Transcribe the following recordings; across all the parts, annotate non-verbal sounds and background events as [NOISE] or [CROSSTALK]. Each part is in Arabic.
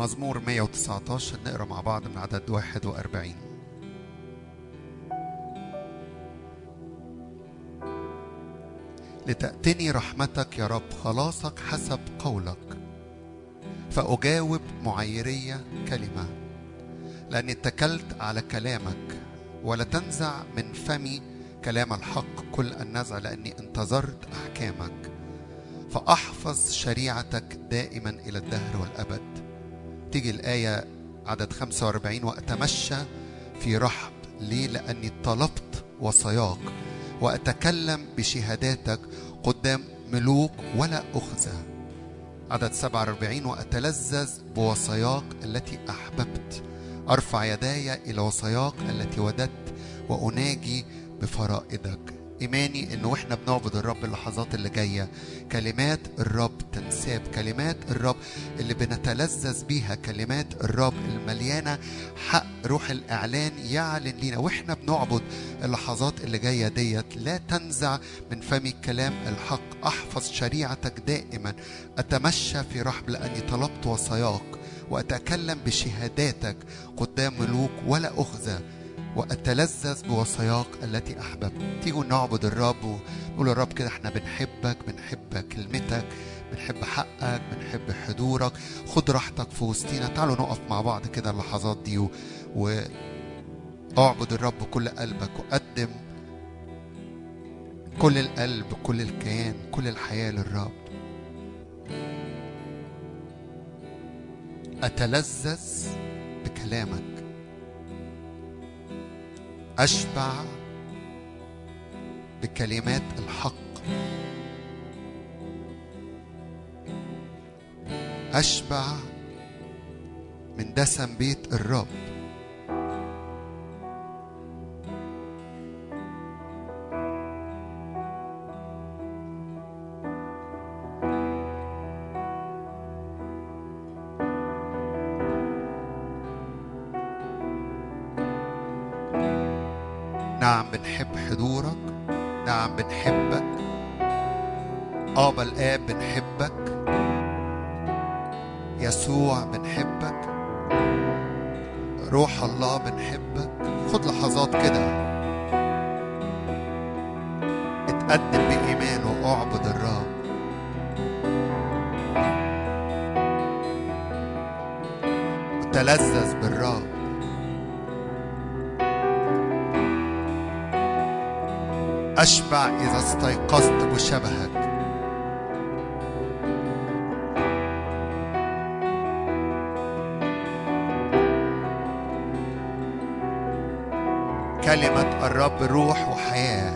مزمور 119 نقرا مع بعض من عدد 41 لتأتني رحمتك يا رب خلاصك حسب قولك. فأجاوب معيرية كلمة. لأني اتكلت على كلامك ولا تنزع من فمي كلام الحق كل النزع لأني انتظرت أحكامك. فأحفظ شريعتك دائما إلى الدهر والأبد. تيجي الآية عدد 45 وأتمشى في رحب ليه لأني طلبت وصاياك وأتكلم بشهاداتك قدام ملوك ولا أخزى. عدد 47 وأتلذذ بوصاياك التي أحببت أرفع يداي إلى وصاياك التي وددت وأناجي بفرائدك إيماني إن وإحنا بنعبد الرب اللحظات اللي جاية كلمات الرب تنساب كلمات الرب اللي بنتلذذ بيها كلمات الرب المليانة حق روح الإعلان يعلن لينا. وإحنا بنعبد اللحظات اللي جاية ديت لا تنزع من فمي كلام الحق. أحفظ شريعتك دائما. أتمشى في رحب لأني طلبت وصاياك وأتكلم بشهاداتك قدام ملوك ولا أخزى. وأتلذذ بوصاياك التي أحببت. تيجوا نعبد الرب ونقول يا رب كده إحنا بنحبك بنحب كلمتك. بنحب حقك بنحب حضورك. خد راحتك في وسطينا. تعالوا نقف مع بعض كده اللحظات دي و... و... اعبد الرب بكل قلبك وقدم كل القلب كل الكيان كل الحياة للرب. أتلذذ بكلامك. أشبع بكلمات الحق. أشبع من دسم بيت الرب. نعم بنحب حضورك. نعم بنحبك. آبا الآب بنحبك. يسوع بنحبك. روح الله بنحبك. خد لحظات كده. اتقدم بإيمان واعبد الرب. وتلذذ بالرب. أشبع إذا استيقظت بشبهك. كلمة الرب روح وحياة.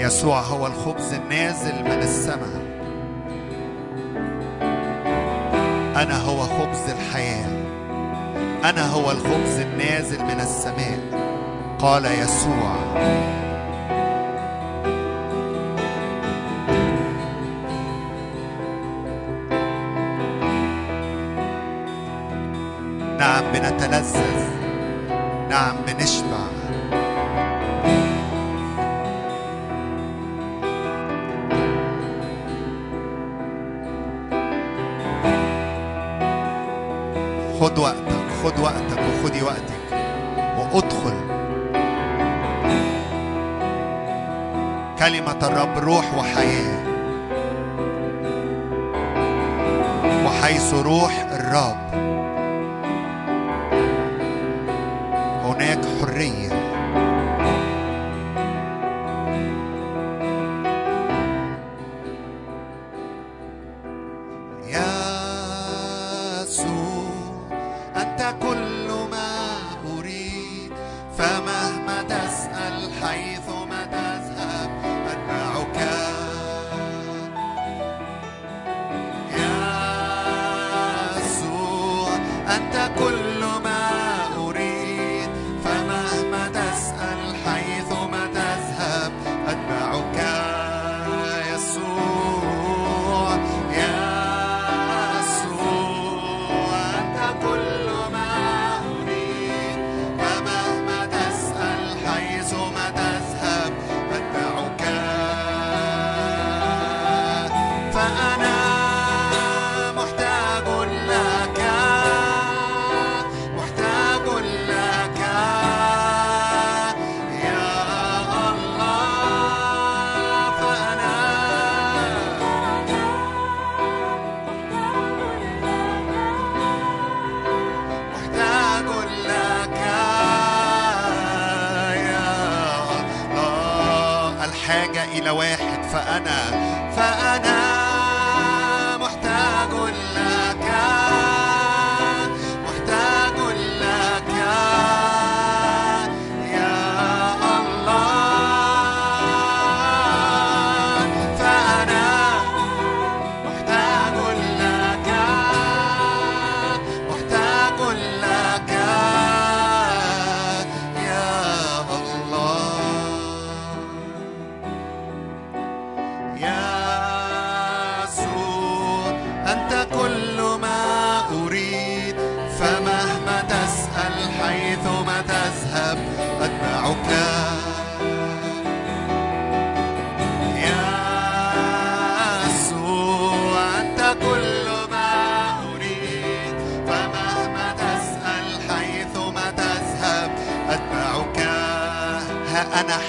يسوع هو الخبز النازل من السماء. أنا هو خبز الحياة. أنا هو الخبز النازل من السماء. قال يسوع. بنتلذذ نعم بنشبع. خد وقتك خد وقتك وخدي وقتك وادخل. كلمة الرب روح وحياة. وحيث روح الرب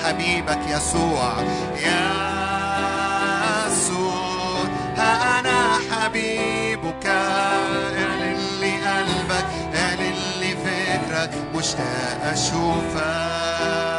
حبيبك يسوع. يسوع ها أنا حبيبك. أعلن لي قلبك أعلن لي فكرك. مشتاق أشوفك.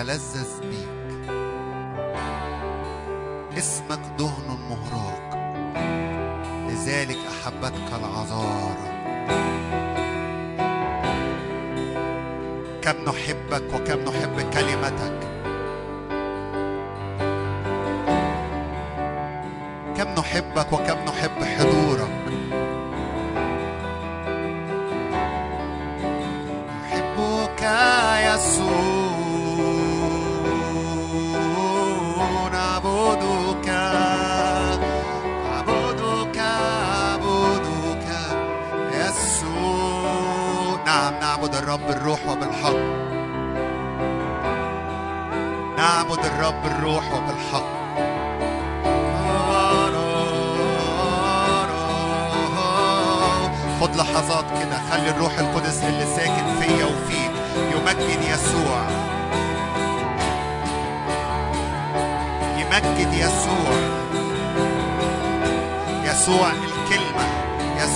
أتلذذ بيك. اسمك دهن مهراق. لذلك أحبتك العذارى كم نحبك وكم نحب كلمتك. كم نحبك وكم نحب حضورك.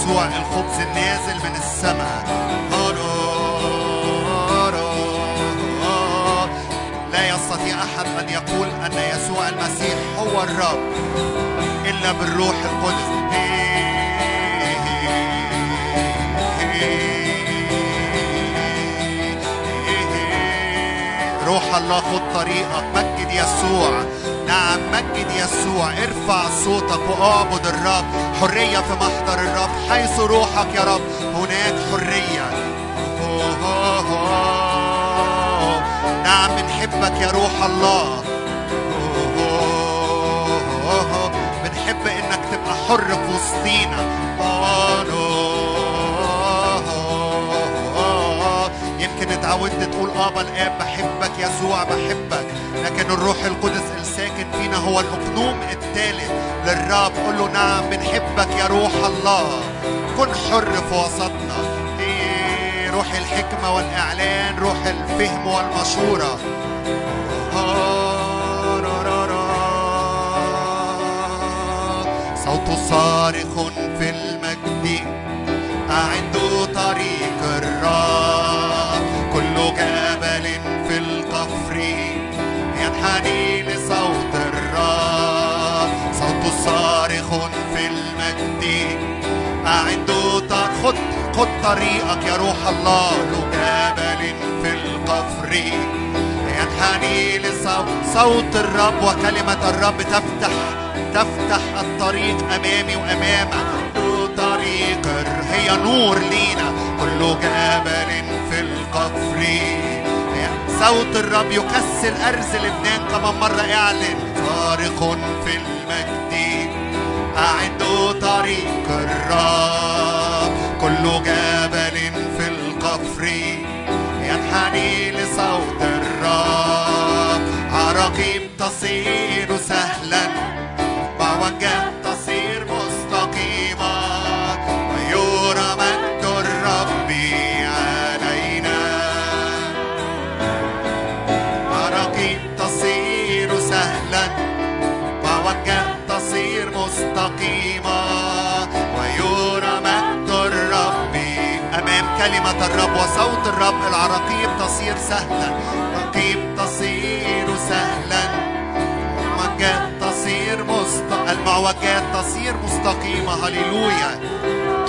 يسوع الخبز النازل من السماء لا يستطيع أحد أن يقول أن يسوع المسيح هو الرب إلا بالروح القدس. روح الله خد طريقك. مجد يسوع. نعم مجد يسوع. ارفع صوتك وأعبد الرب. حرية في محضر الرب حيث روحك يا رب. هناك حرية. نعم بنحبك يا روح الله. بنحب إنك تبقى حر في وسطينا. يمكن اتعودت تقول ابا الاب بحبك يسوع بحبك. لكن الروح القدس الساكن فينا هو الأقنوم الثالث للرب. قول له نعم بنحبك يا روح الله. كن حر في وسطنا. إيه روح الحكمة والإعلان روح الفهم والمشورة. صوت صارخ في المجد. أعدوا طريق لصوت الرب صوت صارخ في المجد. خد طريقك يا روح الله. كل جبل في القفر. ينحني لصوت صوت الرب وكلمة الرب تفتح تفتح الطريق أمامي وأمامك طريق هي نور لينا. كل جبل في القفر. صوت الرب يكسر أرز لبنان كمان مرة اعلن صارخ في المجد. أعدوا طريق الرب. كل جبل في القفر ينحني لصوت الرب. عراقيب تصير سهلا. معوجات كلمة الرب وصوت الرب العراقيب تصير سهلا. عراقيب تصير سهلا. المعوجات تصير مست... المعوجات تصير مستقيمة. هللويا.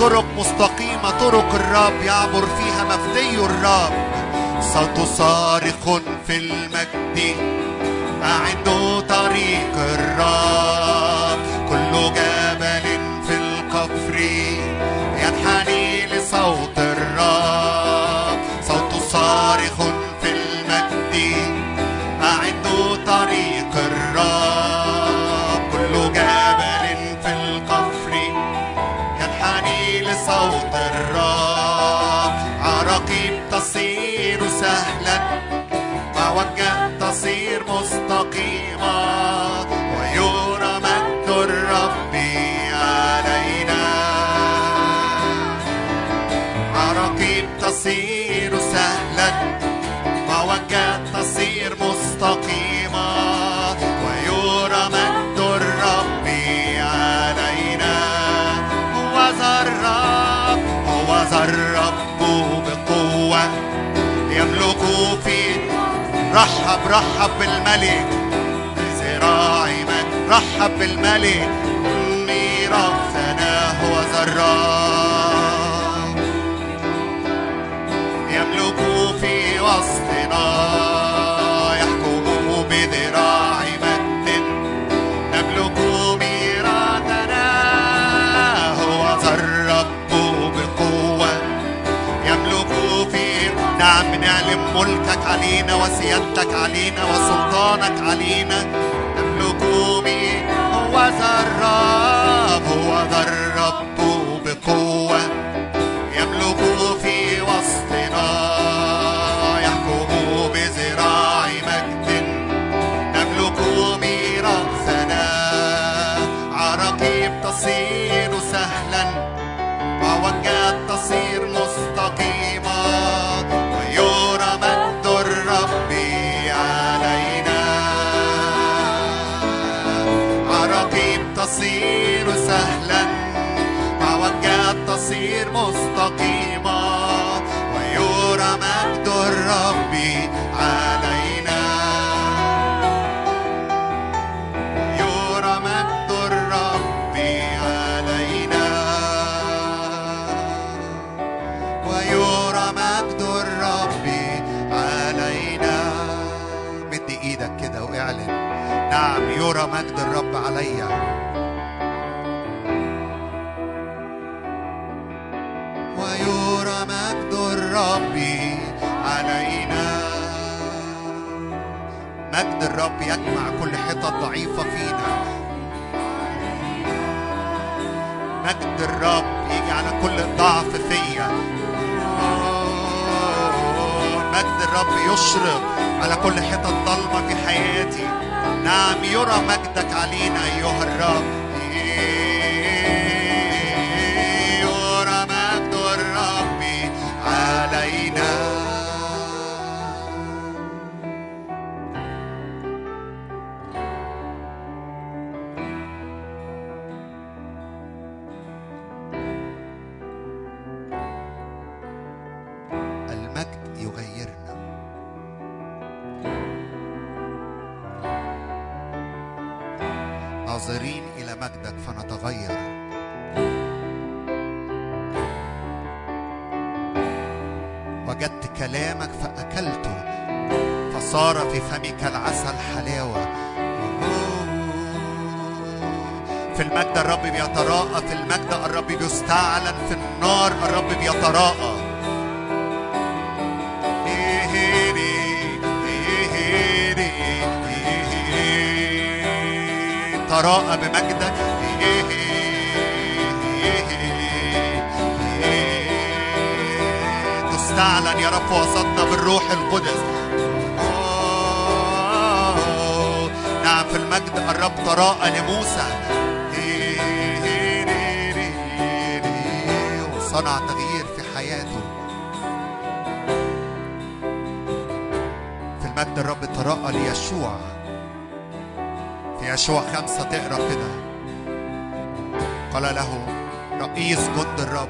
طرق مستقيمة طرق الرب يعبر فيها مفدي الرب. صوت صارخ في المجد. أعدوا طريق الرب. كل جبل في القفر. ينحني لصوت سهلا معوجات تصير مستقيمة ويرى مجد الرب علينا. عراقيب تصير تصير رحب رحب بالملك. بذراع مجد رحب بالملك. ميراثنا هو ذا ملكك علينا وسيادتك علينا وسلطانك علينا. نملك مين هو ذا الرب هو ذا الرب مجد الرب علينا. مجد الرب يجمع كل حتت ضعيفة فينا. مجد الرب يجي على كل ضعف فيا. مجد الرب يشرق على كل حتت ضلمة في حياتي. نعم يرى مجدك علينا أيها الرب. بالروح القدس. نعم في المجد الرب تراءى لموسى. وصنع تغيير في حياته. في المجد الرب تراءى ليشوع. في يشوع خمسة تقرأ كده. قال له رئيس جند الرب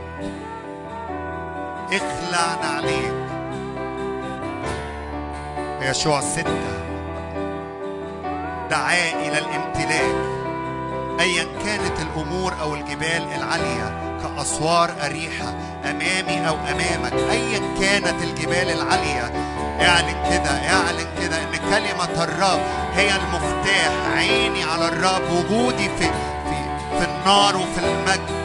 اخلع نعليك يشوع ستة. دعاه إلى الامتلاك. أيا كانت الأمور أو الجبال العالية كأسوار أريحة أمامي أو أمامك أيا كانت الجبال العالية. اعلن كده اعلن كده إن كلمة الرب هي المفتاح عيني على الرب وجودي في في في النار وفي المجد.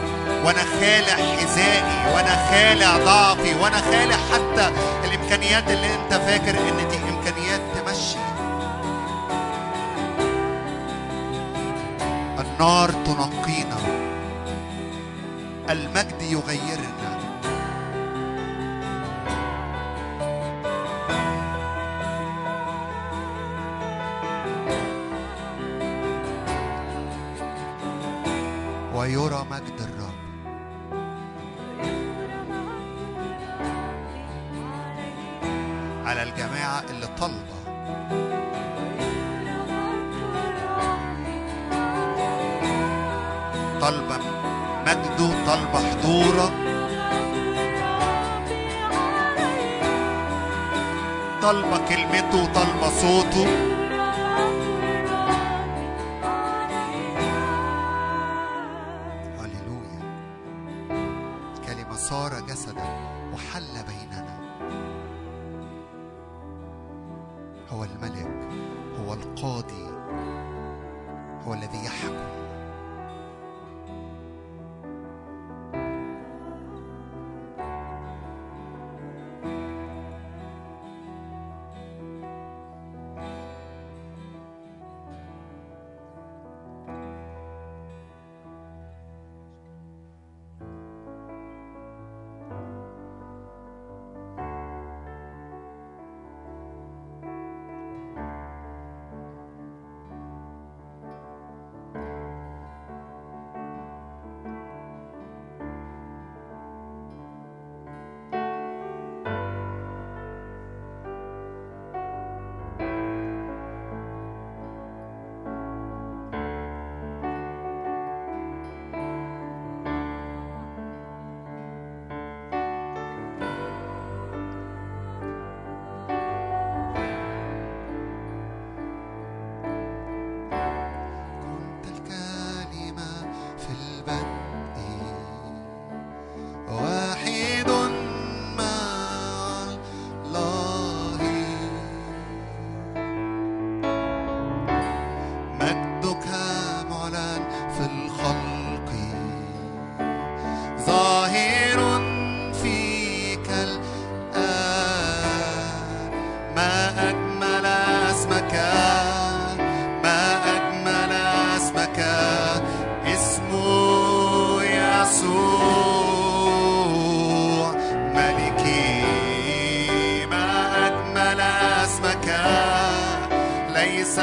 وأنا خالع حذائي وأنا خالع ضعفي وأنا خالع حتى الإمكانيات اللي أنت فاكر إن دي النار طالبة كلمته طالبة صوته. ليس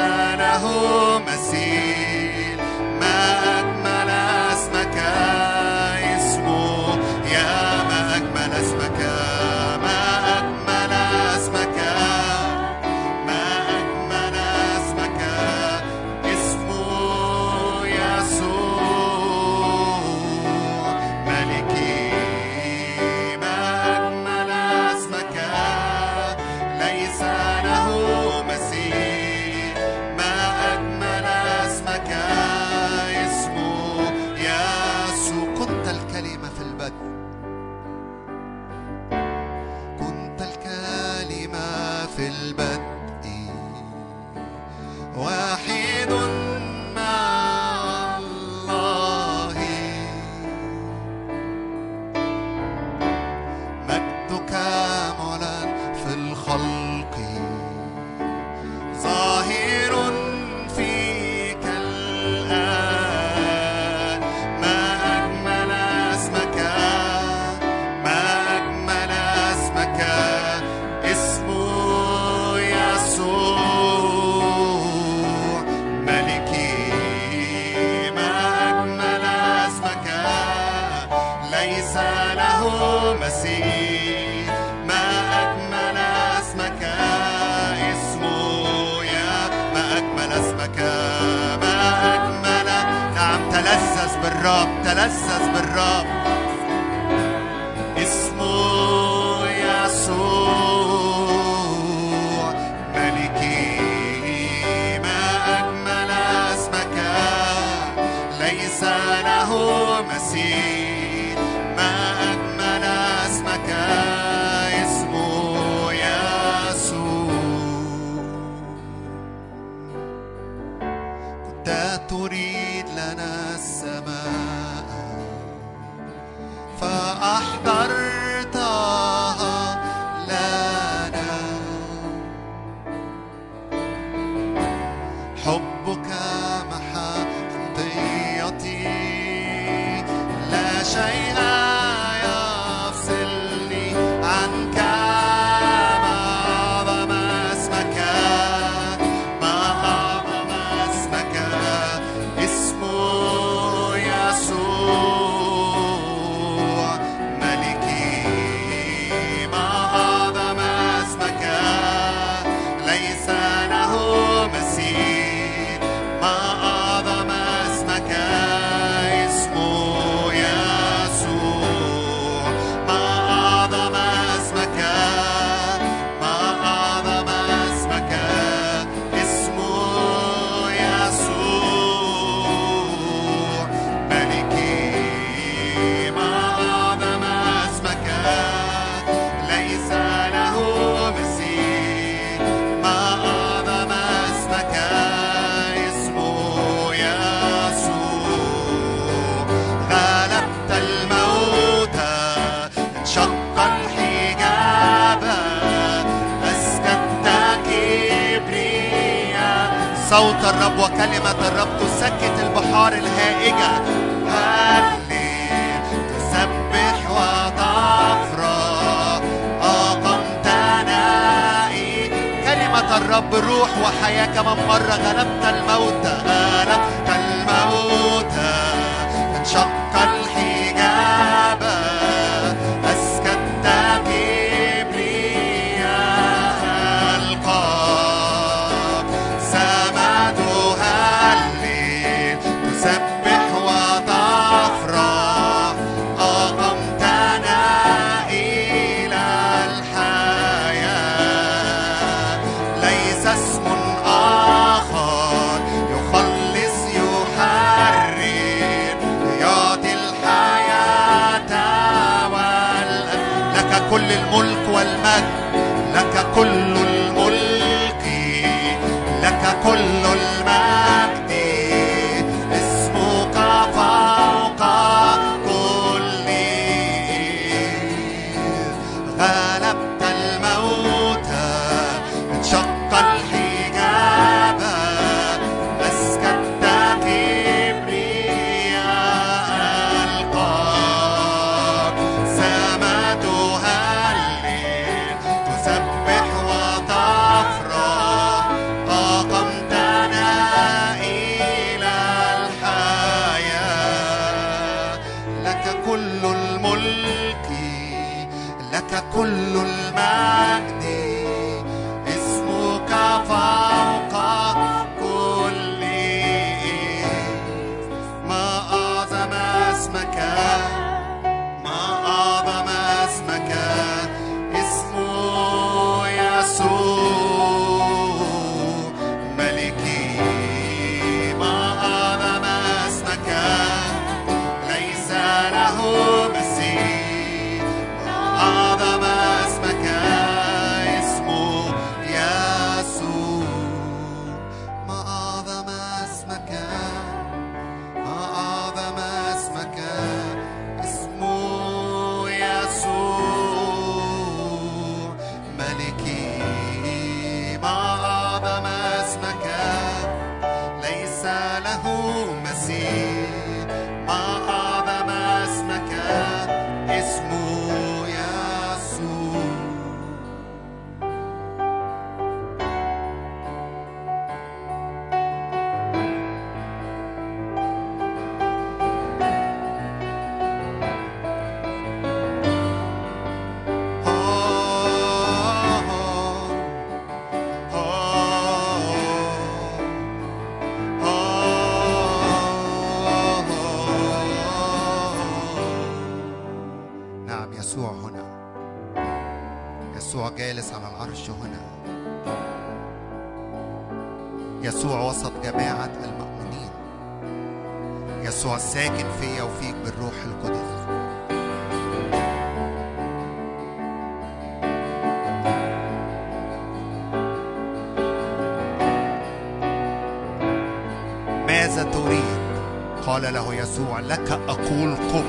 له يسوع لك أقول قم.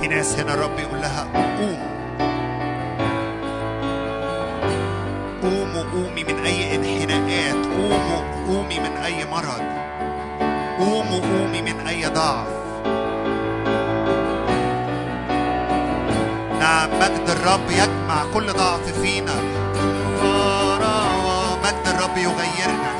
في ناس هنا الرب يقول لها قوم. قوموا قومي من أي انحناءات. قوموا قومي من أي مرض. قوموا قومي من أي ضعف. نعم مجد الرب يجمع كل ضعف فينا. مجد الرب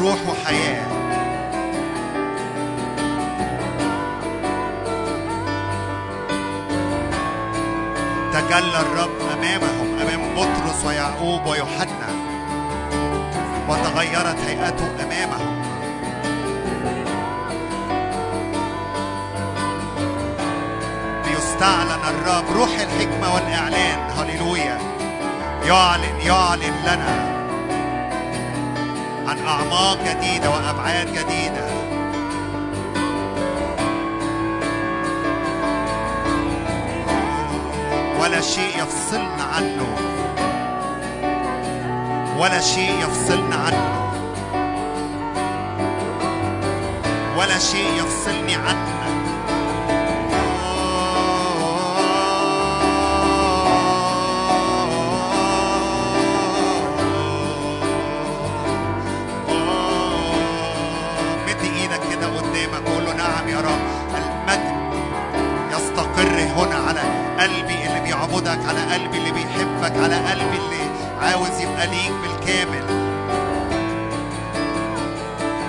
روح وحياة. تجلى الرب أمامهم أمام بطرس ويعقوب ويوحنا. وتغيرت هيئته أمامهم. ليستعلن الرب روح الحكمة والإعلان. هللويا. يعلن يعلن لنا. عن اعماق جديدة وأبعاد جديدة. ولا شيء يفصلنا عنه. ولا شيء يفصلنا عنه. ولا شيء يفصلني عنك بيعبدك على قلبي اللي بيحبك على قلبي اللي عاوز يبقى ليك بالكامل.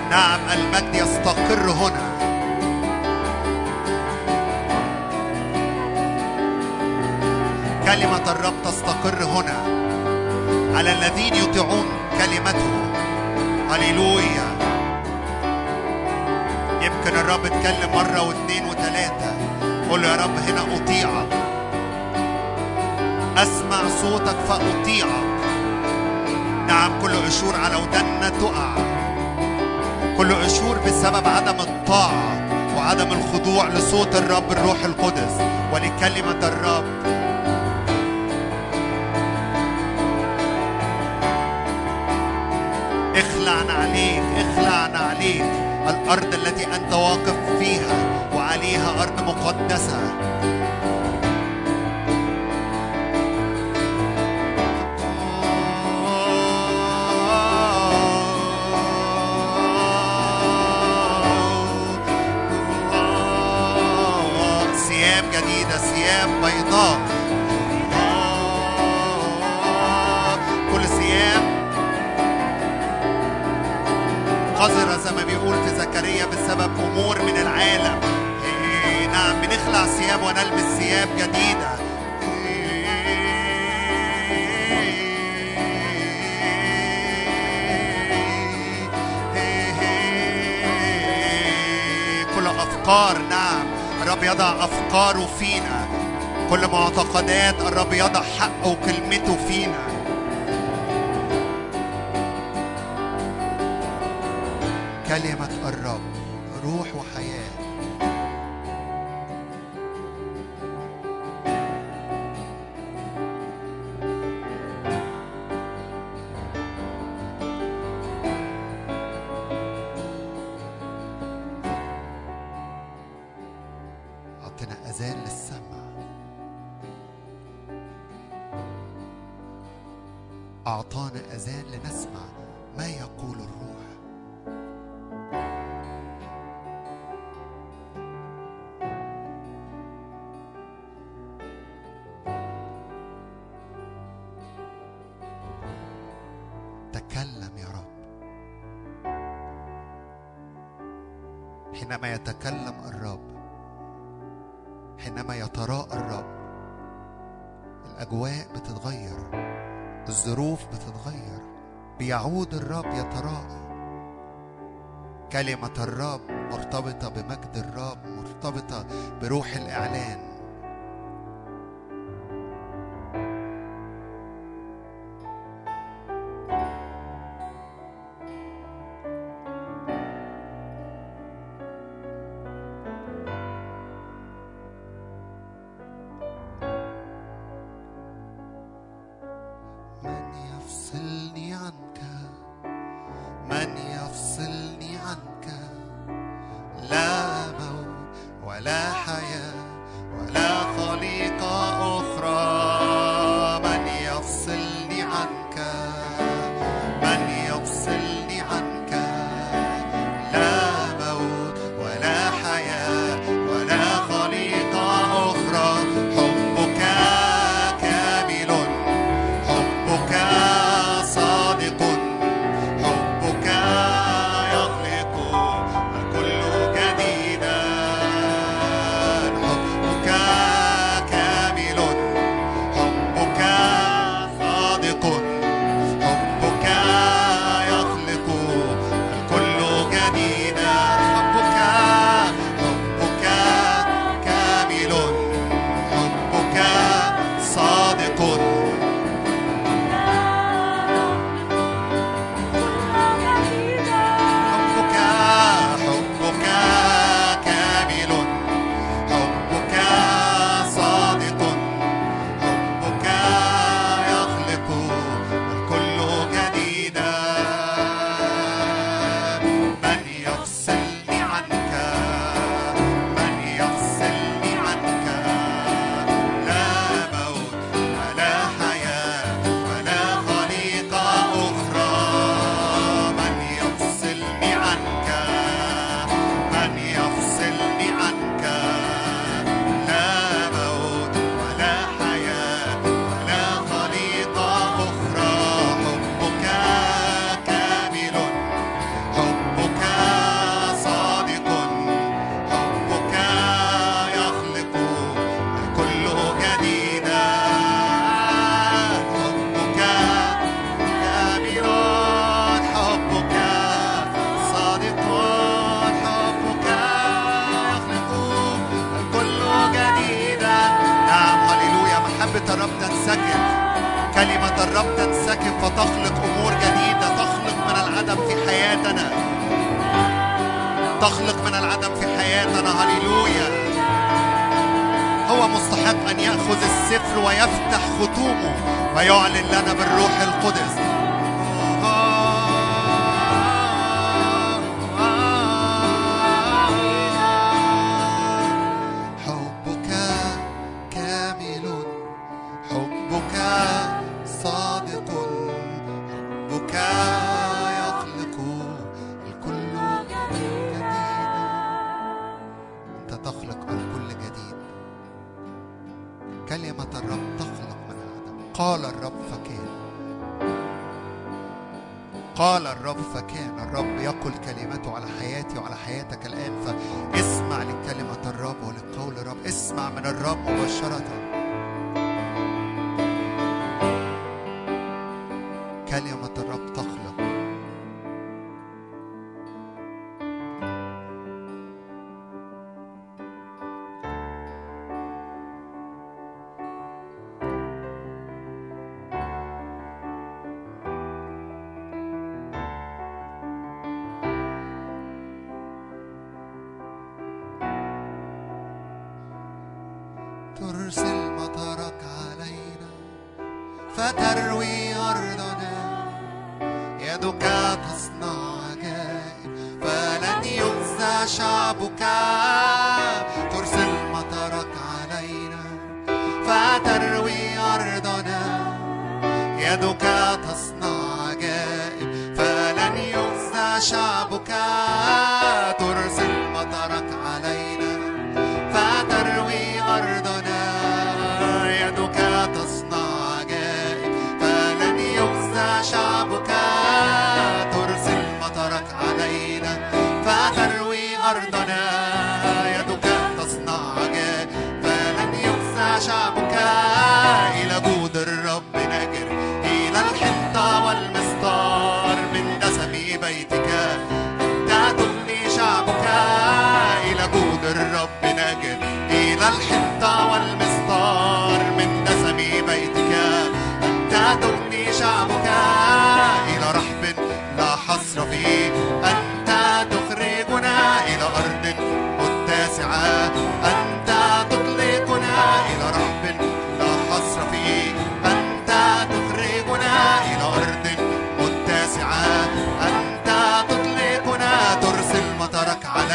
نعم المجد يستقر هنا. كلمة الرب تستقر هنا. على الذين يطيعون كلمته. هللويا. يمكن الرب اتكلم مرة واثنين وثلاثة. قول يا رب هنا أطيعك. أسمع صوتك فأطيعك نعم كل قشور على ودنا تقع. كل قشور بسبب عدم الطاعة وعدم الخضوع لصوت الرب الروح القدس ولكلمة الرب. اخلع عليك اخلع عليك. الأرض التي أنت واقف فيها وعليها أرض مقدسة. ثياب بيضاء كل ثياب قذرة زي ما بيقول في زكريا بسبب أمور من العالم نعم بنخلع ثياب ونلبس ثياب جديده افكار نعم رب يضع افكاره في كل معتقدات الرب يضع حقه وكلمته فينا. كلمة الرب روح وحياة. أعطنا أذان للسمع. أعطانا أذان لنسمع ما يقول الروح. كلمة الرب مرتبطة بمجد الرب مرتبطة بروح الإعلان.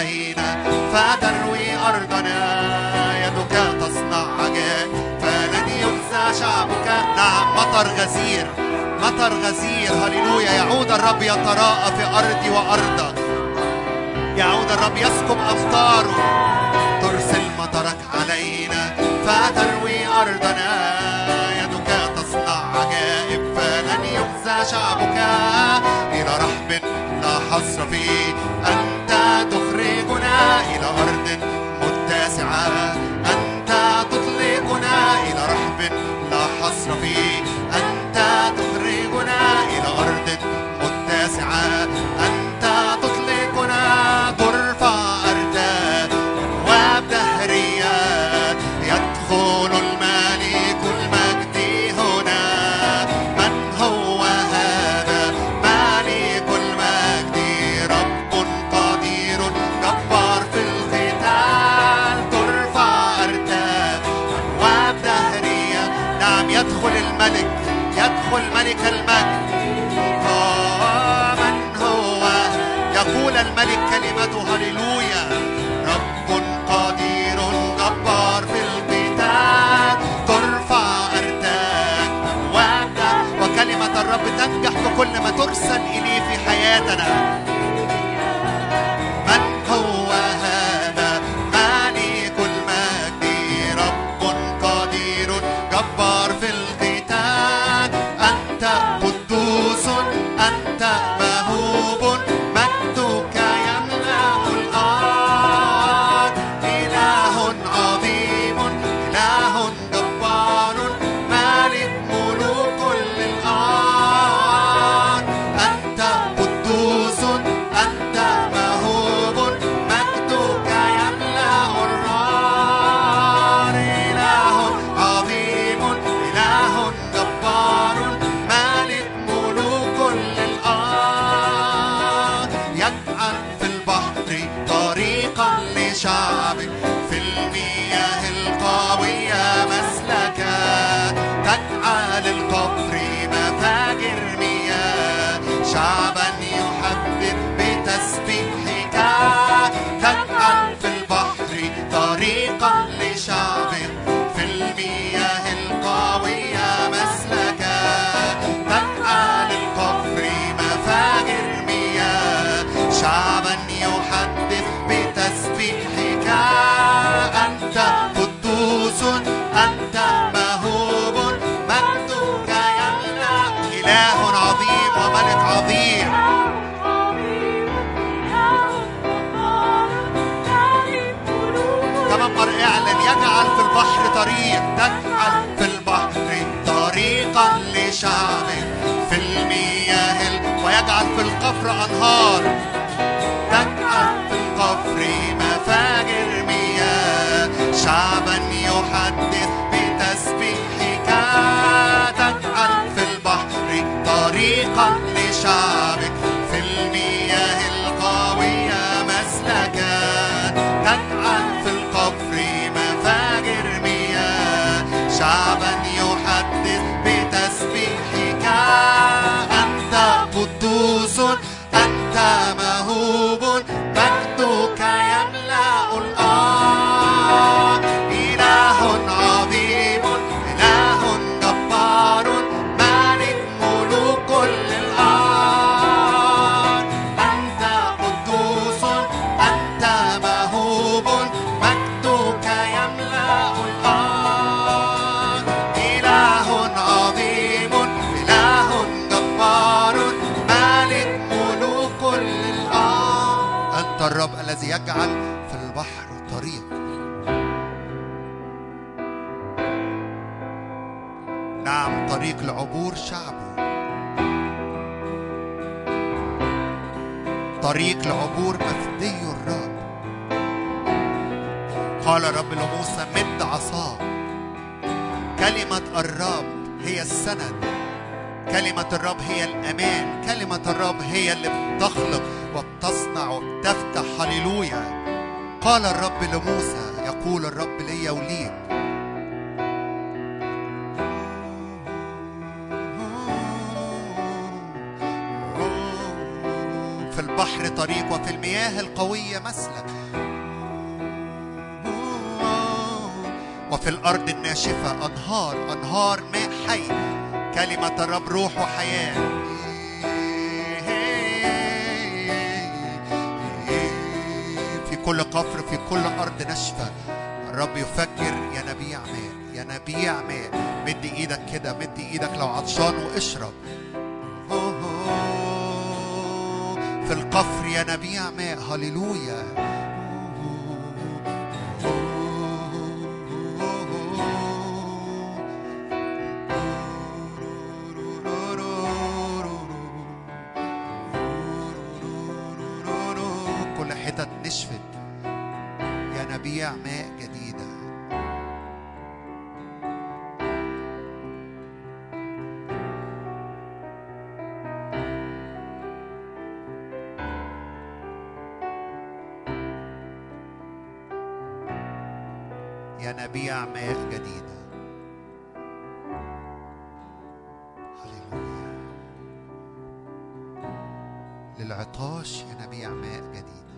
علينا فدروي أرضنا يدك تصنع عجائب فلن ينسى شعبك نعم مطر غزير مطر غزير. هللويا يعود الرب يتراءى في أرضي وأرضك يعود الرب يسكب أمطاره ترسل مطرك علينا. فتروي أرضنا Santa na طريق تجعل في البحر طريقا لشعب في المياه ويجعل في القفر أنهار. تجعل في القفر مفاجر مياه شعبا يحدث بتسبيحك. تجعل في البحر طريقا لشعب ظهور شعبه. طريق لعبور مفدي الرب. قال الرب لموسى مد عصاه. كلمة الرب هي السند. كلمة الرب هي الأمان. كلمة الرب هي اللي بتخلق وبتصنع وبتفتح. هللويا. قال الرب لموسى يقول الرب لي وليك. المياه القوية مسلك. وفي الأرض الناشفة أنهار أنهار ماء حي. كلمة الرب روح وحياة. في كل قفر في كل أرض ناشفة الرب يفجر ينابيع ماء ينابيع ماء مد إيدك كده مد إيدك لو عطشان هللويا. العطاش ينابيع ماء جديد.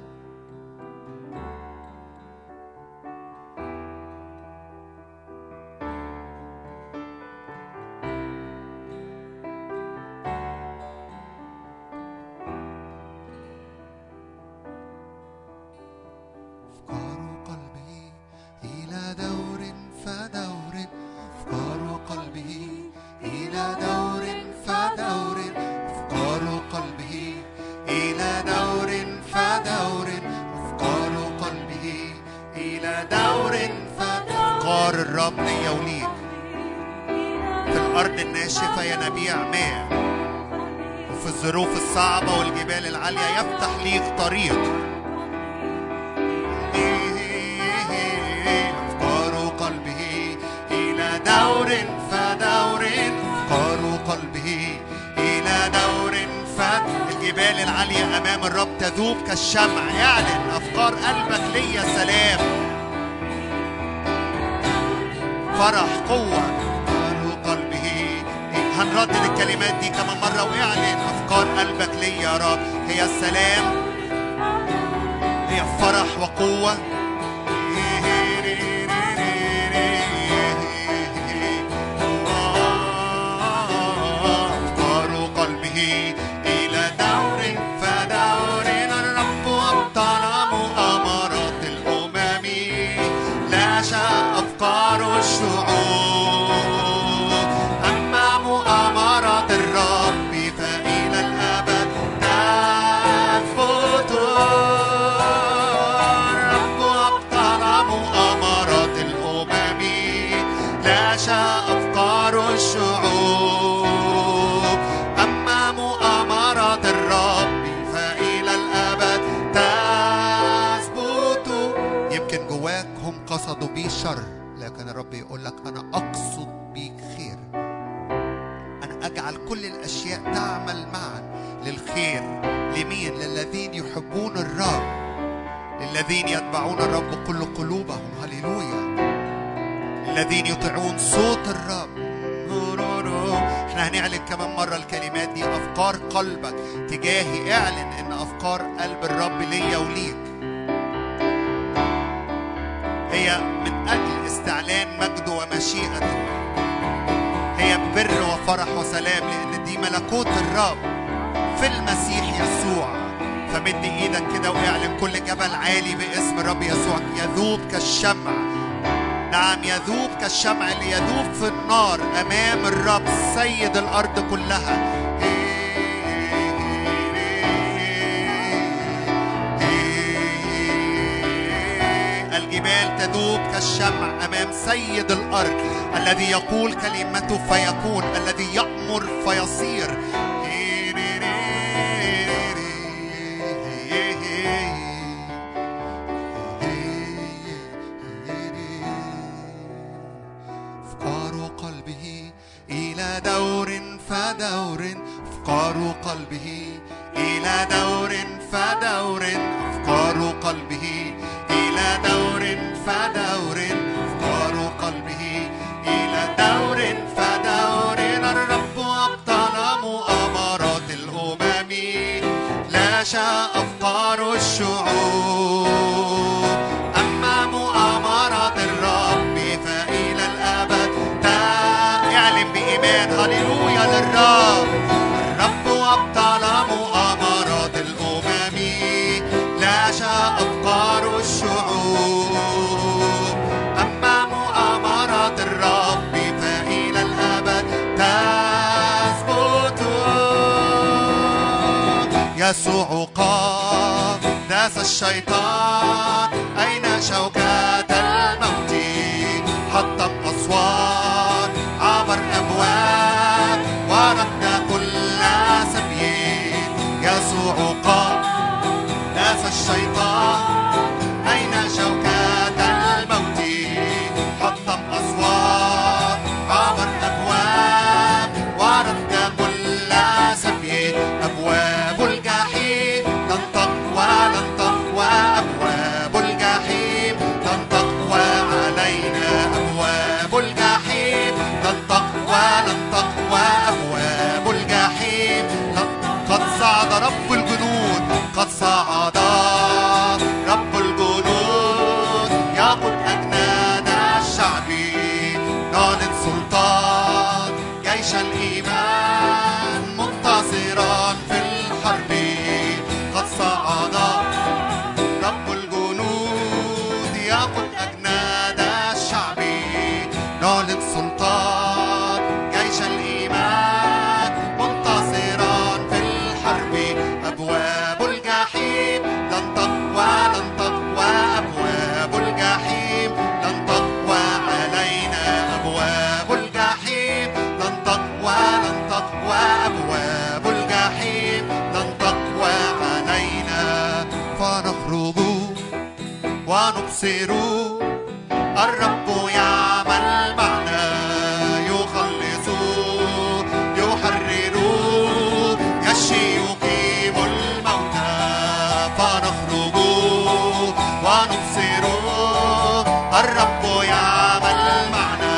ونبصره الرب يعمل معنا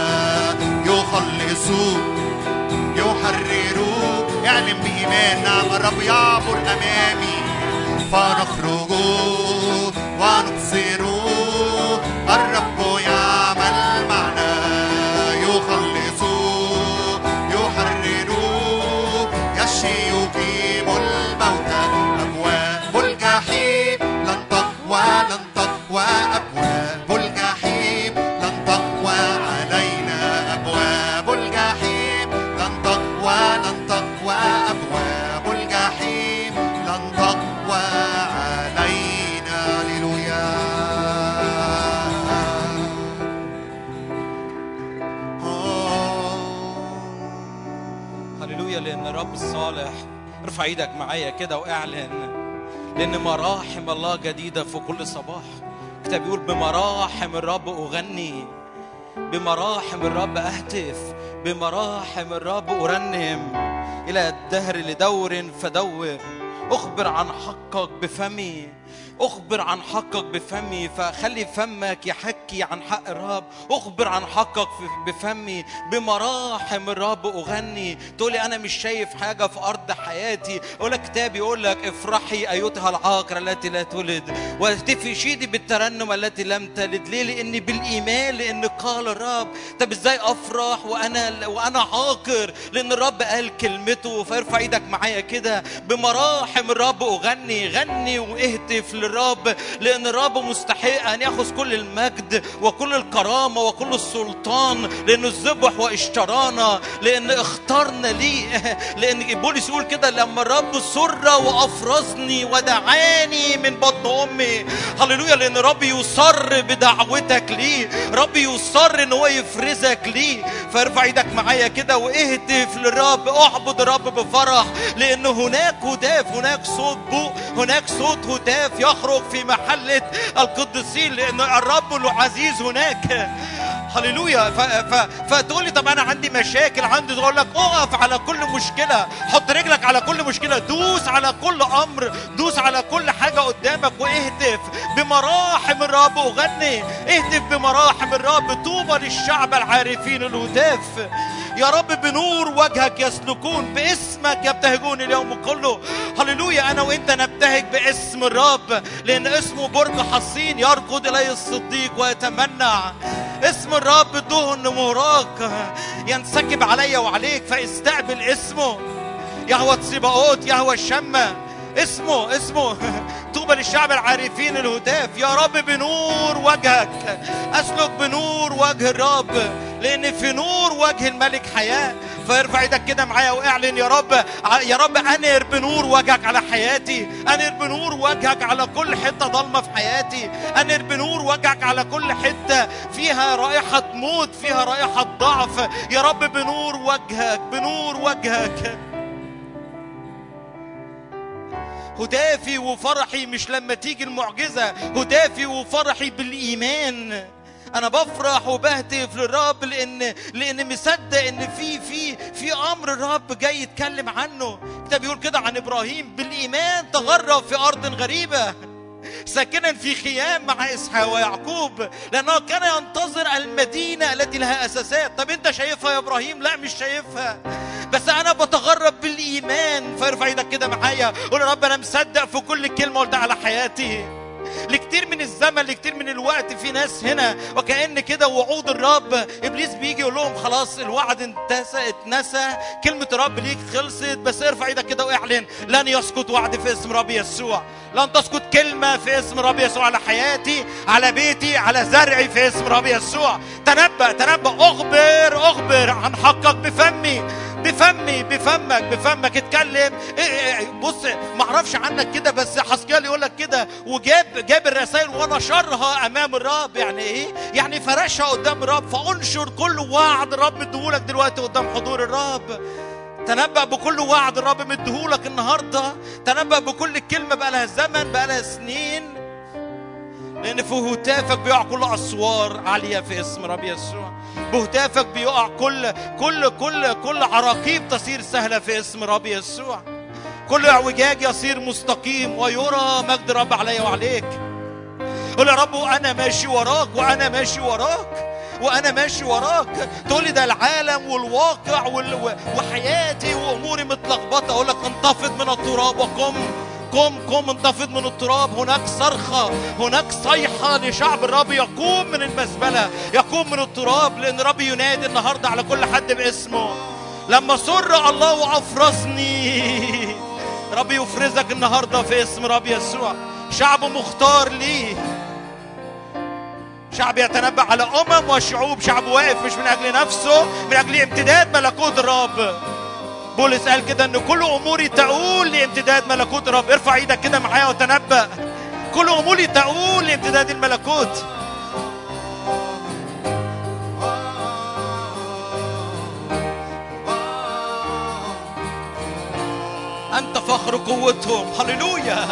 يخلص يحرر اعلن بإيمان نعم الرب يعبر أمامي فنخرج ونخرج ارفع إيدك معايا كده وإعلن لأن مراحم الله جديدة في كل صباح. الكتاب بيقول بمراحم الرب أغني بمراحم الرب أهتف بمراحم الرب أرنم. إلى الدهر لدور فدور أخبر عن حقك بفمي. أخبر عن حقك بفمي فخلي فمك يحكي عن حق الرب. أخبر عن حقك بفمي. بمراحم الرب أغني. تقولي أنا مش شايف حاجة في أرض حياتي. أقول لك كتاب يقول لك افرحي أيتها العاقرة التي لا تولد. واهتفي شيدي بالترنم التي لم تلد. ليه؟ لأني بالإيمان لأن قال الرب. طب إزاي أفرح وأنا وأنا عاقر؟ لأن الرب قال كلمته. فارفع إيدك معايا كده. بمراحم الرب أغني. غني واهتف للرب لأن الرب مستحق أن يأخذ كل المجد وكل الكرامة وكل السلطان لأنه الذبح واشترانا لأن اختارنا ليه. [LAUGHS] لأن بولس يقول كده لما الرب سر وأفرزني ودعاني من بطن أمي. هللويا لأن الرب يصر بدعوتك ليه. رب يصر إن هو يفرزك ليه. فارفع إيدك معايا كده واهتف للرب اعبد الرب بفرح لأن هناك هتاف هناك صوت بوق هناك صوت هتاف يخرج في محله القديسين لأن الرب العزيز هناك. هللويا. ف... ف... فتقولي طب أنا عندي مشاكل عندي تقول لك اقف على كل مشكلة. حط رجلك على كل مشكلة. دوس على كل أمر. دوس على كل حاجة قدامك واهتف بمراحم الرب. أغني. اهتف بمراحم الرب. طوبى للشعب العارفين الهتاف يا رب بنور وجهك يسلكون باسمك يبتهجون اليوم كله. هللويا أنا وإنت نبتهج باسم الرب لأن اسمه برج حصين يركض إليه الصديق ويتمنع اسم الرب دهن مهراق ينسكب علي وعليك فاستقبل اسمه. يهوى تسيباوت يهوى الشمة اسمه اسمه. [LAUGHS] طوبى للشعب العارفين الهتاف يا رب بنور وجهك. أسلك بنور وجه الرب لأن في نور وجه الملك حياة. فارفع إيدك كده معايا وإعلن يا رب يا رب انر بنور وجهك على حياتي. انر بنور وجهك على كل حتة ضلمة في حياتي. انر بنور وجهك على كل حتة فيها رائحة موت فيها رائحة ضعف. يا رب بنور وجهك بنور وجهك. هتافي وفرحي مش لما تيجي المعجزة. هتافي وفرحي بالإيمان. أنا بفرح وبهتف للرب لأن لأن مصدق إن في في في أمر الرب جاي يتكلم عنه. الكتاب بيقول كده عن إبراهيم. بالإيمان تغرب في أرض غريبة. ساكنا في خيام مع إسحاق ويعقوب لأنه كان ينتظر المدينة التي لها أساسات. طب أنت شايفها يا إبراهيم؟ لا مش شايفها. بس أنا بتغرب بالإيمان. فارفع إيدك كده معايا. قول يا رب أنا مصدق في كل كلمة قلتها على حياتي. لكتير من الزمن لكتير من الوقت في ناس هنا وكأن كده وعود الرب إبليس بيجي يقول لهم خلاص الوعد انتسى اتنسى كلمة الرب ليك خلصت بس ارفع إيدك كده واعلن لن يسقط وعد في اسم رب يسوع. لن تسقط كلمة في اسم رب يسوع على حياتي على بيتي على زرعي في اسم رب يسوع. تنبأ تنبأ أخبر أخبر عن حقك بفمي. بفمي بفمك بفمك اتكلم. إيه إيه بص ما أعرفش عنك كده بس حسكيال يقول لك كده. وجاب جاب الرسائل ونشرها امام الرب. يعني إيه؟ يعني فرشها قدام الرب. فانشر كل وعد الرب مديهولك دلوقتي قدام حضور الرب. تنبأ بكل وعد الرب مديهولك النهارده. تنبأ بكل كلمة بقى لها زمن بقى لها سنين. لأن في هتافك بيقع كل أسوار عالية في اسم رب يسوع. بهتافك بيقع كل كل كل كل عراقيب تصير سهلة في اسم رب يسوع. كل اعوجاج يصير مستقيم ويرى مجد رب علي وعليك. قول يا رب وأنا ماشي وراك وأنا ماشي وراك وأنا ماشي وراك. تقول ده العالم والواقع وال... وحياتي وأموري متلخبطة. أقول لك انتفض من التراب وقم. قم قم انتفض من التراب. هناك صرخة هناك صيحة لشعب الرب يقوم من المزبلة يقوم من التراب لأن الرب ينادي النهاردة على كل حد باسمه. لما سر الله وأفرزني رب يفرزك النهاردة في اسم رب يسوع. شعب مختار ليه شعب يتنبأ على أمم وشعوب. شعب واقف مش من أجل نفسه من أجل امتداد ملكوت الرب. بولس قال كده إن كل أموري تقول لامتداد ملكوت. الرب ارفع إيدك كده معايا وتنبأ. كل أموري تقول لامتداد الملكوت. أنت فخر قوتهم. هللويا.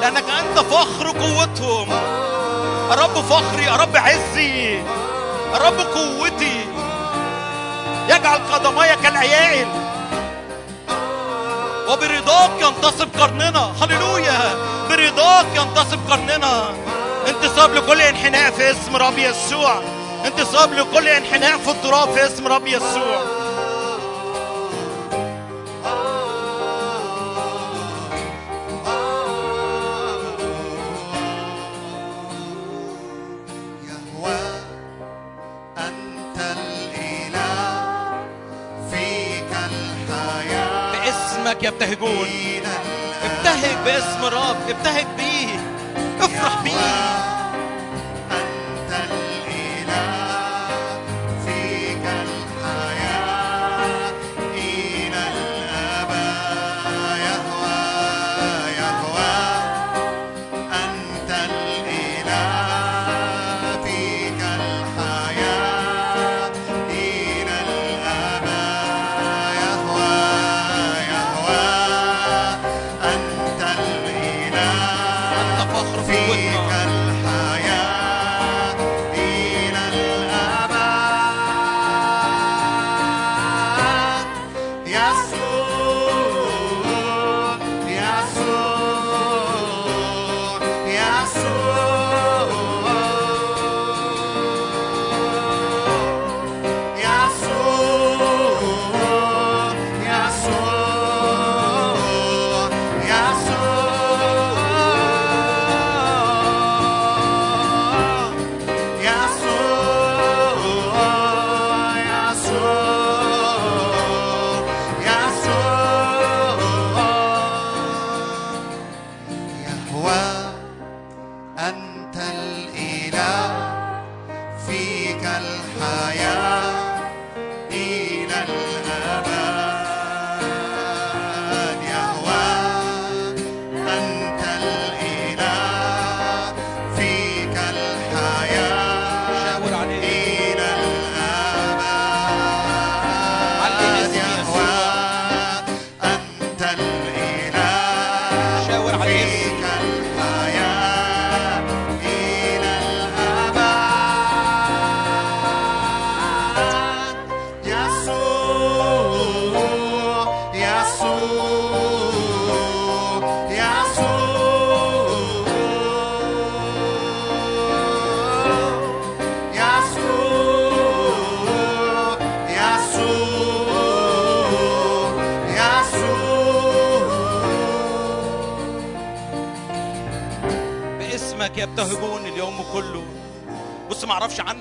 لأنك أنت فخر قوتهم. الرب فخري الرب عزي الرب قوتي. يجعل قدمي كالعيائل وبرضاك ينتصب قرننا. هللويا. برضاك ينتصب قرننا. انتصاب لكل انحناء في اسم رب يسوع. انتصاب لكل انحناء في التراب في اسم رب يسوع. باسمك يبتهجون. ابتهج باسم الرب ابتهج بيه افرح بيه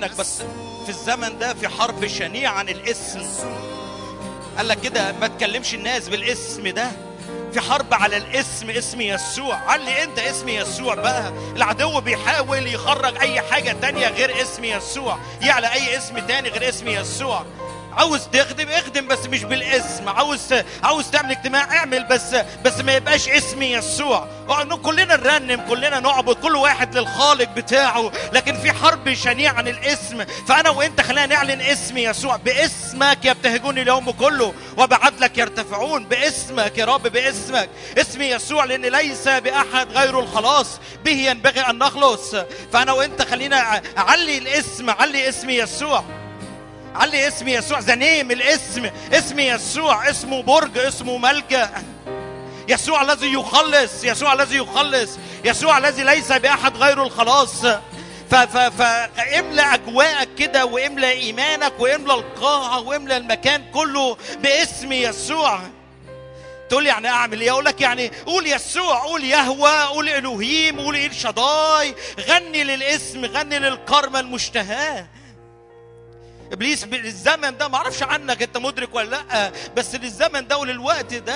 عنك بس في الزمن ده في حرب شنيعة عن الاسم. قال لك كده ما تكلمش الناس بالاسم ده. في حرب على الاسم اسم يسوع. علي انت اسم يسوع بقى. العدو بيحاول يخرج أي حاجة تانية غير اسم يسوع. يعلى أي اسم تاني غير اسم يسوع. عاوز تخدم اخدم بس مش بالاسم. عاوز عاوز تعمل اجتماع اعمل بس بس ما يبقاش اسم يسوع. آه، كلنا نرنم كلنا نعبد كل واحد للخالق بتاعه. لكن في حرب شنيعة عن الاسم. فأنا وإنت خلينا نعلن اسم يسوع. باسمك يبتهجون اليوم كله وبعدلك يرتفعون. باسمك يا رب باسمك. اسم يسوع لأن ليس بأحد غير الخلاص. به ينبغي أن نخلص. فأنا وإنت خلينا علي الاسم علي اسم يسوع. علي اسم يسوع ذا نيم الاسم اسم يسوع اسمه برج اسمه ملجأ. يسوع الذي يخلص يسوع الذي يخلص يسوع الذي ليس بأحد غير الخلاص. ف ف فاملى أجواءك كده واملى إيمانك واملى القاعة واملى المكان كله باسم يسوع. تقول يعني أعمل إيه؟ أقول لك يعني قول يسوع قول يهوى قول الوهيم قول إيل شداي غني للاسم غني للكرمة المشتهاة. إبليس بالزمن ده ما أعرفش عنك أنت مدرك ولا لأ بس للزمن ده وللوقت ده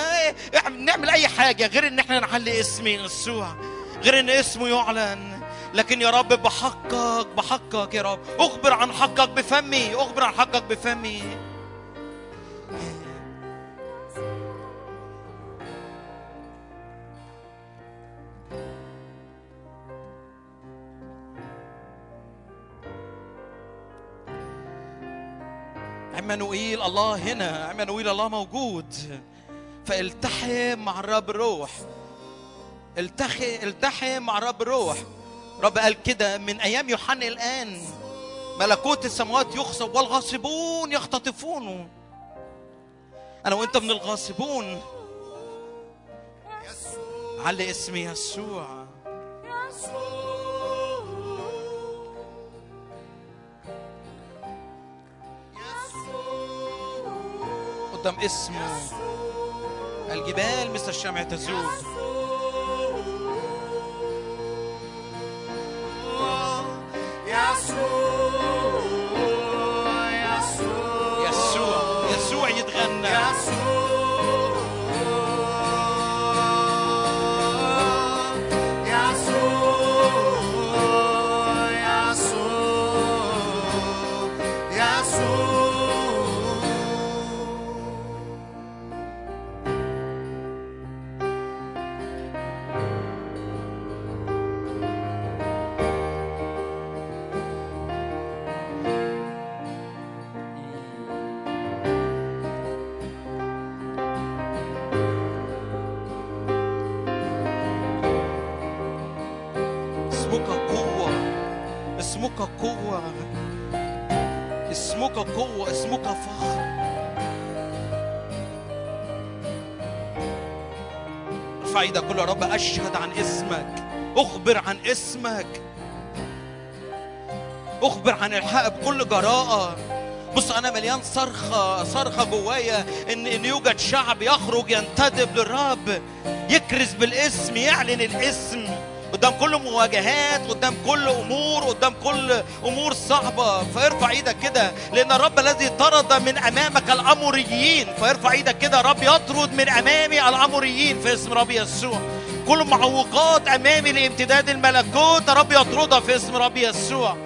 إحنا نعمل أي حاجة غير إن إحنا نعلي اسم يسوع غير إن اسمه يعلن. لكن يا رب بحقك بحقك يا رب. أخبر عن حقك بفمي أخبر عن حقك بفمي. عمانوئيل الله هنا عمانوئيل الله موجود. فالتحم مع الرب الروح التحم التحم مع الرب الروح رب قال كده من أيام يوحنا الآن ملكوت السماوات يخصب والغاصبون يختطفونه أنا وأنت من الغاصبون. علي اسم يسوع. قدام اسمه الجبال مثل الشمع تزول يسوع يسوع يتغنى. اسمك اسمك قوة. اسمك قوة اسمك فخر. ارفع إيدك كل يا رب أشهد عن اسمك. أخبر عن اسمك. أخبر عن الحق بكل جراءة. بص أنا مليان صرخة صرخة جوايا إن إن يوجد شعب يخرج ينتدب للرب يكرز بالاسم يعلن الاسم. قدام كل مواجهات قدام كل أمور قدام كل أمور صعبة. فارفع إيدك كده لأن الرب الذي طرد من أمامك الأموريين. فارفع إيدك كده رب يطرد من أمامي الأموريين في اسم رب يسوع. كل معوقات أمامي لامتداد الملكوت رب يطردها في اسم رب يسوع.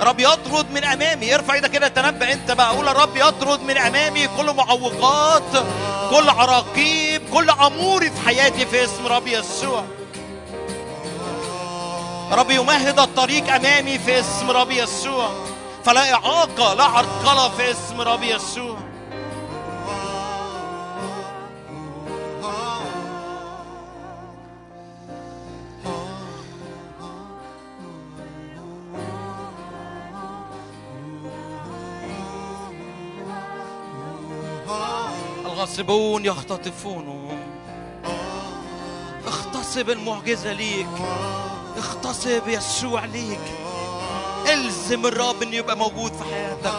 رب يطرد من أمامي. ارفع إيدك كده تنبأ أنت بقى. قول الرب يطرد من أمامي كل معوقات كل عراقيب كل أموري في حياتي في اسم رب يسوع. رب يمهد الطريق أمامي في اسم رب يسوع. فلا إعاقة لا عرقلة في اسم رب يسوع. الغاصبون يختطفون اغتصب المعجزة ليك. اغتصب يسوع ليك الزم الرب إنه يبقى موجود في حياتك.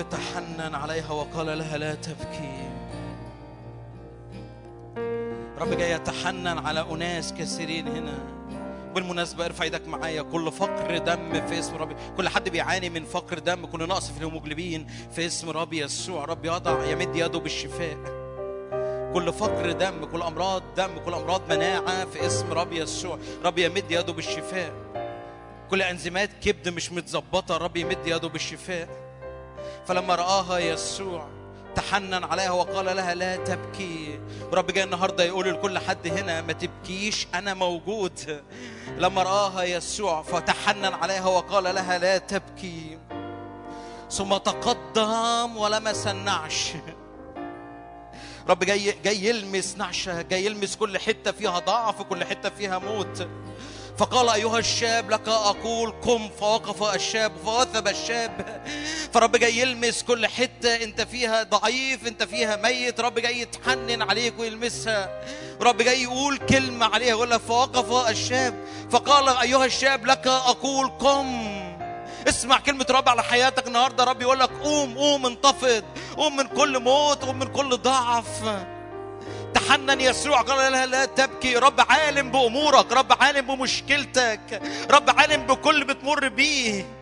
الرب تحنن عليها وقال لها لا تبكي. رب جاي يتحنن على أناس كثيرين هنا. بالمناسبة ارفع إيدك معايا. كل فقر دم في اسم ربي. كل حد بيعاني من فقر دم. كل نقص في الهيموجلوبين في اسم ربي يسوع. رب يضع يمد يده بالشفاء. كل فقر دم كل أمراض دم كل أمراض مناعة في اسم رب يسوع. رب يمد يده بالشفاء. كل أنزيمات كبد مش متظبطة. رب يمد يده بالشفاء. فلما رآها يسوع تحنن عليها وقال لها لا تبكي. ورب جاي النهارده يقول لكل حد هنا ما تبكيش أنا موجود. لما رآها يسوع فتحنن عليها وقال لها لا تبكي. ثم تقدم ولمس النعش. رب جاي جاي يلمس نعشة جاي يلمس كل حتة فيها ضعف كل حتة فيها موت. فقال أيها الشاب لك أقول قم. فوقف الشاب فوثب الشاب. فرب جاي يلمس كل حتة أنت فيها ضعيف أنت فيها ميت. رب جاي يتحنن عليك ويلمسها. رب جاي يقول كلمة عليها يقول لك فوقف الشاب. فقال أيها الشاب لك أقول قم. اسمع كلمة رب على حياتك النهاردة. رب يقول لك قوم قوم انتفض. قوم من كل موت قوم من كل ضعف. تحنن يسوع قال لا لا تبكي رب عالم بأمورك رب عالم بمشكلتك رب عالم بكل بتمر بيه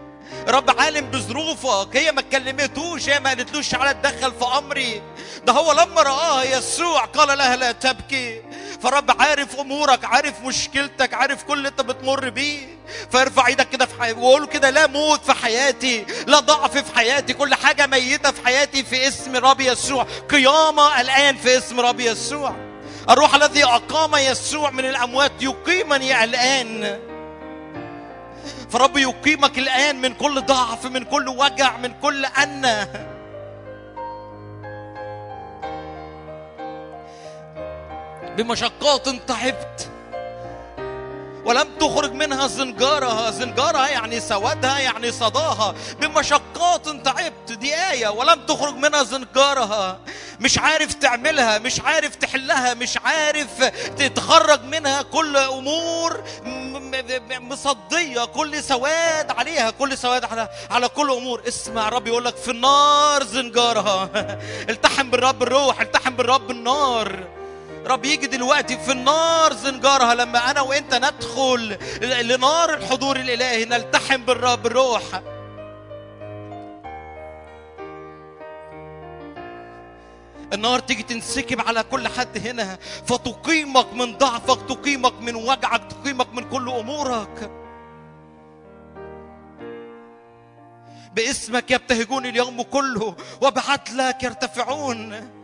رب عالم بظروفك. هي ما اتكلمتوش هي ما قالتلوش تعالى اتدخل في أمري. ده هو لما رآها يسوع قال لها لا تبكي. فرب عارف أمورك عارف مشكلتك عارف كل اللي انت بتمر بيه. فارفع إيدك كده في حياتي وقول كده لا موت في حياتي لا ضعف في حياتي كل حاجة ميتة في حياتي في اسم رب يسوع. قيامة الآن في اسم رب يسوع. الروح الذي أقام يسوع من الأموات يقيمني الآن. فرب يقيمك الآن من كل ضعف من كل وجع من كل أنة. بمشقات تعبت ولم تخرج منها زنجارها. زنجارها يعني سوادها يعني صداها. بمشقات تعبت دي آية ولم تخرج منها زنجارها. مش عارف تعملها مش عارف تحلها مش عارف تتخرج منها. كل أمور مصدية. كل سواد عليها كل سواد على على كل أمور. اسمع رب يقول لك في النار زنجارها. [LAUGHS] التحم بالرب الروح التحم بالرب النار. رب يجي دلوقتي في النار زنجارها لما أنا وأنت ندخل لنار الحضور الإلهي نلتحم بالرب الروح النار تيجي تنسكب على كل حد هنا فتقيمك من ضعفك تقيمك من وجعك تقيمك من كل أمورك. باسمك يبتهجون اليوم كله وبعدلك يرتفعون.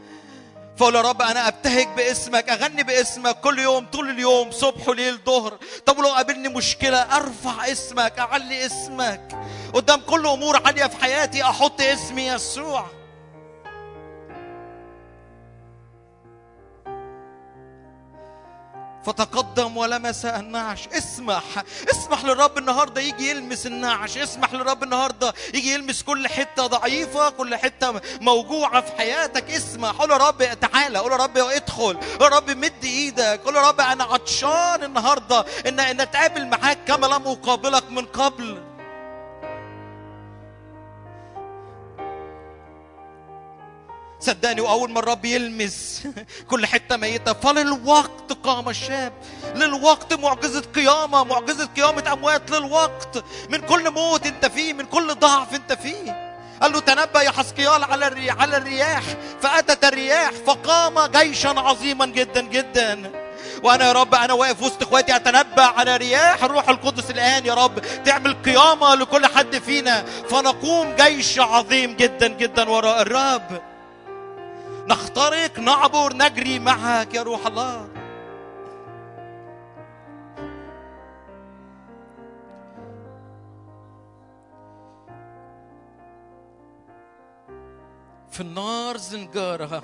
فقول يا رب أنا أبتهج باسمك أغني باسمك كل يوم طول اليوم صبح وليل ظهر. طب لو قابلني مشكلة أرفع اسمك أعلي اسمك. قدام كل أمور عالية في حياتي أحط اسمي يسوع. فتقدم ولمس النعش. اسمح. اسمح للرب النهارده يجي يلمس النعش. اسمح للرب النهارده يجي يلمس كل حتة ضعيفة كل حتة موجوعة في حياتك. اسمح. قول يا رب تعالى. قول يا رب ادخل. قول يا رب مد إيدك. قول يا رب أنا عطشان النهارده ان إن أتقابل معاك كما لم أقابلك من قبل. صدقني وأول ما الرب يلمس كل حتة ميتة. فللوقت قام الشاب للوقت معجزة قيامة معجزة قيامة أموات. للوقت من كل موت أنت فيه من كل ضعف أنت فيه. قال له تنبأ يا حسقيال على. على الرياح. فأتت الرياح فقام جيشا عظيما جدا جدا. وأنا يا رب أنا واقف وسط إخواتي أتنبأ على رياح الروح القدس الآن يا رب. تعمل قيامة لكل حد فينا. فنقوم جيش عظيم جدا جدا وراء الرب. نخترق نعبر نجري معك يا روح الله. في النار زنجارها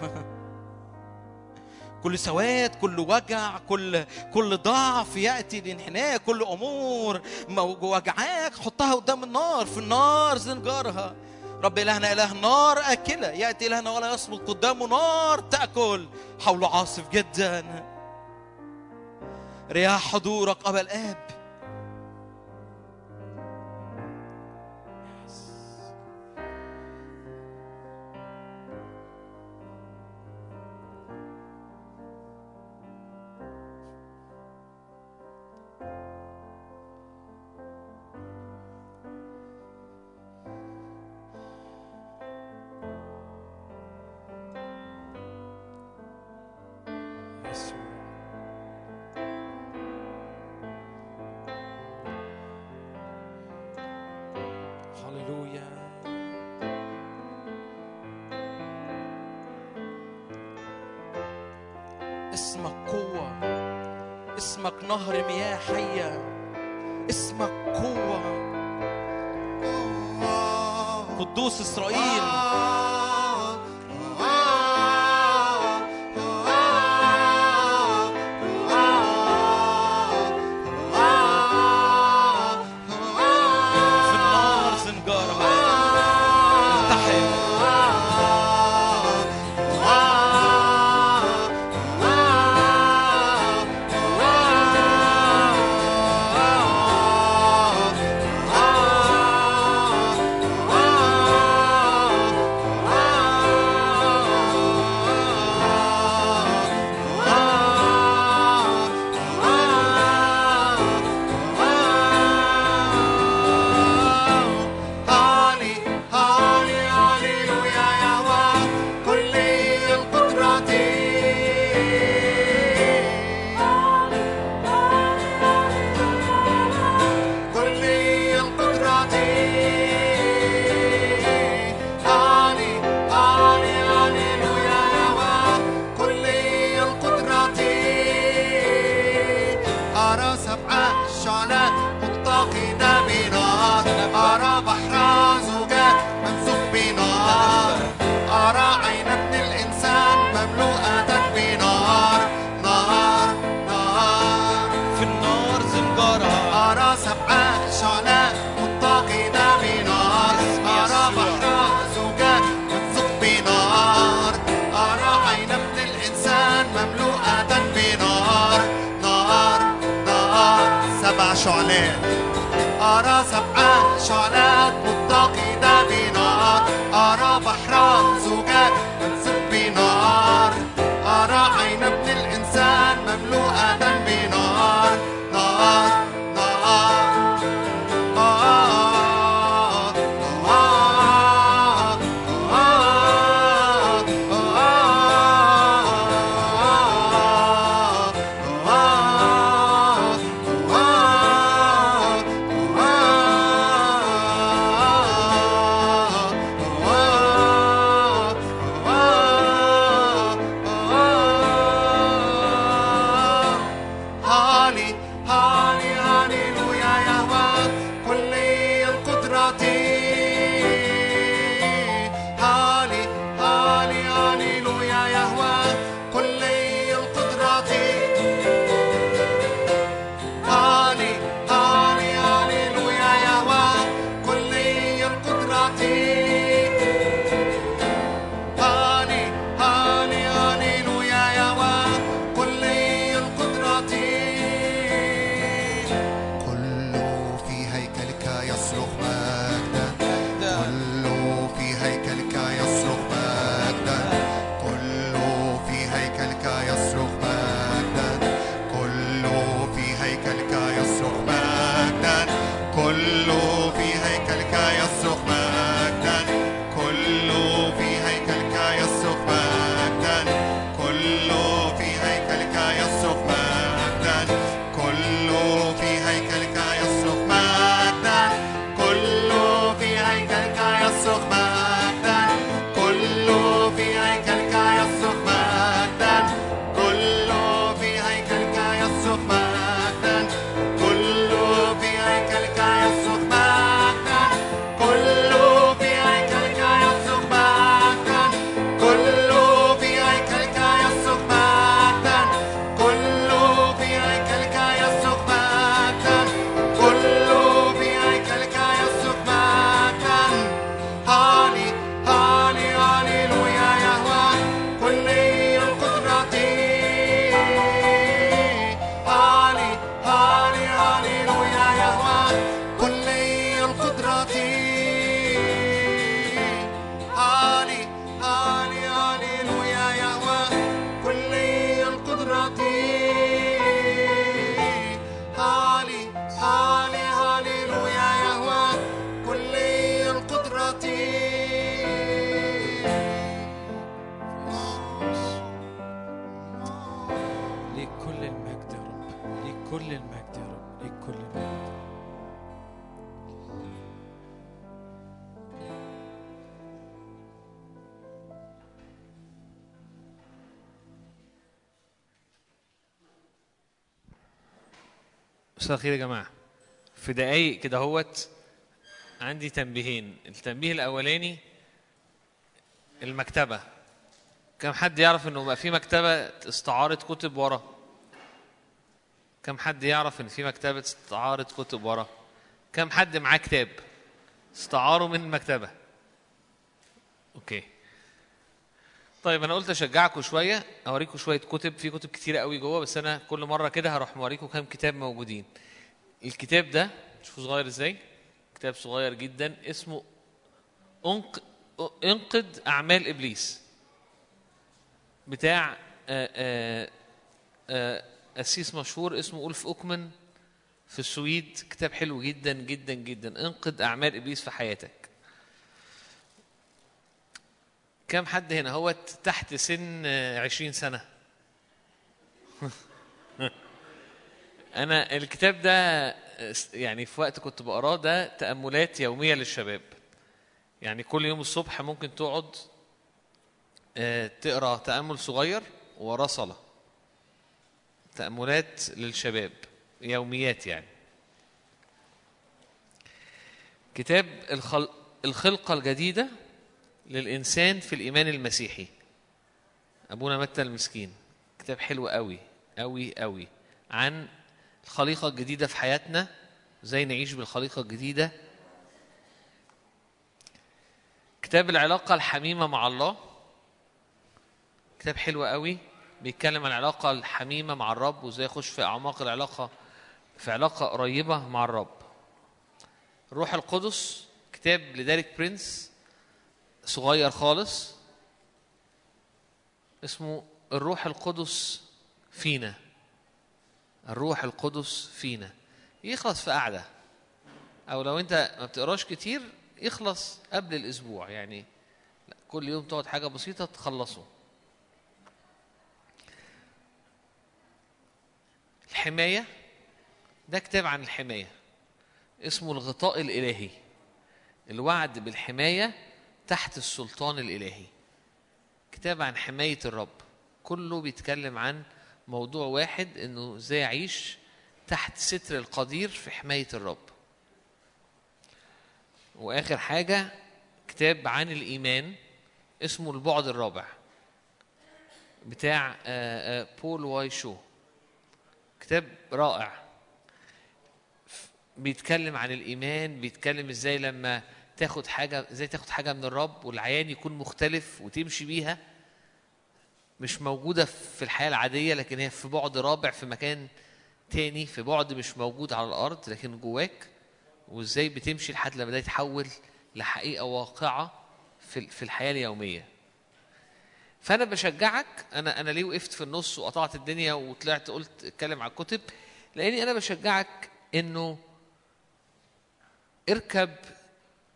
كل سواد كل وجع كل كل ضعف يأتي لانحناء كل أمور وجعاك حطها قدام النار. في النار زنجارها رب إلهنا إله نار أكلة. يأتي إلهنا ولا يصمت قدامه نار تأكل. حوله عاصف جدا. رياح حضورك أبا الآب. الخير يا جماعة. في دقايق كده هوت عندي تنبيهين. التنبيه الأولاني المكتبة. كم حد يعرف إنه بقى في مكتبة استعارة كتب ورا؟ كم حد يعرف إن في مكتبة استعارة كتب ورا؟ كم حد معاه كتاب؟ استعاره من المكتبة. أوكي. طيب أنا قلت أشجعكم شوية أوريكم شوية كتب. في كتب كتيرة قوي جوه بس أنا كل مرة كده هروح موريكم كام كتاب موجودين. الكتاب ده شوفوا صغير إزاي. كتاب صغير جدا اسمه انق... انقد أعمال إبليس. بتاع آه، آه، آه، قسيس مشهور اسمه ألف أوكمان في السويد. كتاب حلو جدا جدا جدا. انقد أعمال إبليس في حياتك. كم حد هنا؟ هو تحت سن عشرين سنة. أنا الكتاب ده يعني في وقت كنت بقراه ده تأملات يومية للشباب. يعني كل يوم الصبح ممكن تقعد آه، تقرأ تأمل صغير وراه صلاة. تأملات للشباب يوميات يعني. كتاب الخل... الخلقة الجديدة للإنسان في الإيمان المسيحي. أبونا متى المسكين كتاب حلو قوي قوي قوي عن الخليقة الجديدة في حياتنا إزاي نعيش بالخليقة الجديدة؟ كتاب العلاقة الحميمة مع الله. كتاب حلو قوي بيتكلم عن العلاقة الحميمة مع الرب وإزاي اخش في أعماق العلاقة في علاقة قريبة مع الرب. الروح القدس كتاب لديريك برينس صغير خالص اسمه الروح القدس فينا. الروح القدس فينا. يخلص في قعدة. أو لو أنت ما بتقراش كتير يخلص قبل الأسبوع. يعني كل يوم تقعد حاجة بسيطة تخلصه. الحماية ده كتاب عن الحماية. اسمه الغطاء الإلهي. الوعد بالحماية تحت السلطان الإلهي. كتاب عن حماية الرب. كله بيتكلم عن موضوع واحد إنه إزاي أعيش تحت ستر القدير في حماية الرب. وآخر حاجة كتاب عن الإيمان اسمه البعد الرابع بتاع آه، آه، بول واي شو. كتاب رائع. بيتكلم عن الإيمان بيتكلم إزاي لما تاخد حاجة إزاي تاخد حاجة من الرب والعيان يكون مختلف وتمشي بيها. مش موجودة في الحياة العادية لكن هي في بعد رابع في مكان تاني في بعد مش موجود على الأرض لكن جواك. وإزاي بتمشي لحد لما ده يتحول لحقيقة واقعة في الحياة اليومية. فأنا بشجعك. أنا أنا ليه وقفت في النص وقطعت الدنيا وطلعت قلت أتكلم على الكتب؟ لأني أنا بشجعك إنه اركب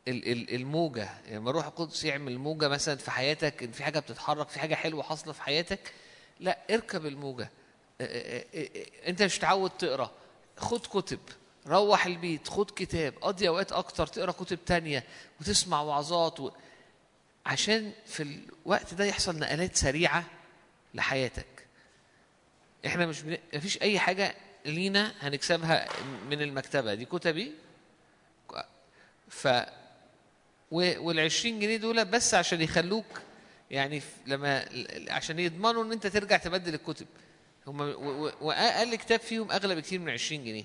ال- ال- الموجة. يعني لما الروح القدس يعمل موجة مثلا في حياتك إن في حاجة بتتحرك في حاجة حلوة حاصلة في حياتك لا اركب الموجة. اه- أنت مش متعود تقرأ. خد كتب روح البيت خد كتاب قضي أوقات أكتر تقرأ كتب تانية وتسمع وعظات و... عشان في الوقت ده يحصل نقلات سريعة لحياتك. إحنا مش بن... مفيش أي حاجة لينا هنكسبها من المكتبة. دي كتبي. ف وال 20 جنيه دول بس عشان يخلوك يعني لما عشان يضمنوا إن أنت ترجع تبدل الكتب. هم واقل كتاب فيهم أغلى بكتير من 20 جنيه.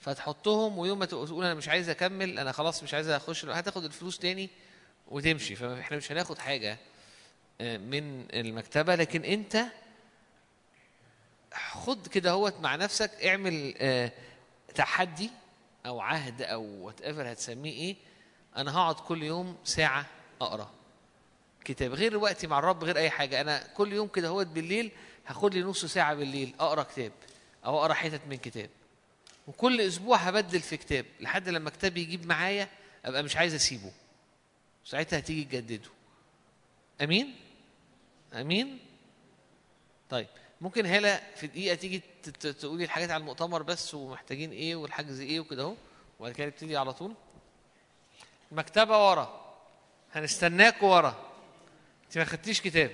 فتحطهم ويوم ما تقول أنا مش عايز أكمل أنا خلاص مش عايز أخش هتاخد الفلوس تاني وتمشي. فإحنا مش هناخد حاجة آه، من المكتبة. لكن أنت خد كده هوت مع نفسك اعمل آه، تحدي أو عهد أو whatever هتسميه إيه أنا هقعد كل يوم ساعة أقرأ. كتاب غير وقتي مع الرب غير أي حاجة. أنا كل يوم كده هوت بالليل هاخد لي نص ساعة بالليل أقرأ كتاب أو أقرأ حتت من كتاب. وكل أسبوع هبدل في كتاب لحد لما كتاب يجيب معايا أبقى مش عايز أسيبه. ساعتها هتيجي تجدده. أمين؟ أمين؟ طيب ممكن هلا في دقيقة تيجي تقولي الحاجات على المؤتمر بس ومحتاجين إيه والحجز إيه وكده أهو وبعد كده نبتدي على طول. المكتبه ورا. هنستناك ورا. انت ما خدتيش كتاب.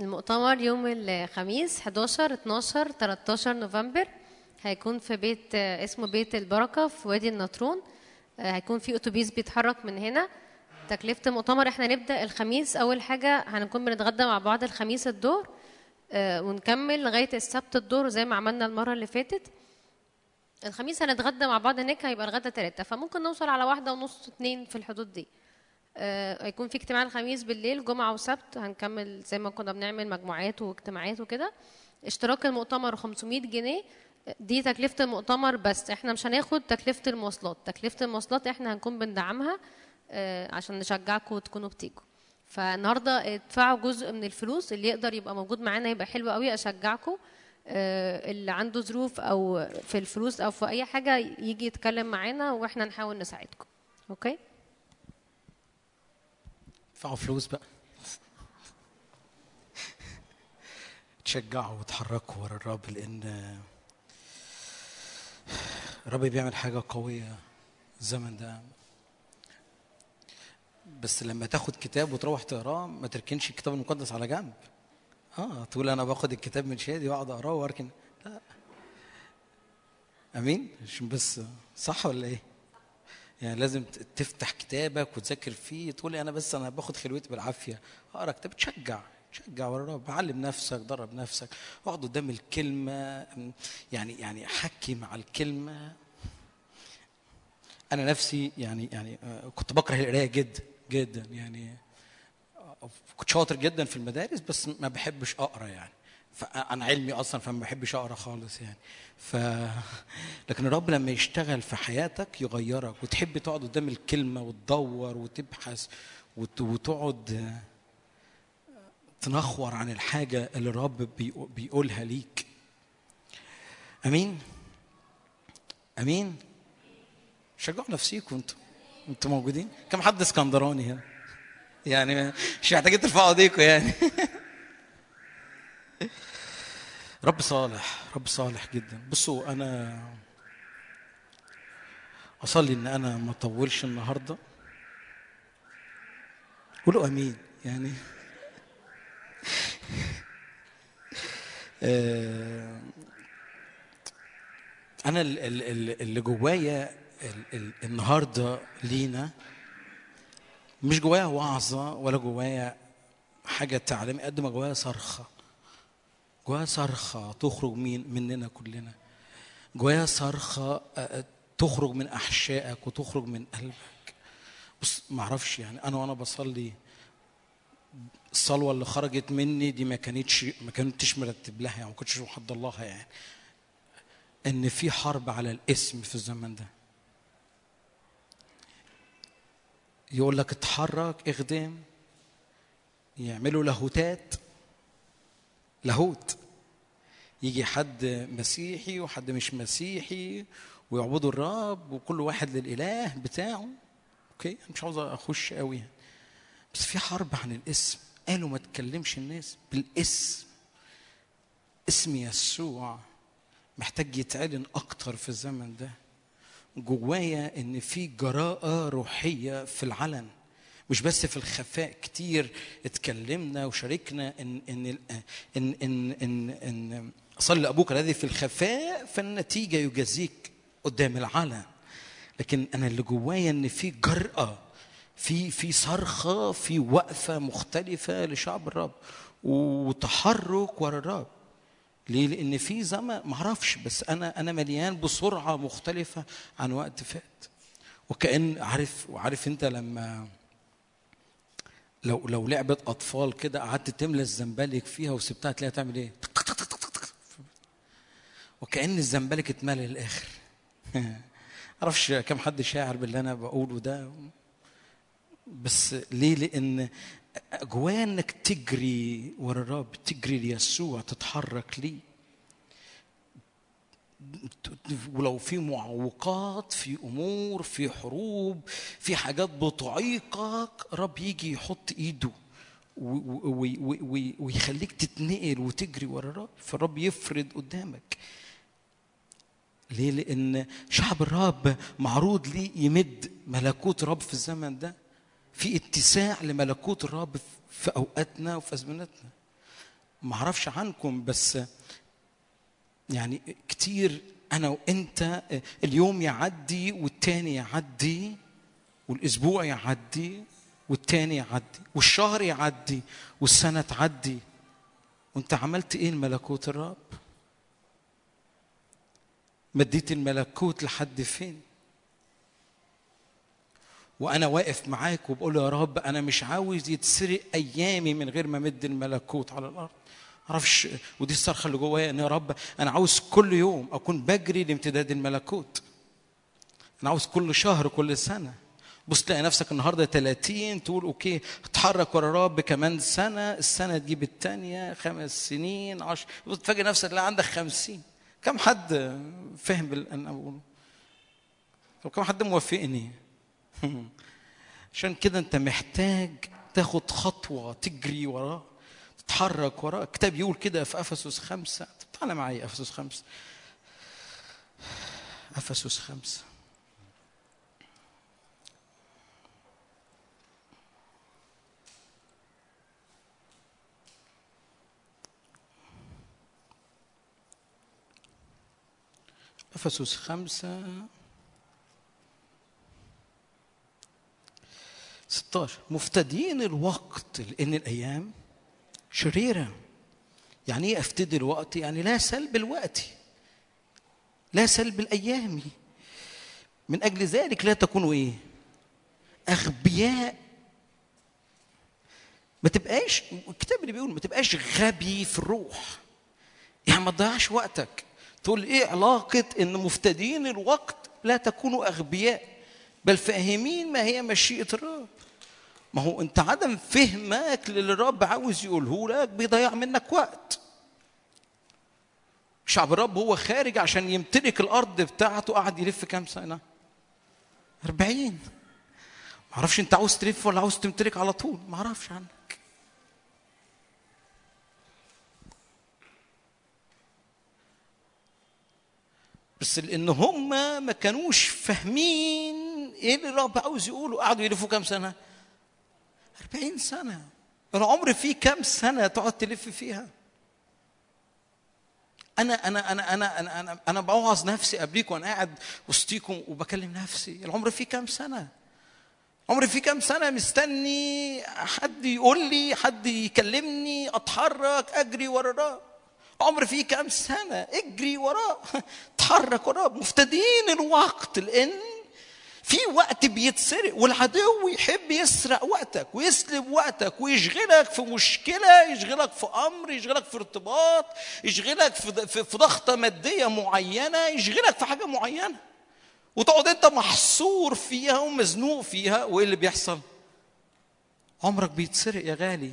المؤتمر يوم الخميس 11 12 13 نوفمبر هيكون في بيت اسمه بيت البركة في وادي النطرون. هيكون في أتوبيس بيتحرك من هنا. تكلفة المؤتمر إحنا نبدأ الخميس. أول حاجة هنكون بنتغدى مع بعض الخميس الظهر آه، ونكمل لغاية السبت الظهر زي ما عملنا المرة اللي فاتت. الخميس هنتغدى مع بعض هناك هيبقى الغدا تلاتة. فممكن نوصل على واحدة ونص اتنين في الحدود دي. آه، هيكون في اجتماع الخميس بالليل جمعة وسبت. هنكمل زي ما كنا بنعمل مجموعات واجتماعات وكده. اشتراك المؤتمر 500 جنيه. دي تكلفة المؤتمر بس. إحنا مش هناخد تكلفة المواصلات. تكلفة المواصلات إحنا هنكون بندعمها آه، عشان نشجعكم وتكونوا بتيجوا. فالنهاردة ادفعوا جزء من الفلوس اللي يقدر يبقى موجود معانا يبقى حلو قوي. اشجعكم. اللي عنده ظروف أو في الفلوس أو في أي حاجة يجي يتكلم معانا وإحنا نحاول نساعدكم. أوكي؟ ادفعوا فلوس بقى. تشجعوا وتحركوا ورا الرب لأن الرب بيعمل حاجة قوية الزمن ده. بس لما تاخد كتاب وتروح تقراه ما تركنش الكتاب المقدس على جنب. آه تقول أنا باخد الكتاب من شادي وأقعد أقراه وأركن. لا. أمين؟ مش بس صح ولا إيه؟ يعني لازم تفتح كتابك وتذاكر فيه تقول أنا بس أنا باخد خلوتي بالعافية. أقرأ كتاب تشجع تشجع ورا الرب علم نفسك درب نفسك. اقعد قدام الكلمة. يعني يعني حكي مع الكلمة. أنا نفسي يعني يعني آه، كنت بكره القراية جدا جدا يعني. كنت شاطر جدا في المدارس بس ما بحبش أقرأ يعني. فأنا علمي أصلا فما بحبش أقرأ خالص يعني. ف [LAUGHS] لكن الرب لما يشتغل في حياتك يغيرك وتحب تقعد قدام الكلمة وتدور وتبحث وت... وتقعد تنخور عن الحاجة اللي الرب بيقو- بيقولها ليك. أمين؟ أمين؟ شجعوا نفسيكم أنتوا. أنتوا موجودين؟ كم حد اسكندراني هنا؟ يعني مش محتاجين ترفعوا ايديكم يعني. [LAUGHS] رب صالح رب صالح جدا. بصوا أنا أصلي إن أنا ما أطولش النهارده. قولوا آمين يعني. [LAUGHS] آه، أنا ال- ال- ال- اللي جوايا ال- ال- النهارده لينا مش جوايا وعظة ولا جوايا حاجة تعليم قد ما جوايا صرخة. جوايا صرخة تخرج من مننا كلنا. جوايا صرخة آه، تخرج من أحشائك وتخرج من قلبك. بص ما أعرفش يعني أنا وأنا بصلي الصلوة اللي خرجت مني دي ما كانتش ما كنتش مرتب لها يعني ما كنتش محضر لها يعني. إن في حرب على الاسم في الزمن ده. يقول لك اتحرك اخدم. يعملوا لاهوتات. لاهوت. يجي حد مسيحي وحد مش مسيحي ويعبدوا الرب وكل واحد للإله بتاعه. أوكي مش عاوز أخش قوي. بس في حرب عن الاسم. قالوا ما تكلمش الناس بالاسم. اسم يسوع محتاج يتعلن أكتر في الزمن ده. جوايا إن في جراءة روحية في العلن. مش بس في الخفاء كتير اتكلمنا وشاركنا إن إن إن إن إن, إن صلي أبوك الذي في الخفاء فالنتيجة يجازيك قدام العلن. لكن أنا اللي جوايا إن في جرأة في في صرخة في وقفة مختلفة لشعب الرب وتحرك ورا الرب. ليه؟ لأن في زمن ما أعرفش بس أنا أنا مليان بسرعة مختلفة عن وقت فات. وكأن عارف وعارف أنت لما لو لو لعبة أطفال كده قعدت تملى الزنبلك فيها وسبتها تلاقيها تعمل إيه؟ وكأن الزنبلك اتملى للآخر. [LAUGHS] معرفش كم حد شاعر باللي أنا بقوله ده بس ليه؟ لأن جوايا إنك تجري ورا الرب تجري ليسوع تتحرك ليه. ولو في معوقات في أمور في حروب في حاجات بتعيقك رب يجي يحط إيده ويخليك تتنقل وتجري ورا الرب. فالرب يفرد قدامك. ليه؟ لأن شعب الرب معروض ليه يمد ملكوت رب في الزمن ده. في اتساع لملكوت الرب في أوقاتنا وفي أزمنتنا. ما أعرفش عنكم بس يعني كتير أنا وأنت اليوم يعدي والتاني يعدي والأسبوع يعدي والتاني يعدي والشهر يعدي والسنة تعدي. وأنت عملت إيه لملكوت الرب؟ مديت الملكوت لحد فين؟ وأنا واقف معاك وبقول يا رب أنا مش عاوز يتسرق أيامي من غير ما مد الملكوت على الأرض. معرفش ودي الصرخة اللي جوايا إن يا رب أنا عاوز كل يوم أكون بجري لامتداد الملكوت. أنا عاوز كل شهر كل سنة. بص تلاقي نفسك النهارده 30 تقول أوكي اتحرك ورا الرب كمان سنة السنة تجيب الثانية خمس سنين 10 تفاجئ نفسك تلاقي عندك 50 كم حد فاهم باللي أنا بقوله؟ طب كم حد موافقني؟ [LAUGHS] عشان كده انت محتاج تاخد خطوة تجري وراه تتحرك وراه الكتاب يقول كده في أفسس خمسة. تعالى معايا أفسس خمسة. أفسس خمسة. أفسس خمسة. 16 مفتدين الوقت لأن الأيام شريرة. يعني إيه أفتدي الوقت؟ يعني لا سلب الوقت. لا سلب الأيام. من أجل ذلك لا تكونوا إيه؟ أغبياء. ما تبقاش الكتاب اللي بيقول ما تبقاش غبي في الروح. يعني ما تضيعش وقتك. تقول إيه علاقة إن مفتدين الوقت لا تكونوا أغبياء؟ بل فاهمين ما هي مشيئة الرب. ما هو انت عدم فهمك للي الرب عاوز يقوله لك بيضيع منك وقت. شعب الرب هو خارج عشان يمتلك الأرض بتاعته قعد يلف كام سنة؟ 40 ما أعرفش انت عاوز تلف ولا عاوز تمتلك على طول ما أعرفش عنك. بس لأن هم ما كانوش فاهمين إيه اللي الرب عاوز يقوله قعدوا يلفوا كام سنة؟ 40 سنة. العمر فيه كام سنة تقعد تلف فيها؟ أنا أنا أنا أنا أنا أنا, أنا بوعظ نفسي قبليكم وأنا قاعد وسطيكم وبكلم نفسي. العمر فيه كام سنة؟ عمري فيه كام سنة مستني حد يقول لي حد يكلمني أتحرك أجري وراه عمري فيه كام سنة؟ أجري وراه [LAUGHS] أتحرك وراه مفتدين الوقت لأن في وقت بيتسرق والعدو يحب يسرق وقتك ويسلب وقتك ويشغلك في مشكلة يشغلك في أمر يشغلك في ارتباط يشغلك في ضغطة مادية معينة يشغلك في حاجة معينة. وتقعد أنت محصور فيها ومزنوق فيها وإيه اللي بيحصل؟ عمرك بيتسرق يا غالي.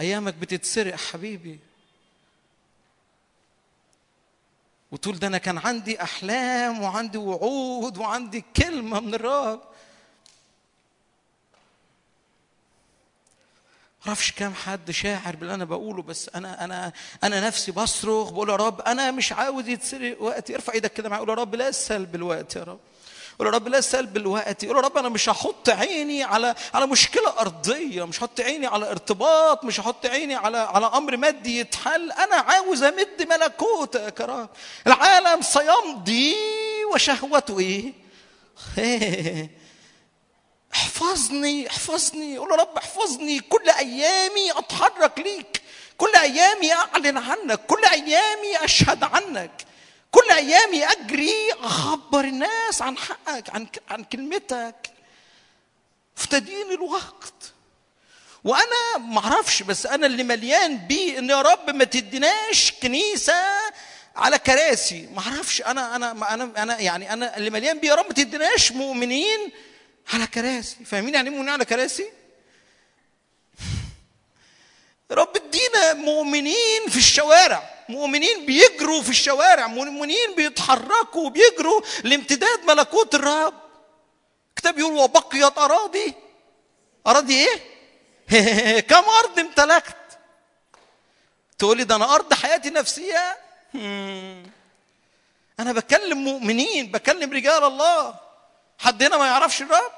أيامك بتتسرق حبيبي. وتقول ده أنا كان عندي أحلام وعندي وعود وعندي كلمة من الرب. معرفش كام حد شاعر باللي أنا بقوله بس أنا أنا أنا نفسي بصرخ بقول يا رب أنا مش عاوز يتسرق وقتي. ارفع إيدك كده معايا قول يا رب لا سلب الوقت يا رب. قول يا رب لا سلب الوقت قول يا رب أنا مش هحط عيني على على مشكلة أرضية مش هحط عيني على ارتباط مش هحط عيني على على أمر مادي يتحل. أنا عاوز أمد ملكوتك يا رب العالم سيمضي وشهوته إيه؟ [LAUGHS] احفظني احفظني. قول يا رب احفظني. كل أيامي أتحرك ليك. كل أيامي أعلن عنك. كل أيامي أشهد عنك. كل أيامي أجري أخبر الناس عن حقك عن عن كلمتك. افتدين الوقت. وأنا ما أعرفش بس أنا اللي مليان بيه إن يا رب ما تديناش كنيسة على كراسي. ما أعرفش أنا أنا أنا أنا يعني أنا اللي مليان بيه يا رب ما تديناش مؤمنين على كراسي. فاهمين يعني إيه مؤمنين على كراسي؟ رب ادينا مؤمنين في الشوارع. مؤمنين بيجروا في الشوارع. مؤمنين بيتحركوا وبيجروا لامتداد ملكوت الرب. الكتاب يقول وبقيت أراضي. أراضي إيه؟ [LAUGHS] كم أرض امتلكت؟ تقول لي ده أنا أرض حياتي نفسية. أنا بكلم مؤمنين بكلم رجال الله. حد هنا ما يعرفش الرب؟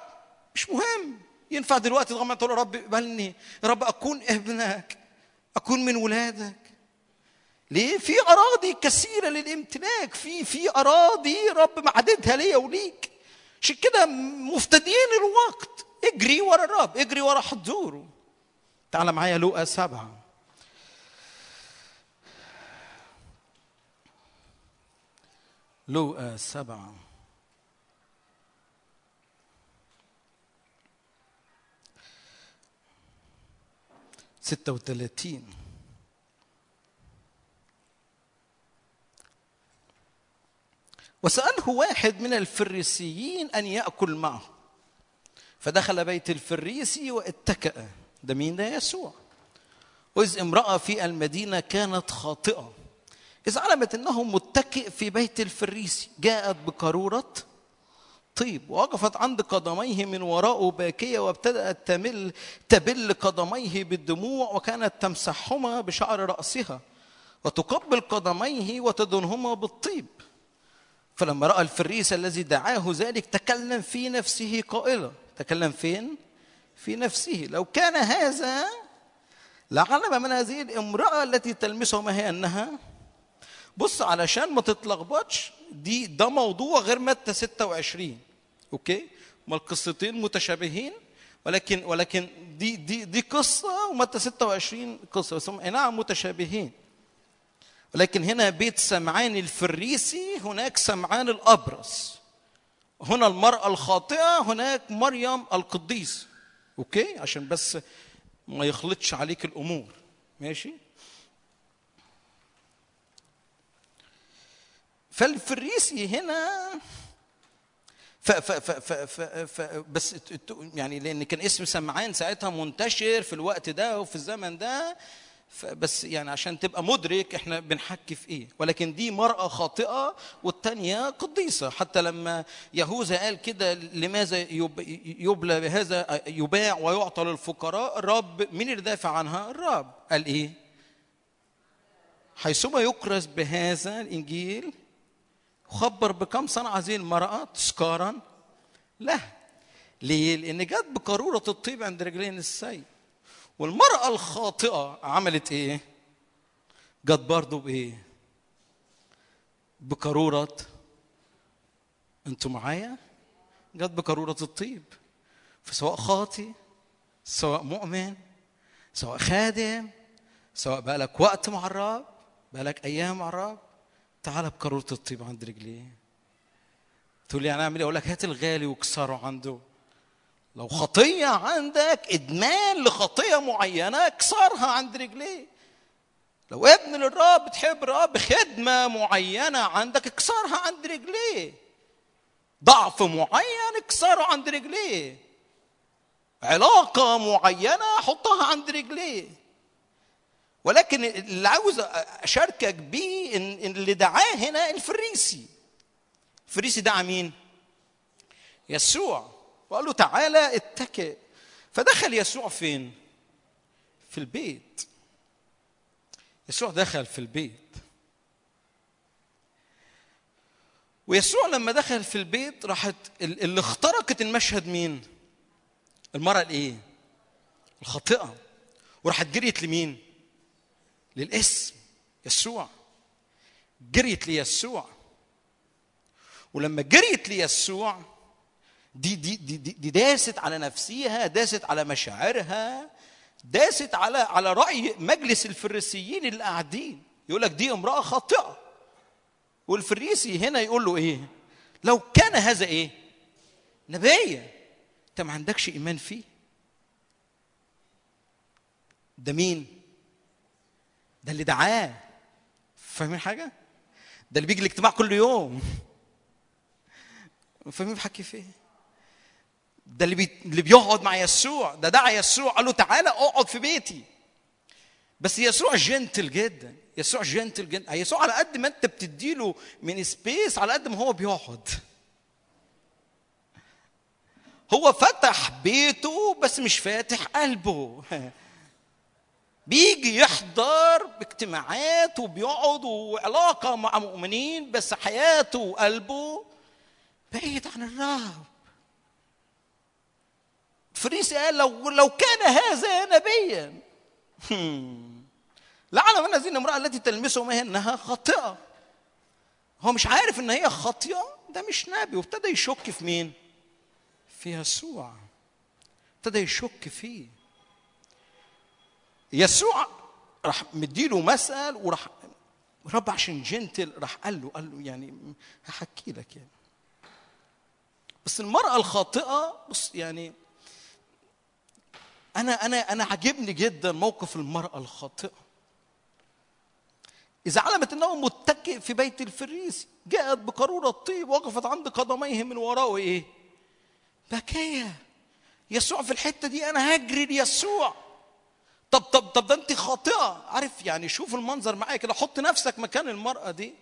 مش مهم. ينفع دلوقتي طبعا تقول يا رب اقبلني يا رب أكون ابنك. أكون من ولادك؟ ليه؟ في أراضي كثيرة للامتلاك. في في أراضي رب معددها ليا وليك. عشان كده مفتدين الوقت. اجري ورا الرب اجري ورا حضوره. تعال معايا لوقا سبعة. لوقا سبعة. ستة وثلاثين وسأله واحد من الفريسيين أن يأكل معه. فدخل بيت الفريسي واتكأ. ده مين؟ ده يسوع. وإذ امرأة في المدينة كانت خاطئة. إذ علمت أنه متكئ في بيت الفريسي. جاءت بقارورة طيب ووقفت عند قدميه من وراءه باكية وابتدأت تمل تبل قدميه بالدموع وكانت تمسحهما بشعر رأسها وتقبل قدميه وتدنهما بالطيب. فلما رأى الفريسي الذي دعاه ذلك تكلم في نفسه قائلا. تكلم فين؟ في نفسه. لو كان هذا لعلم من هذه الامرأة التي تلمسه ما هي أنها؟ بص علشان ما تتلخبطش دي ده موضوع غير متى 26 أوكي؟ ما القصتين متشابهين؟ ولكن ولكن دي دي دي قصة ومتى 26 قصة بس أي نعم متشابهين. ولكن هنا بيت سمعان الفريسي هناك سمعان الأبرص. هنا المرأة الخاطئة هناك مريم القديس أوكي؟ عشان بس ما يخلطش عليك الأمور. ماشي؟ فالفريسي هنا ف ف ف ف ف ف بس يعني لأن كان اسم سمعان ساعتها منتشر في الوقت ده وفي الزمن ده بس يعني عشان تبقى مدرك إحنا بنحكي في إيه. ولكن دي مرأة خاطئة والتانية قديسة. حتى لما يهوذا قال كده لماذا يب- يبلى بهذا يباع ويعطى للفقراء؟ الرب مين اللي دافع عنها؟ الرب. قال إيه؟ حيثما يكرز بهذا الإنجيل خبر بكم صنع هذه المرأة تذكارا له ليه؟ لأن جت بقارورة الطيب عند رجلين السيد والمرأة الخاطئة عملت إيه؟ جت برضه بإيه؟ بقارورة أنتوا معايا؟ جت بقارورة الطيب فسواء خاطي سواء مؤمن سواء خادم سواء بقالك وقت مع الرب بقالك أيام مع الرب تعال بقارورة الطيب عند رجليه تقول لي هنعمل إيه أقول لك هات الغالي واكسره عنده. لو خطية عندك إدمان لخطية معينة اكسرها عند رجليه لو ابن للرب بتحب الرب خدمه معينة عندك اكسرها عند رجليه ضعف معين اكسره عند رجليه علاقة معينة حطها عند رجليه ولكن اللي عاوز أشاركك بيه ان اللي دعاه هنا الفريسي. الفريسي دعا مين يسوع. وقال له تعالى اتكئ. فدخل يسوع فين؟ في البيت. يسوع دخل في البيت. ويسوع لما دخل في البيت راحت ال- اللي اخترقت المشهد مين؟ المرأة الإيه؟ الخاطئة. وراحت جريت لمين؟ للاسم يسوع. جريت ليسوع. ولما جريت ليسوع دي دي دي دي, داست على نفسيها داست على مشاعرها داست على على رأي مجلس الفريسيين اللي قاعدين يقول لك دي امرأة خاطئة. والفريسي هنا يقول له إيه؟ لو كان هذا إيه؟ نبيه أنت ما عندكش إيمان فيه. ده مين؟ ده اللي دعاه. فاهمين حاجة؟ ده اللي بيجي الاجتماع كل يوم. فاهمين بحكي في إيه؟ ده اللي بي... اللي بيقعد مع يسوع. ده دعا يسوع. قال له تعالى أقعد في بيتي. بس يسوع gentle جدا. يسوع gentle جدا. يسوع على قد ما أنت بتديله من space على قد ما هو بيقعد. هو فتح بيته بس مش فاتح قلبه. [LAUGHS] بيجي يحضر باجتماعات وبيقعد وعلاقة مع مؤمنين بس حياته وقلبه بعيد عن الرب. فريسي قال لو لو كان هذا نبيا. لعن من هذه الامراه التي تلمسه ما هي إنها خاطئة. هو مش عارف إن هي خاطئة؟ ده مش نبي. وابتدى يشك في مين؟ في يسوع. ابتدى يشك فيه. يسوع راح مديله مثل وراح رب عشان جنتل راح قال له قال له يعني هحكي لك يعني. بس المرأة الخاطئة بص يعني أنا أنا أنا عاجبني جدا موقف المرأة الخاطئة. إذا علمت أنه متكئ في بيت الفريسي جاءت بقارورة طيب وقفت عند قدميه من وراءه إيه؟ بكية يسوع في الحتة دي أنا هجري ليسوع. طب طب طب ده أنت خاطئة. عارف يعني شوف المنظر معايا كده حط نفسك مكان المرأة دي.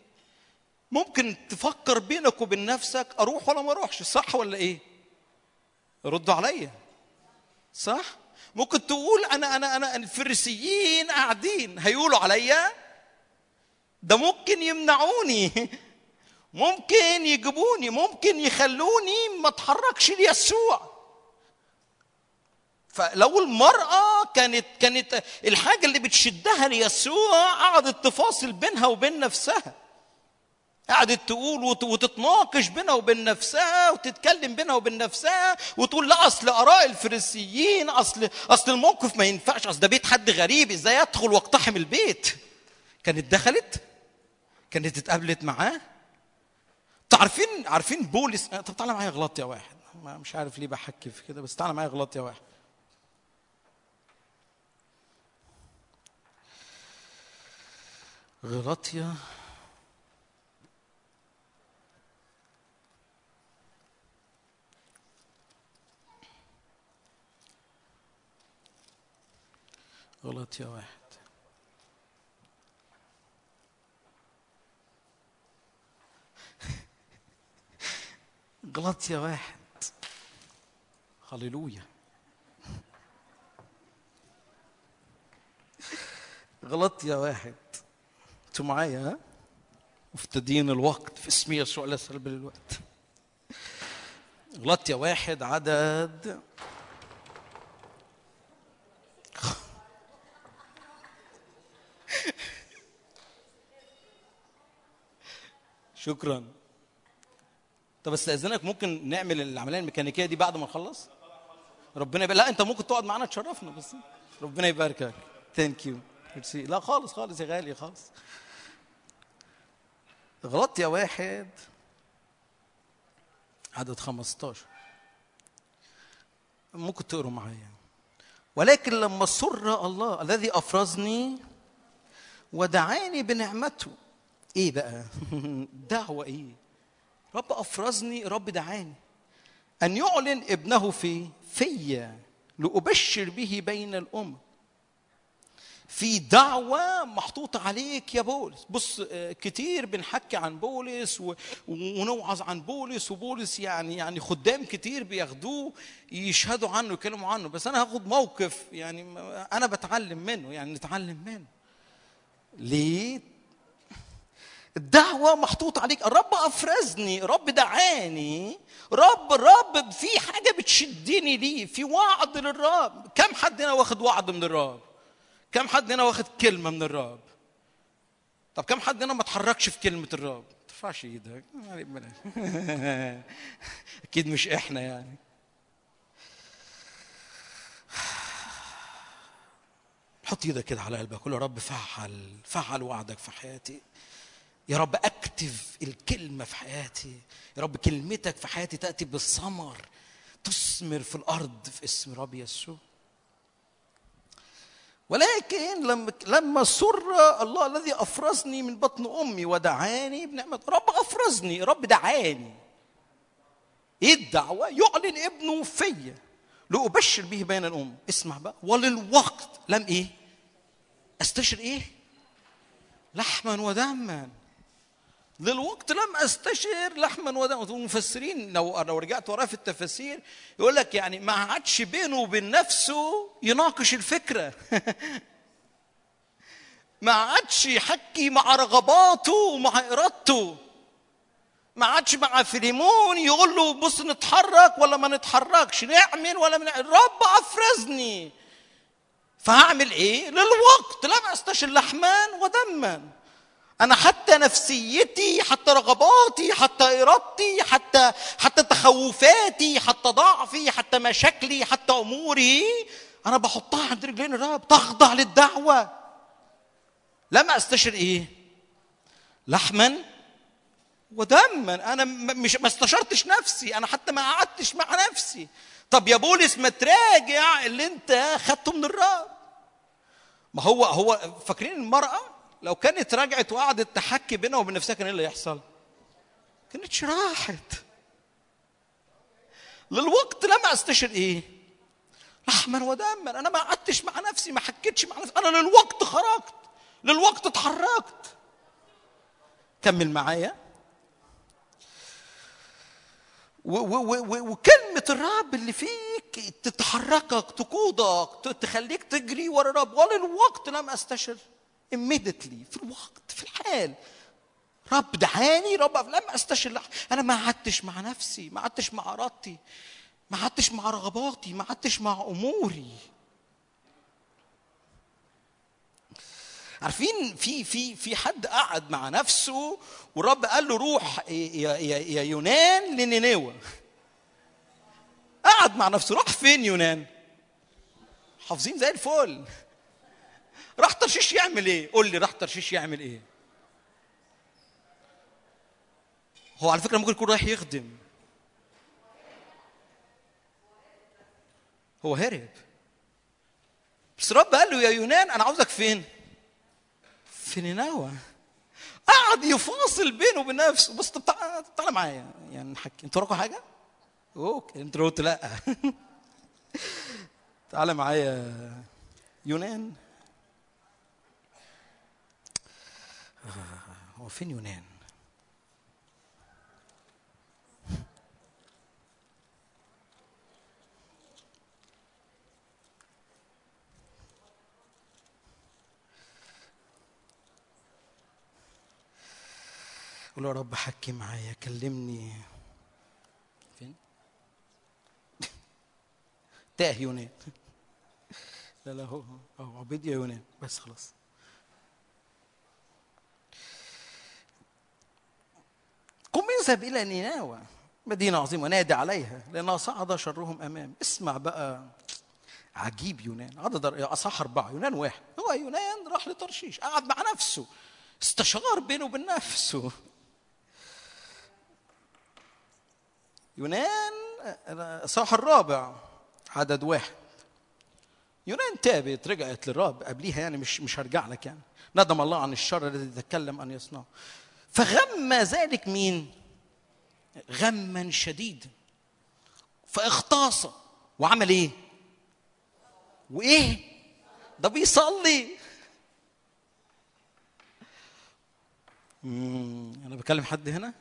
ممكن تفكر بينك وبين نفسك أروح ولا ما أروحش صح ولا إيه؟ ردوا عليا. صح؟ ممكن تقول أنا أنا أنا الفريسيين قاعدين هيقولوا عليا؟ ده ممكن يمنعوني. [LAUGHS] ممكن يجيبوني ممكن يخلوني ما أتحركش ليسوع فلو المرأة كانت كانت الحاجة اللي بتشدها ليسوع قعدت تفاصل بينها وبين نفسها. قعدت تقول وت- وتتناقش بينها وبين نفسها وتتكلم بينها وبين نفسها وتقول لا أصل آراء الفريسيين اصل أصل الموقف ما ينفعش أصل ده بيت حد غريب إزاي أدخل وأقتحم البيت؟ كانت دخلت؟ كانت اتقابلت معاه؟ تعرفين عارفين بولس طب تعالى معايا غلط يا واحد. مش عارف ليه بحكي في كده بس تعالى معايا غلط يا واحد. غلطية. غلطية واحد. [LAUGHS] غلطية واحد. هللويا. [LAUGHS] غلطية واحد. أنتوا معايا ها؟ مفتدين الوقت. في اسم يسوع لا سلب الوقت غلط يا واحد عدد. [LAUGHS] شكرا. طب استأذنك ممكن نعمل العملية الميكانيكية دي بعد ما نخلص؟ ربنا يبارك. لا انت ممكن تقعد معانا تشرفنا بس ربنا يباركك. ثانك يو لا خالص خالص يا غالي خالص. غلط يا واحد. عدد 15 ممكن تقروا معايا. ولكن لما سر الله الذي أفرزني ودعاني بنعمته إيه بقى؟ [LAUGHS] دعوة إيه؟ رب أفرزني رب دعاني. أن يعلن ابنه في فيا لأبشر به بين الأمم. في دعوة محطوطة عليك يا بولس. بص آه، كتير بنحكي عن بولس ونوعظ عن بولس وبولس يعني يعني خدام كتير بياخدوه يشهدوا عنه يتكلموا عنه. بس أنا هاخد موقف يعني أنا بتعلم منه يعني نتعلم منه. ليه؟ الدعوة محطوطة عليك. الرب أفرزني رب دعاني. رب رب في حاجة بتشدني ليه؟ في وعد للرب. كم حد هنا واخد وعد من الرب؟ كم حد هنا واخد كلمة من الرب طب كم حد هنا ما اتحركش في كلمة الرب ما ترفعش إيدك. [LAUGHS] أكيد مش إحنا يعني. حط إيدك كده على قلبك قول يا رب فعل فعل وعدك في حياتي. يا رب اكتب الكلمة في حياتي. يا رب كلمتك في حياتي تأتي بالثمر تثمر في الأرض في اسم رب يسوع. ولكن لما لما سر الله الذي أفرزني من بطن أمي ودعاني بنعمة رب أفرزني رب دعاني. إيه الدعوة؟ يعلن ابنه فيا. لأبشر به بين الامم اسمع بقى. وللوقت لم إيه؟ أستشر إيه؟ لحما ودما. للوقت لم استشر لحما ودما المفسرين لو لو رجعت وراه في التفاسير يقول لك يعني ما عادش بينه وبين نفسه يناقش الفكرة. [LAUGHS] ما عادش يحكي مع رغباته ومع إرادته. ما عادش مع فيليمون يقول له بص نتحرك ولا ما نتحركش. نعمل ولا من الرب أفرزني. فهعمل إيه؟ للوقت. لم استشر لحمان ودما أنا حتى نفسيتي حتى رغباتي حتى إرادتي حتى حتى تخوفاتي حتى ضعفي حتى مشاكلي حتى أموري أنا بحطها عند رجلين الرب تخضع للدعوة. لم استشر إيه؟ لحما ودما. أنا مش ما استشرتش نفسي أنا حتى ما قعدتش مع نفسي. طب يا بولس ما تراجع اللي أنت خدته من الرب. ما هو هو فاكرين المرأة؟ لو كانت رجعت وقعدت تحكي بينها وبين نفسها كان إيه اللي يحصل؟ كانتش راحت. للوقت لما استشر إيه؟ لحما ودما. أنا ما قعدتش مع نفسي ما حكيتش مع نفسي. أنا للوقت خرجت. للوقت اتحركت. كمل معايا. وكلمة الرب اللي فيك تتحركك تقودك تخليك تجري ورا الرب. وللوقت لم استشر immediately في الوقت في الحال. رب دعاني رب لم استشر أنا ما قعدتش مع نفسي ما قعدتش مع إرادتي ما قعدتش مع رغباتي ما قعدتش مع أموري. عارفين في في في حد قعد مع نفسه والرب قال له روح يا يا يا يونان لنينوى. قعد مع نفسه راح فين يونان؟ حافظين زي الفل. راح ترشيش يعمل إيه؟ قول لي راح ترشيش يعمل إيه؟ هو على فكرة ممكن يكون رايح يخدم. هو هرب. بس الرب قال له يا يونان أنا عاوزك فين؟ في نينوى قعد يفاصل بينه وبين نفسه. بص طب تعالى معايا. يعني نحكي أنتوا وراكم حاجة؟ أوكي. أنتوا قلت لا. [LAUGHS] تعالى معايا يونان. هو فين يونان؟ قول يا رب حكي معايا كلمني. فين؟ [LAUGHS] تاه يونان. [LAUGHS] لا لا هو هو عبيد يا يونان. بس خلاص. قم اذهب إلى نينوى. مدينة عظيمة نادي عليها لأنها صعد شرهم أمام اسمع بقى. عجيب يونان. عدد أصح أربعة يونان واحد. هو يونان راح لترشيش. قعد مع نفسه. استشار بينه وبين نفسه. يونان صح الرابع عدد واحد. يونان تابت رجعت للرب قبليها يعني مش مش هرجع لك يعني. ندم الله عن الشر الذي تكلم أن يصنعه فغم ذلك مين؟ غما شديدا فاغتاص وعمل إيه؟ وإيه؟ ده بيصلي. أنا بكلم حد هنا.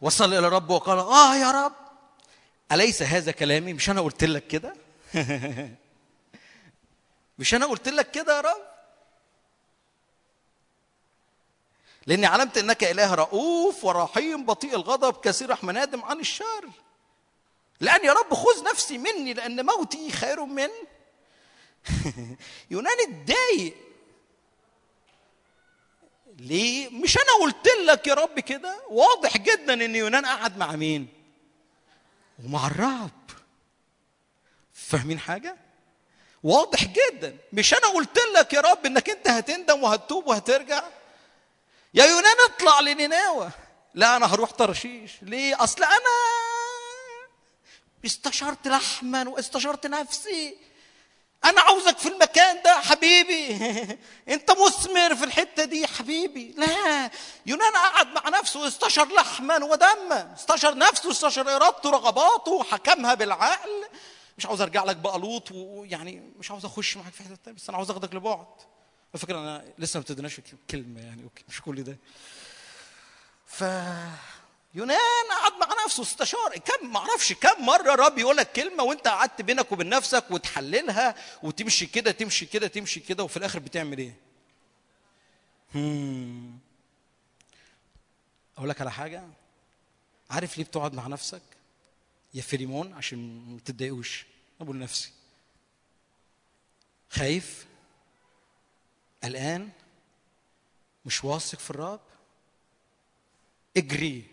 وصل إلى الرب وقال آه يا رب. أليس هذا كلامي؟ مش أنا قلت لك كده؟ [LAUGHS] مش أنا قلت لك كده يا رب؟ لاني علمت انك اله رؤوف ورحيم بطيء الغضب كثير رحمه نادم عن الشر. لأن يا رب خذ نفسي مني لأن موتي خير من [LAUGHS] يونان اتضايق. ليه؟ مش أنا قلت لك يا رب كده؟ واضح جدا إن يونان قعد مع مين؟ ومع الرب فاهمين حاجة؟ واضح جدا. مش أنا قلت لك يا رب إنك أنت هتندم وهتتوب وهترجع؟ يا يونان اطلع لنينوى. لا أنا هروح ترشيش ليه؟ أصل أنا استشرت لحما واستشرت نفسي. أنا عاوزك في المكان ده حبيبي. [LAUGHS] أنت مثمر في الحتة دي حبيبي. لا يونان قعد مع نفسه استشر لحما ودما. استشر نفسه استشر إرادته رغباته وحكمها بالعقل. مش عاوز أرجع لك بقى لوط ويعني مش عاوز أخش معاك في حتة بس أنا عاوز أخدك لبعد. على فكرة أنا لسه ما ابتديناش كلمه يعني أوكي مش كل ده ف يونان قعد مع نفسه استشار كم ما أعرفش كم مرة الرب يقول لك كلمة وأنت قعدت بينك وبين نفسك وتحللها وتمشي كده تمشي كده تمشي كده وفي الآخر بتعمل إيه؟ هم. أقول لك على حاجة عارف ليه بتقعد مع نفسك؟ يا فريمون عشان ما تتضايقوش أقول لنفسي خايف قلقان مش واثق في الرب؟ اجري.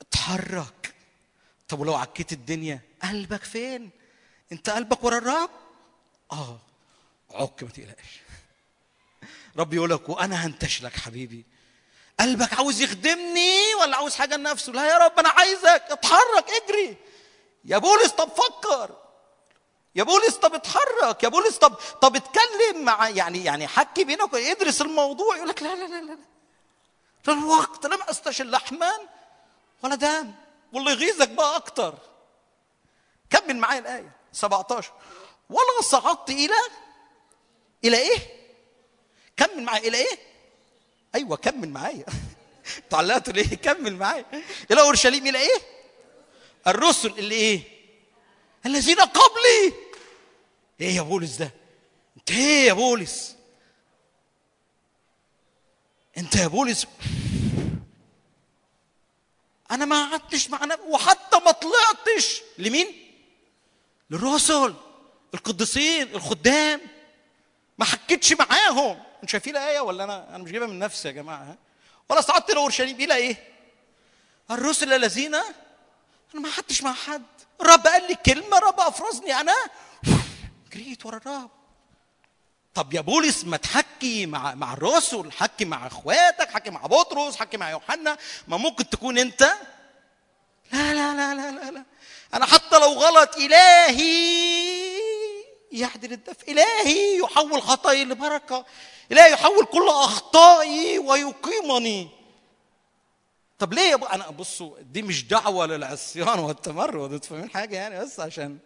اتحرك. طب ولو عكيت الدنيا قلبك فين؟ انت قلبك ورا الرب؟ آه. عك ما تقلقش. رب يقول لك وأنا هنتشلك حبيبي. قلبك عاوز يخدمني ولا عاوز حاجة لنفسه؟ لا يا رب أنا عايزك. اتحرك اجري. يا بولس طب فكر. يا بولس طب اتحرك. يا بولس طب طب اتكلم مع يعني يعني حكي بينك ادرس الموضوع. يقول لك لا لا لا لا الوقت لم أستشل لحمان ولا دم. واللي يغيظك بقى أكتر. كمل معايا الآية؟ 17 ولا صعدت إلى إلى إيه؟ كمل معايا؟ إلى إيه؟ أيوه كمل معايا. [LAUGHS] تعلقتوا ليه؟ كمل معايا؟ إلى أورشليم إلى إيه؟ الرسل اللي إيه؟ الذين قبلي. إيه يا بولس ده؟ أنت إيه يا بولس؟ أنت يا بولس؟ أنا ما قعدتش مع نب... وحتى ما طلعتش. لمين؟ للرسل القديسين الخدام. ما حكيتش معاهم. أنتوا شايفين الآية ولا أنا؟ أنا مش جايبها من نفسي يا جماعة ها؟ ولا صعدت إلى أورشليم. إلى إيه؟ الرسل الذين أنا ما قعدتش مع حد. الرب قال لي كلمة الرب أفرزني. أنا جريت ورا الرب. طب يا بولس ما تحكي مع مع الرسل حكي مع اخواتك حكي مع بطرس حكي مع يوحنا. ما ممكن تكون انت؟ لا لا لا لا لا, لا. أنا حتى لو غلط إلهي يعدل الدف إلهي يحول خطاياي لبركة. إلهي يحول كل أخطائي ويقيمني. طب ليه يا ابو أنا بصوا دي مش دعوة للعصيان والتمرد أنتوا فاهمين حاجة يعني؟ بس عشان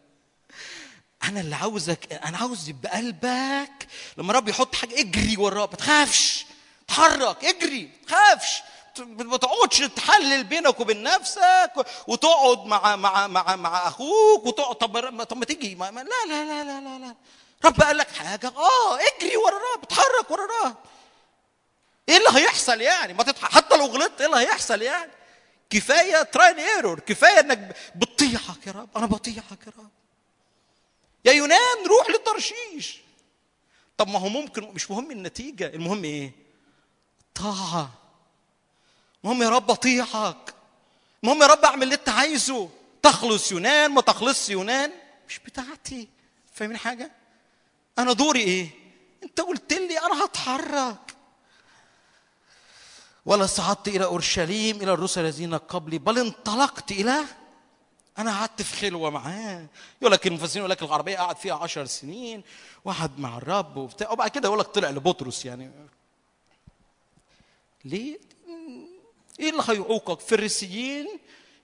أنا اللي عاوزك أنا عاوز يبقى قلبك لما رب يحط حاجة اجري وراه ما تخافش اتحرك اجري ما تخافش. ما تقعدش تحلل بينك وبين نفسك وتقعد مع مع مع مع أخوك وتقعد طب طب ما تيجي ما لا لا لا لا لا لا. رب قال لك حاجة آه اجري ورا الرب اتحرك ورا الرب إيه اللي هيحصل يعني؟ ما تتح... حتى لو غلطت إيه اللي هيحصل يعني؟ كفاية trial and error كفاية إنك بتطيعه يا رب أنا بطيعك يا رب. يا يونان روح لترشيش طب ما هو ممكن مش مهم النتيجة المهم إيه؟ الطاعه المهم يا رب أطيعك. المهم يا رب أعمل اللي أنت عايزه. تخلص يونان ما تخلصش يونان. مش بتاعتي. فاهمين حاجة؟ أنا دوري إيه؟ أنت قلت لي أنا هتحرك. ولا صعدت إلى أورشليم إلى الرسل الذين قبلي بل انطلقت إلى أنا قعدت في خلوه معاه. يقول لك المفسرين يقول لك العربيه قعد فيها عشر سنين وقعد مع الرب وبتاع. وبعد كده يقول لك طلع لبطرس يعني. ليه؟ إيه اللي هيعوقك فريسيين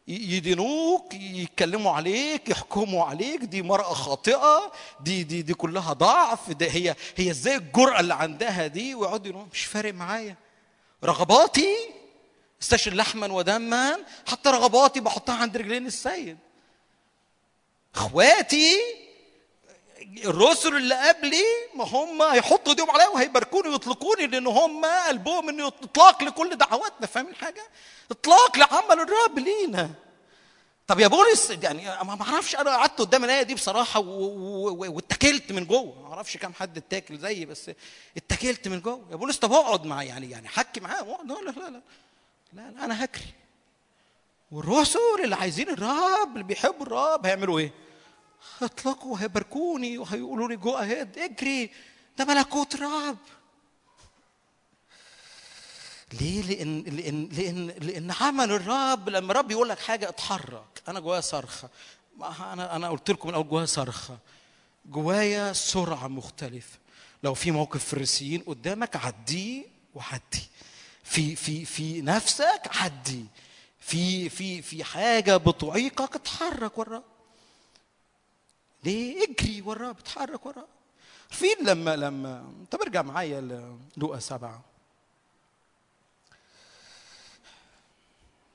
يدينوك يتكلموا عليك يحكموا عليك. دي مرأة خاطئة. دي دي دي كلها ضعف. ده هي هي إزاي الجرأة اللي عندها دي؟ ويقعدوا يقولوا مش فارق معايا. رغباتي استشر لحما ودما حتى رغباتي بحطها عند رجلين السيد. إخواتي الرسل اللي قبلي ما هم هيحطوا إيديهم عليا وهيباركوني ويطلقوني لأن هم قلبهم إنه إطلاق لكل دعواتنا فاهمين حاجة؟ إطلاق لعمل الرب لينا. طب يا بولس يعني ما أعرفش أنا قعدت قدام الآية دي بصراحة واتكلت من جوه. ما أعرفش كام حد اتاكل زيي بس اتكلت من جوه. يا بولس طب اقعد مع يعني يعني حكي معاه لا لا لا. لا, لا أنا هكري والرسل اللي عايزين الرب اللي بيحبوا الرب هيعملوا إيه؟ هيطلقوا وهيباركوني وهيقولوا لي جو أهيد. اجري. ده ملكوت الرب ليه؟ لأن لأن لأن لأن عمل الرب لما الرب يقول لك حاجة اتحرك، أنا جوايا صرخة، أنا أنا قلت لكم من الأول جوايا صرخة، جوايا سرعة مختلفة، لو في موقف فريسيين قدامك عديه وعدي، في في في نفسك عدي، في في في حاجة بتعيقك اتحرك ورا ليه؟ اجري وراه اتحرك وراه فين لما لما طب ارجع معايا لوقا سبعة.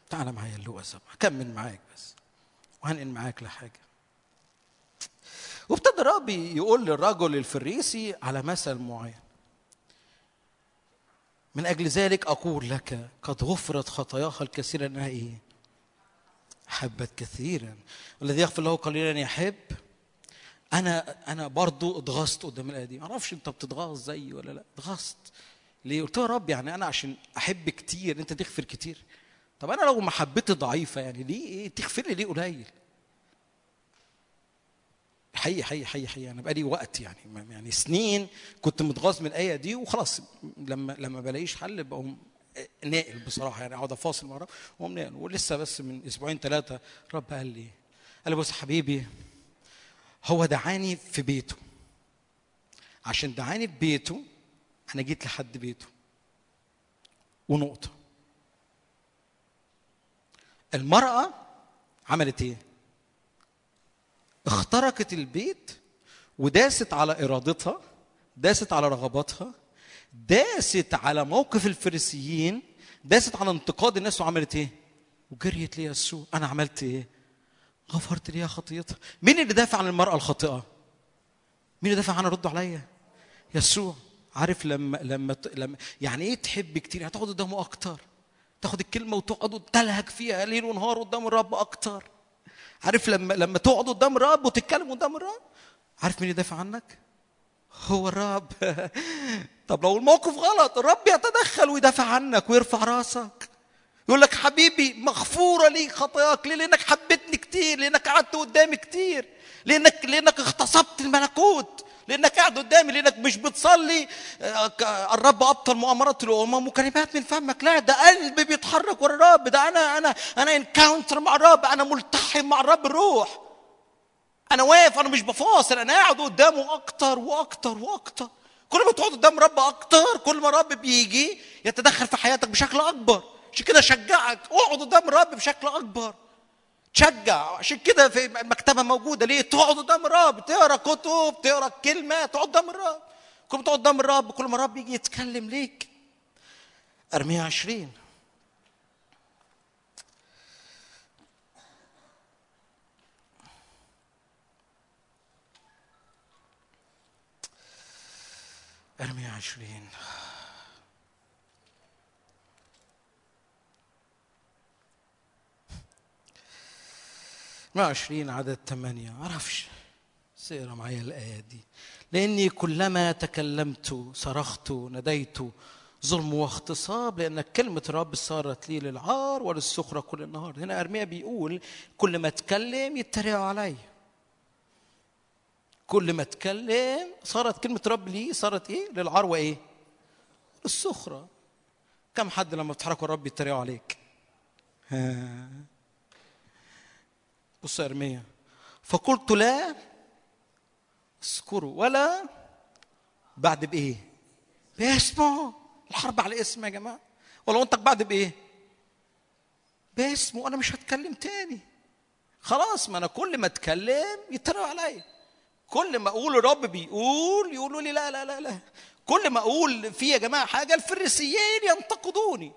تعال معايا لوقا سبعة. هكمل معاك بس. وهنقل معاك لحاجة. وابتدى الرب يقول للرجل الفريسي على مثل معين. من أجل ذلك أقول لك قد غفرت خطاياها الكثيره انها إيه؟ حبت كثيرا. والذي يغفر له قليلا يحب. أنا أنا برضو اتغصت قدام الآية دي. ما أعرفش أنت بتتغاظ زيي ولا لا. اتغصت ليه؟ قلت يا رب يعني أنا عشان أحب كتير أنت تغفر كتير. طب أنا لو محبتي ضعيفة يعني ليه؟ إيه؟ تغفر لي ليه قليل؟ حقيقي حقيقي حقيقي حقيقي. أنا بقالي وقت يعني يعني سنين كنت متغاظ من الآية دي وخلاص. لما لما بلاقيش حل بقوم ناقل بصراحة يعني أقعد أفاصل مع الرب وأقوم ناقل. ولسه بس من أسبوعين ثلاثة الرب قال لي قال لي بص حبيبي هو دعاني في بيته. عشان دعاني في بيته أنا جيت لحد بيته. ونقطة. المرأة عملت إيه؟ اخترقت البيت وداست على إرادتها داست على رغباتها داست على موقف الفريسيين داست على انتقاد الناس وعملت إيه؟ وجريت لي يسوع أنا عملت إيه؟ غفرت ليها خطيتها. مين اللي دافع عن المرأة الخاطئة؟ مين اللي دافع عنها؟ ردوا عليا. يسوع. عارف لما لما لما يعني إيه تحب كتير؟ هتقعد قدامه أكتر. تاخد الكلمة وتقعد تلهج فيها ليل ونهار قدام الرب أكتر. عارف لما لما تقعد قدام الرب وتتكلم قدام الرب عارف مين اللي دافع عنك؟ هو الرب. [LAUGHS] طب لو الموقف غلط الرب يتدخل ويدافع عنك ويرفع راسك. يقول لك حبيبي مغفورة لي خطاياك ليه؟ لأنك حبيتني كتير لأنك قعدت قدامي كتير لأنك لأنك اغتصبت الملكوت. لأنك قاعد قدامي لأنك مش بتصلي. آه، الرب أبطل مؤامرات الأمم وكلمات من فمك. لا ده قلبي بيتحرك ورا الرب. ده أنا أنا أنا انكاونتر مع الرب. أنا ملتحم مع الرب. الروح أنا واقف أنا مش بفاصل. أنا قاعد قدامه أكتر وأكتر وأكتر. كل ما تقعد قدام رب أكتر كل ما الرب بيجي يتدخل في حياتك بشكل أكبر. عشان كده اشجعك اقعد قدام الرب بشكل أكبر. تشجع. عشان كده في المكتبه موجودة. ليه؟ تقعد قدام الرب تقرأ كتب تقرأ كلمه تقعد قدام الرب. كل ما تقعد قدام الرب كل ما الرب يجي يتكلم ليك. ارميا عشرين. ارميا عشرين. مئة وعشرين عدد ثمانية معرفش سيرة معايا الآية دي. لأني كلما تكلمت صرخت نديت ظلم واغتصاب لأن كلمة الرب صارت لي للعار وللسخرة كل النهار. هنا أرميا بيقول كل ما اتكلم يتريقوا عليا كل ما اتكلم صارت كلمة رب لي صارت إيه؟ للعار وإيه؟ السخرة كم حد لما بتحركوا الرب يتريقوا عليك؟ ها. بص يا إرميا فقلت لا اذكروا ولا بعد بإيه؟ باسمه الحرب على اسم يا جماعة؟ ولو أنت بعد بإيه؟ باسمه أنا مش هتكلم تاني. خلاص ما أنا كل ما أتكلم يتريقوا عليا. كل ما أقول الرب بيقول يقولوا لي لا لا لا لا. كل ما أقول في يا جماعة حاجة الفريسيين ينتقدوني.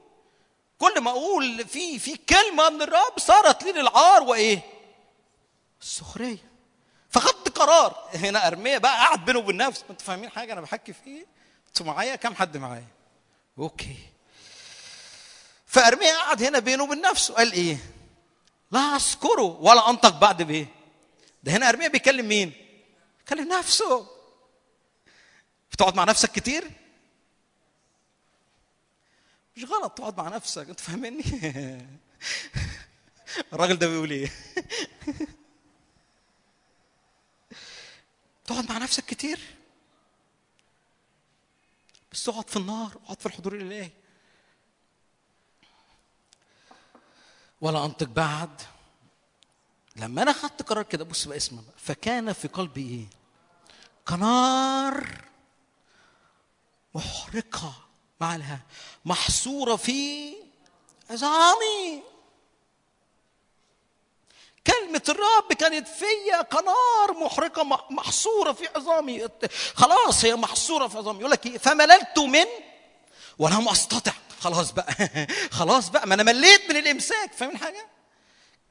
كل ما أقول في في كلمة من الرب صارت لي للعار وإيه؟ السخرية. فخدت قرار. هنا أرمية بقى قاعد بينه وبين نفسه. أنتوا فاهمين حاجة؟ أنا بحكي في إيه؟ أنتوا معايا؟ كم حد معايا؟ أوكي. فأرمية قاعد هنا بينه وبين نفسه. قال إيه؟ لا اذكره ولا أنطق بعد بإيه. ده هنا أرمية بيكلم مين؟ بيكلم نفسه. بتقعد مع نفسك كتير؟ مش غلط تقعد مع نفسك. انت فاهمني [LAUGHS] الراجل ده بيقول إيه؟ [LAUGHS] تقعد مع نفسك كتير. بس تقعد في النار اقعد في الحضور الإلهي. ولا أنطق بعد. لما أنا خدت قرار كده بص بقى اسمه فكان في قلبي إيه؟ كنار محرقة معلها محصورة في عظامي. كلمة الرب كانت فيا كنار محرقة محصورة في عظامي خلاص هي محصورة في عظامي يقول لك إيه فمللت من ولم أستطع خلاص بقى [LAUGHS] خلاص بقى ما أنا مليت من الإمساك فاهمين حاجة؟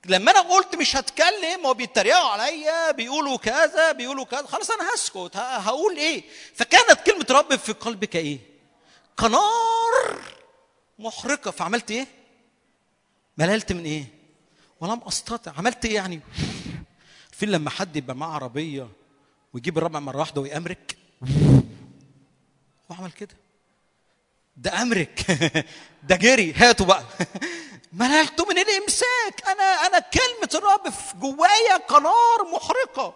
لما أنا قلت مش هتكلم هو بيتريقوا عليا بيقولوا كذا بيقولوا كذا خلاص أنا هسكت هقول إيه؟ فكانت كلمة رب في قلبك إيه؟ كنار محرقة فعملت إيه؟ مللت من إيه؟ ولم أستطع. عملت إيه يعني؟ في لما حد يبقى معاه عربية ويجيب الربع مرة واحدة ويأمرك؟ هو عمل كده. ده أمرك. [LAUGHS] ده جري. هاتوا بقى. [LAUGHS] مللته من الامساك أنا أنا كلمة الرب في جوايا قنار محرقة.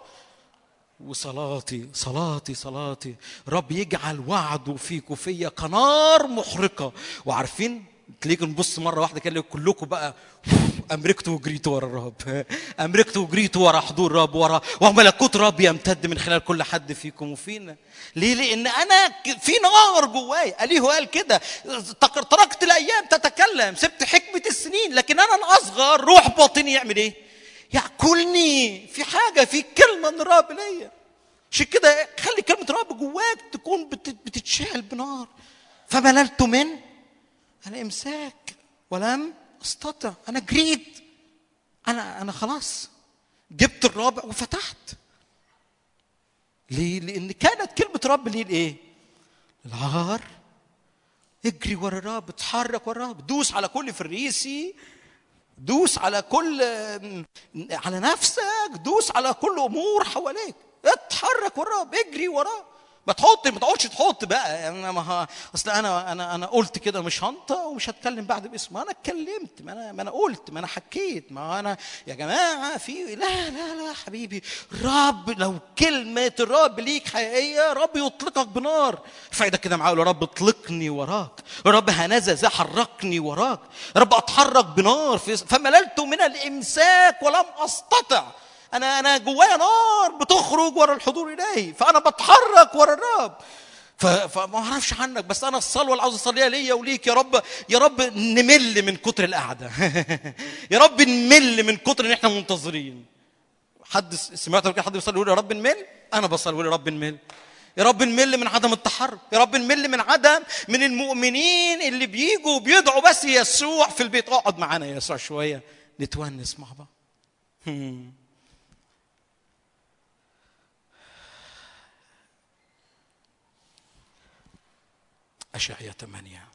وصلاتي صلاتي صلاتي. رب يجعل وعده فيك وفيا قنار محرقة. وعارفين؟ تلاقيكم نبص مرة واحدة كده كلكم بقى امركتوا وجريتوا ورا الرب امركتوا وجريتوا ورا حضور الرب ورا. وملكوت الرب يمتد من خلال كل حد فيكم وفينا. ليه؟ لأن أنا في نار جوايا اليه قال كده. تركت الأيام تتكلم. سبت حكمة السنين. لكن أنا الأصغر روح باطني يعمل إيه؟ يأكلني. في حاجة في كلمة من الرب ليا. عشان كده خلي كلمة الرب جواك تكون بتتشعل بنار. فمللت من؟ الامساك ولم استطع. أنا جريت. أنا أنا خلاص. جبت الرابع وفتحت. ليه؟ لأن كانت كلمة رب ليه الإيه؟ العار. اجري ورا الرب اتحرك ورا الرب دوس على كل فريسي. دوس على كل على نفسك. دوس على كل أمور حواليك. اتحرك ورا الرب اجري وراه ما تحط ما تقعدش تحط بقى. أنا ما أصل أنا أنا أنا قلت كده مش هنطق ومش هتكلم بعد باسمه. أنا اتكلمت ما أنا ما أنا قلت ما أنا حكيت. ما أنا يا جماعة في لا لا لا حبيبي. رب لو كلمة الرب ليك حقيقية رب يطلقك بنار. فايدة كده معاه يا رب؟ اطلقني وراك. رب هنذا ذا حركني وراك. رب أتحرك بنار فمللت من الإمساك ولم أستطع. أنا أنا جوايا نار بتخرج ورا الحضور الالهي فأنا بتحرك ورا الرب. فما أعرفش عنك بس أنا الصلوة اللي عاوز أصليها ليا وليك يا رب يا رب نمل من كتر القعدة. [LAUGHS] يا رب نمل من كتر إن إحنا منتظرين. حد سمعت كده حد بيصلي يقول يا رب نمل؟ أنا بصلي يقول يا رب نمل. يا رب نمل من عدم التحرك. يا رب نمل من عدم من المؤمنين اللي بيجوا وبيدعوا بس يسوع في البيت. اقعد معانا يا يسوع شوية نتونس مع بعض. أشعية ثمانية.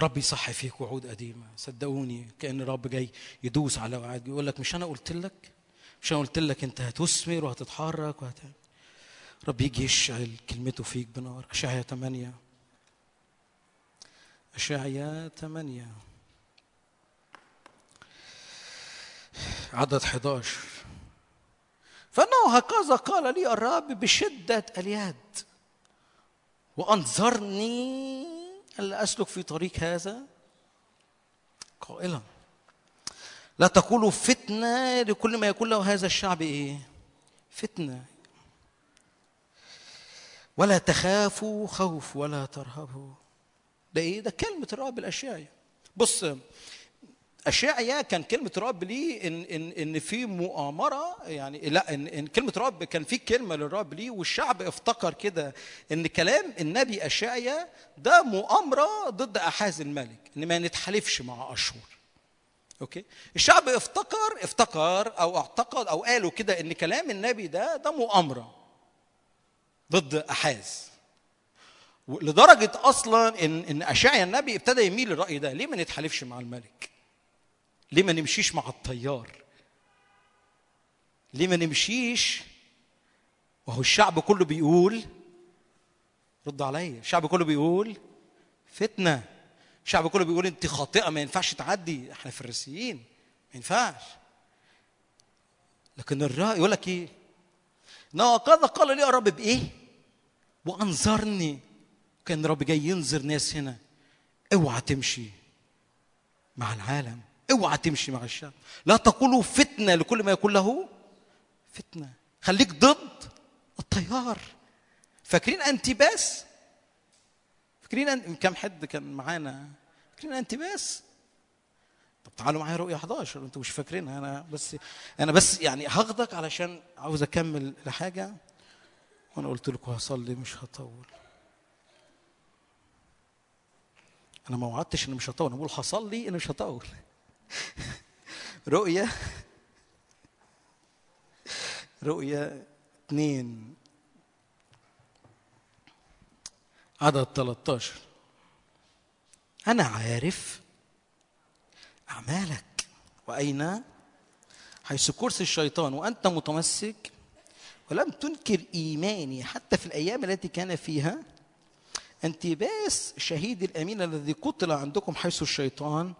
ربي صح فيك وعود قديمة. صدقوني كأن الرب جاي يدوس على وعد يقول لك مش أنا قلت لك؟ مش أنا قلت لك أنت هتثمر وهتتحرك وهت... رب يجي يشعل كلمته فيك بنار أشعية ثمانية. أشعية ثمانية. عدد 11 فأنه هكذا قال لي الرب بشدة اليد وأنظرني الا أسلك في طريق هذا؟ قائلا لا تقولوا فتنة لكل ما يكون له هذا الشعب إيه؟ فتنة. ولا تخافوا خوف ولا ترهبوا. ده إيه؟ ده كلمة الرب الاشعياء بص اشعيا كان كلمة رب ليه ان ان إن في مؤامرة يعني لا ان, إن كلمة رب كان في كلمة للرب ليه والشعب افتكر كده إن كلام النبي اشعيا ده مؤامرة ضد أحاز الملك إن ما نتحالفش مع أشهر. أوكي؟ الشعب افتكر افتكر أو اعتقد أو قالوا كده إن كلام النبي ده ده مؤامرة ضد أحاز. لدرجة أصلا ان إن اشعيا النبي ابتدى يميل للرأي ده ليه ما نتحالفش مع الملك؟ ليه ما نمشيش مع الطيار ليه ما نمشيش؟ وهو الشعب كله بيقول رد عليا الشعب كله بيقول فتنة. الشعب كله بيقول انت خاطئة ما ينفعش تعدي. إحنا فريسيين ما ينفعش. لكن الرأي يقول لك إيه؟ كذا قال لي الرب بإيه؟ وأنظرني. كان الرب جاي ينظر ناس هنا. اوعى تمشي مع العالم. اوعى تمشي مع الشعب لا تقولوا فتنة لكل ما يكون له فتنة. خليك ضد التيار فاكرين انتباس؟ فاكرين أن... كم حد كان معانا؟ فاكرين انتباس؟ طب تعالوا معايا رؤية 11 أنتوا مش فاكرينها أنا بس أنا بس يعني هاخدك علشان عاوز أكمل لحاجه وأنا قلت لكم هصلي مش هطول. أنا ما وعدتش إني مش هطول. أنا بقول هصلي إني مش هطول. [LAUGHS] رؤية. رؤية اثنين. عدد 13 أنا عارف أعمالك. وأين؟ حيث كرسي الشيطان وأنت متمسك. ولم تنكر إيماني حتى في الأيام التي كان فيها. انتباس شهيد الأمين الذي قتل عندكم حيث الشيطان.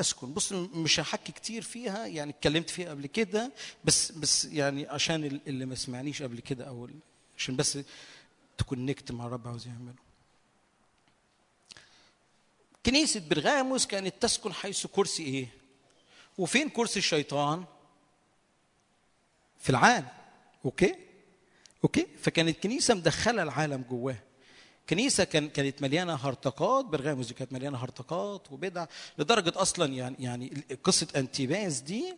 أسكن بص مش هحكي كتير فيها يعني اتكلمت فيها قبل كده بس بس يعني عشان اللي ما سمعنيش قبل كده أو عشان بس تكونكت مع الرب عاوز يعمله كنيسة برغاموس كانت تسكن حيث كرسي إيه؟ وفين كرسي الشيطان؟ في العالم أوكي؟ أوكي؟ فكانت كنيسة مدخلة العالم جواها كنيسة كان كانت مليانة هرطقات برغاموس دي كانت مليانة هرطقات وبدع لدرجة أصلا يعني يعني قصة أنتيباس دي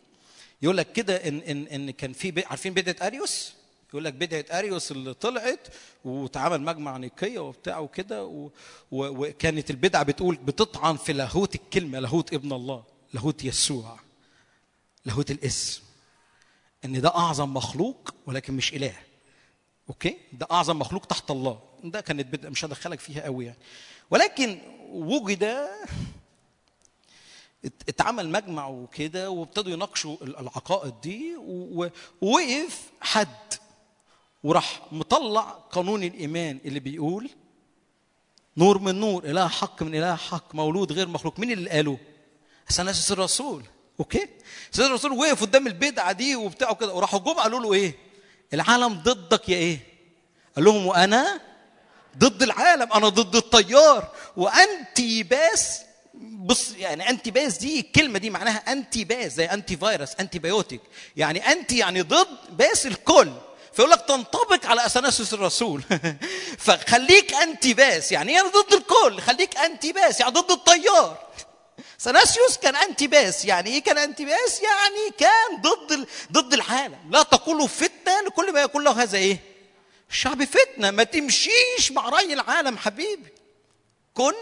يقول لك كده إن إن إن كان في عارفين بدعة أريوس؟ يقول لك بدعة أريوس اللي طلعت واتعمل مجمع نيقية وبتاع وكده وكانت البدعة بتقول بتطعن في لاهوت الكلمة لاهوت ابن الله لاهوت يسوع لاهوت الاسم. إن ده أعظم مخلوق ولكن مش إله. أوكي؟ ده أعظم مخلوق تحت الله. ده كانت بدء مش هدخلك فيها قوي يعني. ولكن وجد ات- اتعمل مجمع وكده وابتدوا يناقشوا ال- العقائد دي ووقف حد وراح مطلع قانون الإيمان اللي بيقول نور من نور إله حق من إله حق مولود غير مخلوق. مين اللي قاله؟ اثناسيوس الرسول. أوكي؟ سيدنا الرسول وقف قدام البدعة دي وبتاعه كده وراحوا جم قالوا له إيه؟ العالم ضدك يا إيه؟ قال لهم وأنا ضد العالم أنا ضد التيار. وأنتيباس بص يعني أنتيباس دي الكلمة دي معناها أنتي باس زي أنتي فيروس أنتي بايوتيك. يعني أنتي يعني ضد باس الكل. فيقول لك تنطبق على اثناسيوس الرسول. [LAUGHS] فخليك أنتيباس يعني إيه ضد الكل. خليك أنتيباس يعني ضد التيار. اثناسيوس كان أنتيباس يعني إيه كان أنتيباس يعني كان ضد. ضد العالم. لا تقولوا فتنة لكل ما يكون له هذا إيه؟ الشعب فتنة ما تمشيش مع رأي العالم حبيبي. كن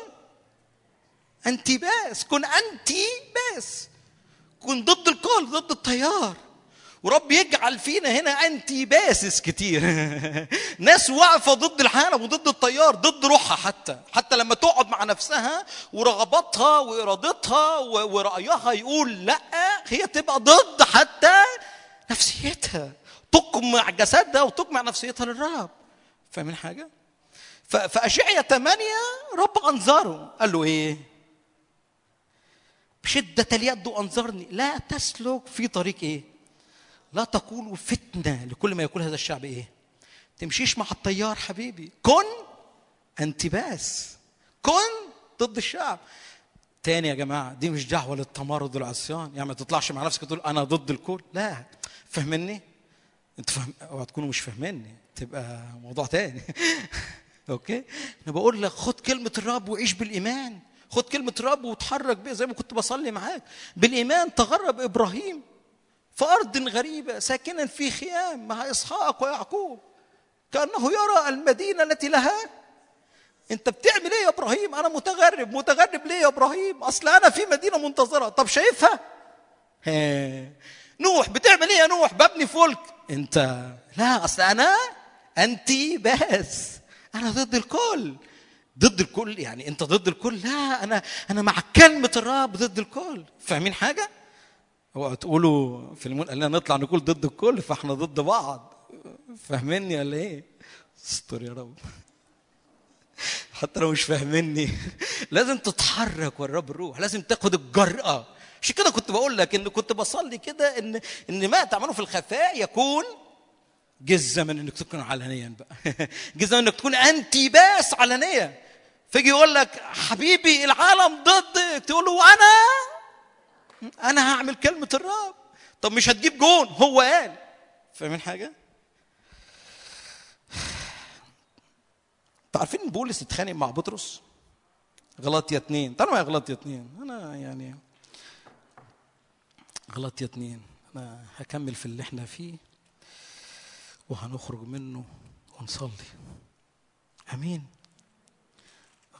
أنتيباس كن أنتيباس كن ضد الكل ضد التيار. ورب يجعل فينا هنا أنتيباسس كتير. [LAUGHS] ناس واقفة ضد العالم وضد التيار ضد روحها حتى. حتى لما تقعد مع نفسها ورغباتها وإرادتها ورأيها يقول لا هي تبقى ضد حتى نفسيتها. تقمع جسدها وتقمع نفسيتها للرب فاهمين حاجة؟ فاشعيا 8 رب انظره قال له إيه؟ بشدة اليد أنظرني. لا تسلك في طريق إيه؟ لا تقولوا فتنة لكل ما يقول هذا الشعب إيه؟ تمشيش مع التيار حبيبي. كن انتباس. كن ضد الشعب. تاني يا جماعة دي مش دعوة للتمرد والعصيان. يعني ما تطلعش مع نفسك تقول أنا ضد الكل لا. فهمني أنتوا فاهم اوعى تكونوا مش فاهميني تبقى موضوع تاني. [LAUGHS] أوكي؟ أنا بقول لك خد كلمة الرب وعيش بالإيمان. خد كلمة الرب وتحرك بيها زي ما كنت بصلي معاك. بالإيمان تغرب إبراهيم في أرض غريبة ساكنا في خيام مع إسحاق ويعقوب. كأنه يرى المدينة التي لها. انت بتعمل إيه يا إبراهيم؟ أنا متغرب. متغرب ليه يا إبراهيم؟ أصل أنا في مدينة منتظرة. طب شايفها؟ ها. نوح بتعمل إيه يا نوح؟ ببني فلك انت لا أصل أنا أنتي بس. أنا ضد الكل. ضد الكل يعني أنت ضد الكل؟ لا أنا أنا مع كلمة الرب ضد الكل. فاهمين حاجة؟ هو تقولوا في المون قال نطلع نقول ضد الكل فإحنا ضد بعض. فاهميني ولا إيه؟ استر يا رب. حتى لو مش فاهميني. [LAUGHS] لازم تتحرك والرب الروح لازم تاخد الجرأة. عشان كده كنت بقول لك إن كنت بصلي كده إن إن ما تعمله في الخفاء يكون جزة من إنك تكون علنيا بقى. [LAUGHS] جزة من إنك تكون انتي باس علنيا. فيجي يقول لك حبيبي العالم ضدك تقول له وأنا أنا هعمل كلمة الرب. طب مش هتجيب جون. هو قال. فاهمين حاجة؟ [SIGHS] أنتوا عارفين بولس اتخانق مع بطرس؟ غلطية اتنين. تعالوا معايا غلطية اتنين. أنا يعني غلطية اتنين. أنا هكمل في اللي إحنا فيه وهنخرج منه ونصلي. أمين.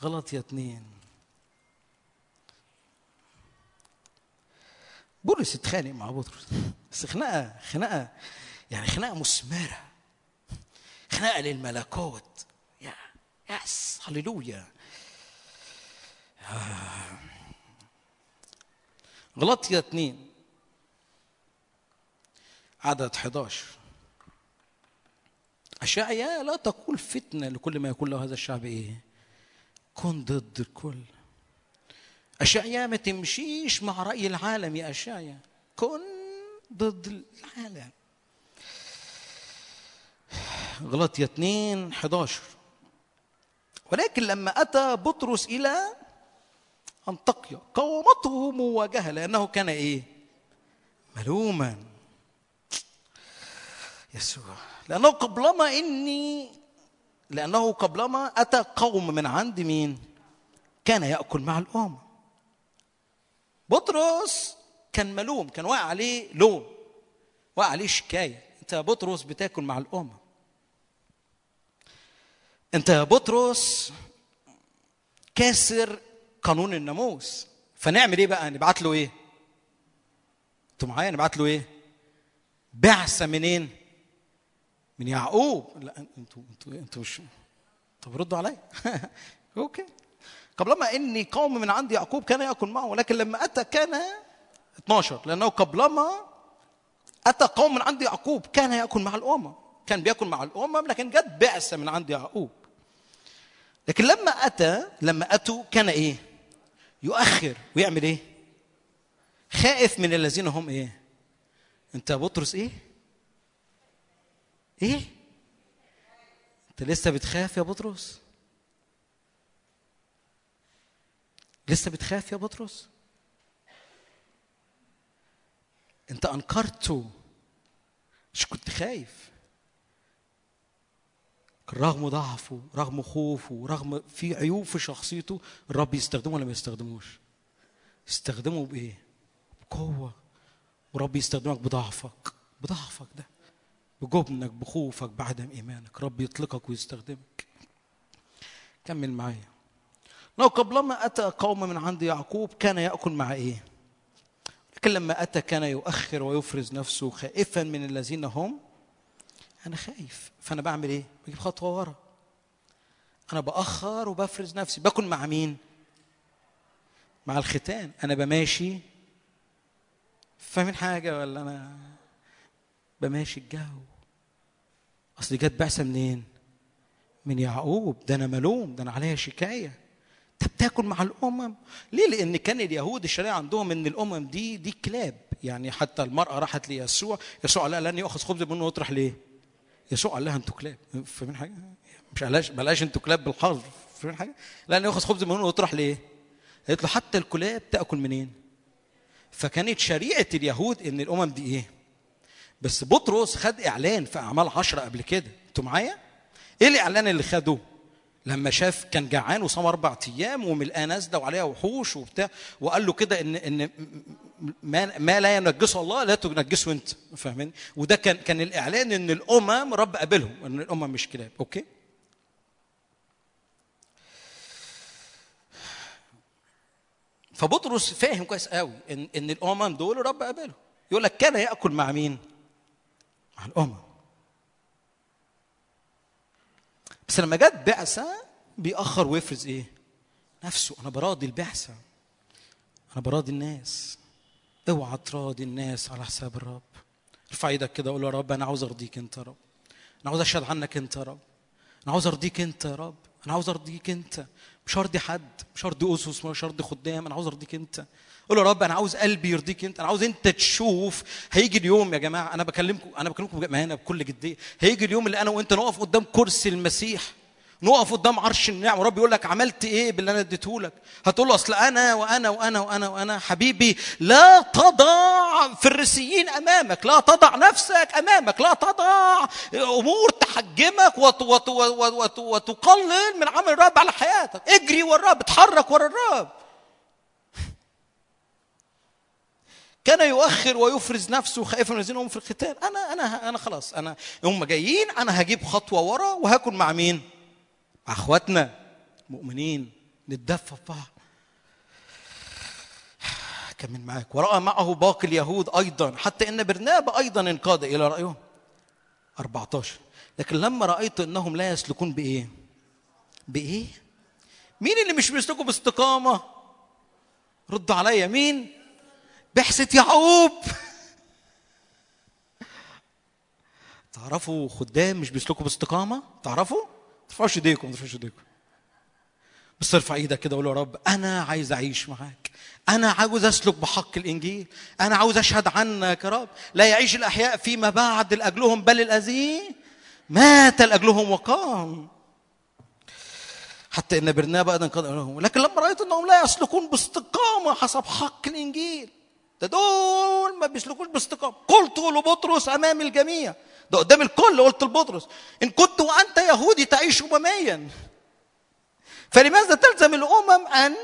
غلطية اتنين. بولس اتخانق مع بطرس. بس خناقة خناقة يعني خناقة مثمرة خناقة للملكوت يا يس هللويا. آه. غلطية اتنين. عدد 11 أشعيا لا تقول فتنة لكل ما يكون له هذا الشعب إيه؟ كن ضد الكل. أشعيا ما تمشيش مع رأي العالم يا أشعيا كن ضد العالم. غلطية 2 11 ولكن لما أتى بطرس إلى أنطاكيا قاومته مواجهة لأنه كان إيه؟ ملوما. يسوع. لأنه قبلما إني لأنه قبلما أتى قوم من عند مين؟ كان يأكل مع الأمم. بطرس كان ملوم كان واقع عليه لوم واقع عليه شكاية. أنت يا بطرس بتاكل مع الأمم. أنت يا بطرس كاسر قانون الناموس. فنعمل إيه بقى؟ نبعت له إيه؟ أنتوا معايا؟ نبعت له إيه؟ بعثة منين؟ من يعقوب. لا أنتوا أنتوا أنتوا مش طب ردوا عليا. [LAUGHS] أوكي. قبلما إني قوم من عند يعقوب كان يأكل معه ولكن لما أتى كان 12 لأنه قبلما أتى قوم من عند يعقوب كان يأكل مع الأمم. كان بيأكل مع الأمم لكن جت بعثة من عند يعقوب. لكن لما أتى لما أتوا كان إيه؟ يؤخر. ويعمل إيه؟ خائف من الذين هم إيه؟ أنت بطرس إيه؟ إيه؟ أنت لسه بتخاف يا بطرس؟ لسه بتخاف يا بطرس؟ أنت انكرته مش كنت خايف. رغم ضعفه رغم خوفه رغم في عيوب في شخصيته الرب يستخدمه ولا ما يستخدموش؟ يستخدمه بإيه؟ بقوة. ورب يستخدمك بضعفك بضعفك ده. بجبنك بخوفك بعدم إيمانك. رب يطلقك ويستخدمك. كمل معايا. لو قبلما أتى قوم من عند يعقوب كان يأكل مع إيه؟ لكن لما أتى كان يؤخر ويفرز نفسه خائفا من الذين هم. أنا خايف. فأنا بعمل إيه؟ بجيب خطوة ورا. أنا بأخر وبفرز نفسي. باكل مع مين؟ مع الختان. أنا بماشي. فاهمين حاجة ولا أنا بماشي الجو؟ أصل جت بعثة منين؟ من يعقوب. ده أنا ملوم ده أنا عليا شكاية. انت بتاكل مع الأمم. ليه؟ لأن كان اليهود الشريعة عندهم إن الأمم دي دي كلاب. يعني حتى المرأة راحت ليسوع. يسوع قال لن ياخذ خبز منه ويطرح ليه؟ يسوع قال لها أنتوا كلاب. فاهمين حاجة مش قالهاش بلاش أنتوا كلاب بالحظ. فاهمين حاجة لن ياخذ خبز منه ويطرح ليه؟ قالت له حتى الكلاب تأكل منين؟ فكانت شريعة اليهود إن الأمم دي إيه؟ بس بطرس خد إعلان في أعمال عشرة قبل كده. أنتوا معايا؟ إيه الإعلان اللي خده؟ لما شاف كان جعان وصام أربع أيام وملقاه نازله وعليها وحوش وبتاع وقال له كده ان إن ما, ما لا ينجسه الله لا تنجسه أنت. فاهمين وده كان كان الإعلان إن الأمم رب قابلهم إن الأمم مش كلاب. أوكي؟ فبطرس فاهم كويس قوي ان إن الأمم دول رب قابلهم. يقول لك كان يأكل مع مين؟ مع الأمم. بس لما جت بعثة بيأخر ويفرز إيه؟ نفسه أنا براضي البعثة. أنا براضي الناس. اوعى تراضي الناس على حساب الرب. ارفع إيدك كده وقول يا رب أنا عاوز أرضيك أنت يا رب. أنا عاوز أشهد عنك أنت يا رب. أنا عاوز أرضيك أنت يا رب. أنا عاوز أرضيك أنت. مش هرضي حد مش هرضي أسس مش هرضي خدام. أنا عاوز أرضيك أنت. قول يا رب أنا عاوز قلبي يرضيك أنت أنا عاوز أنت تشوف. هيجي اليوم يا جماعة أنا بكلمكم أنا بكلمكم بامانه بكل جدية. هيجي اليوم اللي أنا وأنت نقف قدام كرسي المسيح نقف قدام عرش النعم ورب يقول لك عملت إيه باللي أنا اديته لك؟ هتقول له أصل أنا وأنا وأنا وأنا وأنا حبيبي لا تضع فريسيين أمامك لا تضع نفسك أمامك لا تضع أمور تحجمك وت وت وت وت وتقلل من عمل الرب على حياتك. اجري ورا الرب اتحرك ورا الرب. كان يؤخر ويفرز نفسه خائفا من الذين هم في القتال. أنا أنا أنا خلاص. أنا هم جايين أنا هجيب خطوة ورا وهاكل مع مين؟ مع أخواتنا مؤمنين نتدفى في بعض. كمل معاك. ورأى معه باقي اليهود أيضا. حتى إن برنابا أيضا انقاد إلى رايهم 14 لكن لما رأيت إنهم لا يسلكون بإيه؟ بإيه؟ مين اللي مش بيسلكوا باستقامة؟ ردوا عليا. مين؟ بعثة يعقوب. تعرفوا خدام مش بيسلكوا باستقامة؟ تعرفوا؟ ترفعوش ايديكم ما ترفعوش ايديكم. بس ارفع إيدك كده وقول يا رب أنا عايز أعيش معاك. أنا عاوز أسلك بحق الإنجيل. أنا عاوز أشهد عنك يا رب. لا يعيش الأحياء فيما بعد لأجلهم بل الذي مات لأجلهم وقام. حتى إن برنابا أيضا قال لهم لكن لما رأيت أنهم لا يسلكون باستقامة حسب حق الإنجيل. ده دول ما بيسلكوش باستقامة. قلت لبطرس أمام الجميع. ده قدام الكل قلت لبطرس. إن كنت وأنت يهودي تعيش امميا. فلماذا تلزم الأمم أن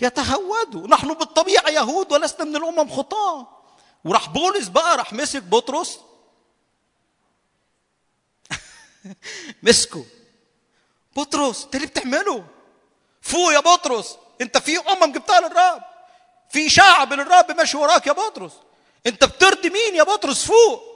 يتهودوا؟ نحن بالطبيعة يهود ولسنا من الأمم خطاة. وراح بولس بقى راح مسك بطرس. [LAUGHS] مسكه. بطرس انت ليه بتعمله؟ فوق يا بطرس. انت في أمم جبتها للرب. في شعب للرب ماشي وراك يا بطرس. انت بترضي مين يا بطرس فوق؟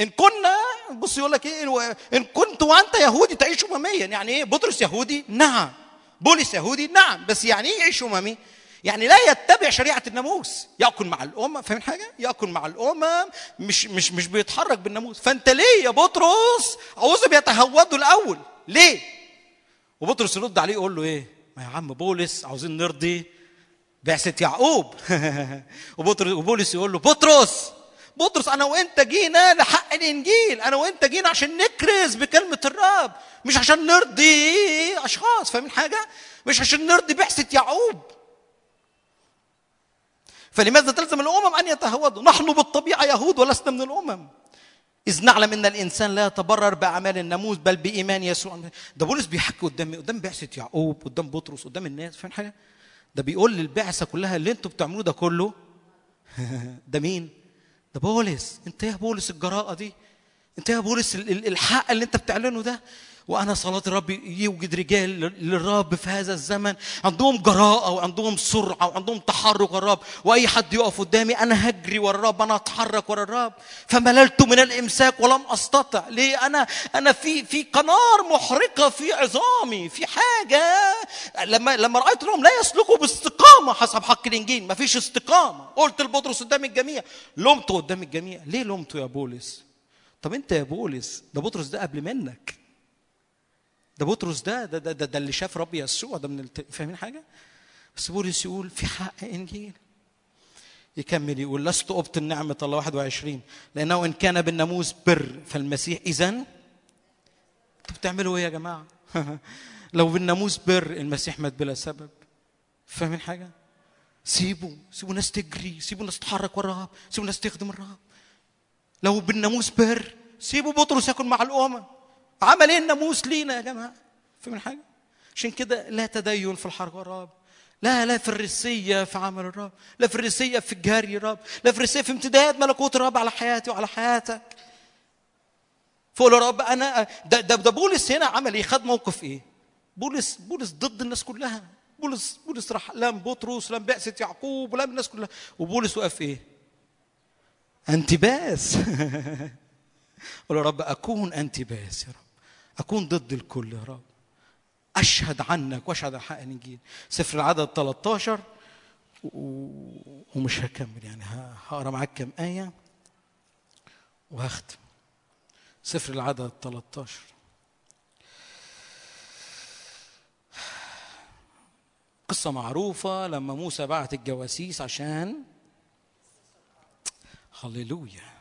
ان كنا بص يقول لك إيه ان كنت وانت يهودي تعيش امميا. يعني إيه بطرس يهودي؟ نعم. بولس يهودي؟ نعم. بس يعني إيه يعيش أممي؟ يعني لا يتبع شريعة الناموس. يأكل مع الأمم. فاهم حاجة؟ يأكل مع الأمم. مش مش مش بيتحرك بالناموس. فانت ليه يا بطرس؟ عاوزهم يتهودوا الأول. ليه؟ وبطرس يرد عليه يقول له إيه؟ يا عم بولس عاوزين نرضي بعثة يعقوب. [LAUGHS] وبطرس وبولس يقول له بطرس بطرس أنا وأنت جينا لحق الإنجيل أنا وأنت جينا عشان نكرز بكلمة الرب مش عشان نرضي أشخاص فاهمين حاجة؟ مش عشان نرضي بعثة يعقوب. فلماذا تلزم الأمم أن يتهودوا؟ نحن بالطبيعة يهود ولسنا من الأمم. إذ نعلم أن الإنسان لا يتبرر بأعمال الناموس بل بإيمان يسوع. ده بولس بيحكي قدام قدام بعثة يعقوب قدام بطرس قدام الناس فاهم حاجة؟ ده بيقول للبعثة كلها اللي أنتوا بتعملوه ده كله. [LAUGHS] ده مين؟ ده بولس. أنت يا بولس الجراءة دي. أنت يا بولس ال- ال- الحق اللي أنت بتعلنه ده. وأنا صلاة الرب يوجد رجال للرب في هذا الزمن. عندهم جراءة وعندهم سرعة وعندهم تحرك الرب. وأي حد يقف قدامي أنا هجري ورا الرب أنا أتحرك ورا الرب. فمللت من الإمساك ولم أستطع. ليه؟ أنا أنا في في قنار محرقة في عظامي في حاجة. لما لما رأيت إنهم لا يسلكوا باستقامة حسب حق الإنجيل. ما فيش استقامة. قلت لبطرس قدام الجميع لومته قدام الجميع. ليه لومته يا بولس؟ طب أنت يا بولس ده بطرس ده قبل منك. ده بطرس ده ده ده, ده, ده اللي شاف رب يسوع ده من الت... فاهمين حاجة؟ بس بولس يقول في حق إنجيل يكمل يقول لست أبطل نعمة الله 21 لأنه إن كان بالناموس بر فالمسيح اذا أنتوا بتعملوا إيه يا جماعة؟ [LAUGHS] لو بالناموس بر المسيح مات بلا سبب فاهمين حاجة؟ سيبوا سيبوا الناس تجري سيبوا الناس تتحرك ورا الرب سيبوا الناس تخدم الرب لو بالناموس بر سيبوا بطرس يكون مع الأمم عمل إيه الناموس لينا يا جماعة؟ فاهمين حاجة عشان كده لا تدين في الحرب والرب لا لا فريسية في عمل الرب. لا فريسية في جري الرب لا فريسية في امتداد ملكوت الرب على حياتي وعلى حياتك. فقول يا رب أنا ده, ده, ده بولس هنا عمل إيه؟ خد موقف إيه؟ بولس بولس ضد الناس كلها. بولس بولس راح لام بطرس لام بعثة يعقوب ولام الناس كلها. وبولس وقف إيه؟ انتباس. [LAUGHS] قول يا رب أكون انتباس يا رب. أكون ضد الكل يا رب. أشهد عنك وأشهد عن حق الإنجيل. سفر العدد 13 و- ومش هكمل يعني هقرأ معاك كم آية؟ وهختم. سفر العدد 13 قصة معروفة لما موسى بعت الجواسيس عشان هللويا.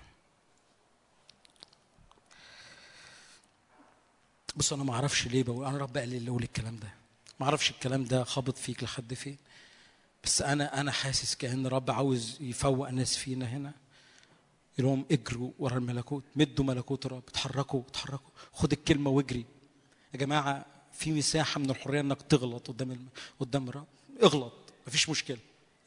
بص أنا ما أعرفش ليه بقول أنا رب قال لي اللي أقول الكلام ده. ما أعرفش الكلام ده خابط فيك لحد فين. بس أنا أنا حاسس كأن رب عاوز يفوق ناس فينا هنا. يقول لهم اجروا ورا الملكوت مدوا ملكوت الرب اتحركوا اتحركوا. خد الكلمة واجري. يا جماعة في مساحة من الحرية إنك تغلط قدام الم... قدام الرب. اغلط مفيش مشكلة.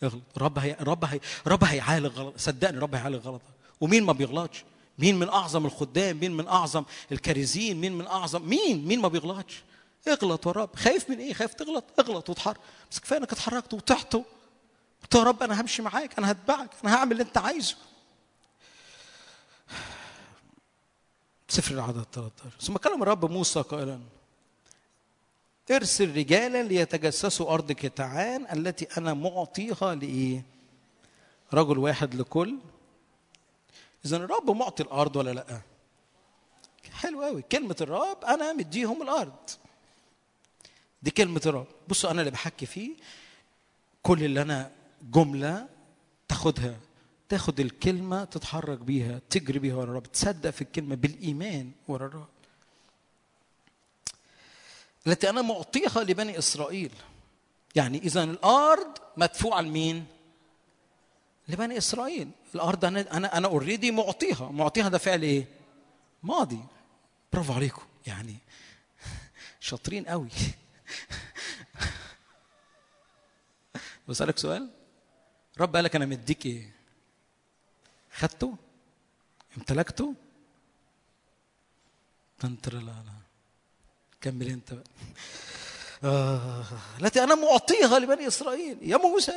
اغلط. الرب هي... الرب هي... الرب هيعالج غلط صدقني الرب هيعالج غلطك. ومين ما بيغلطش؟ مين من أعظم الخدام؟ مين من أعظم الكارزين مين من اعظم مين؟ مين ما بيغلطش. اغلط يا رب. خايف من إيه؟ خايف تغلط. اغلط وتحرك. بس كفاية إنك اتحركت وطحت قلت يا رب أنا همشي معاك. أنا هتبعك. أنا هعمل اللي أنت عايزه. سفر العدد 13 ثم كلم الرب موسى قائلا ارسل رجالا ليتجسسوا أرض كتعان التي أنا معطيها لإيه؟ رجل واحد لكل إذا الرب معطي الأرض ولا لأ؟ حلو قوي كلمة الرب أنا مديهم الأرض. دي كلمة الرب. بصوا أنا اللي بحكي فيه كل اللي أنا جملة تاخدها. تاخد الكلمة تتحرك بيها تجري بيها ورا الرب. تصدق في الكلمة بالإيمان ورا الرب. التي أنا معطيها لبني إسرائيل. يعني إذا الأرض مدفوعة لمين؟ لبني إسرائيل. الأرض أنا أنا أنا اوريدي معطيها. معطيها ده فعل إيه؟ ماضي. برافو عليكم. يعني [LAUGHS] شاطرين قوي. [LAUGHS] بسألك سؤال. رب قال لك أنا مديك إيه؟ خدته؟ امتلكته؟ تنتر لا لا. كمل أنت بقى. آه. التي أنا معطيها لبني إسرائيل. يا موسى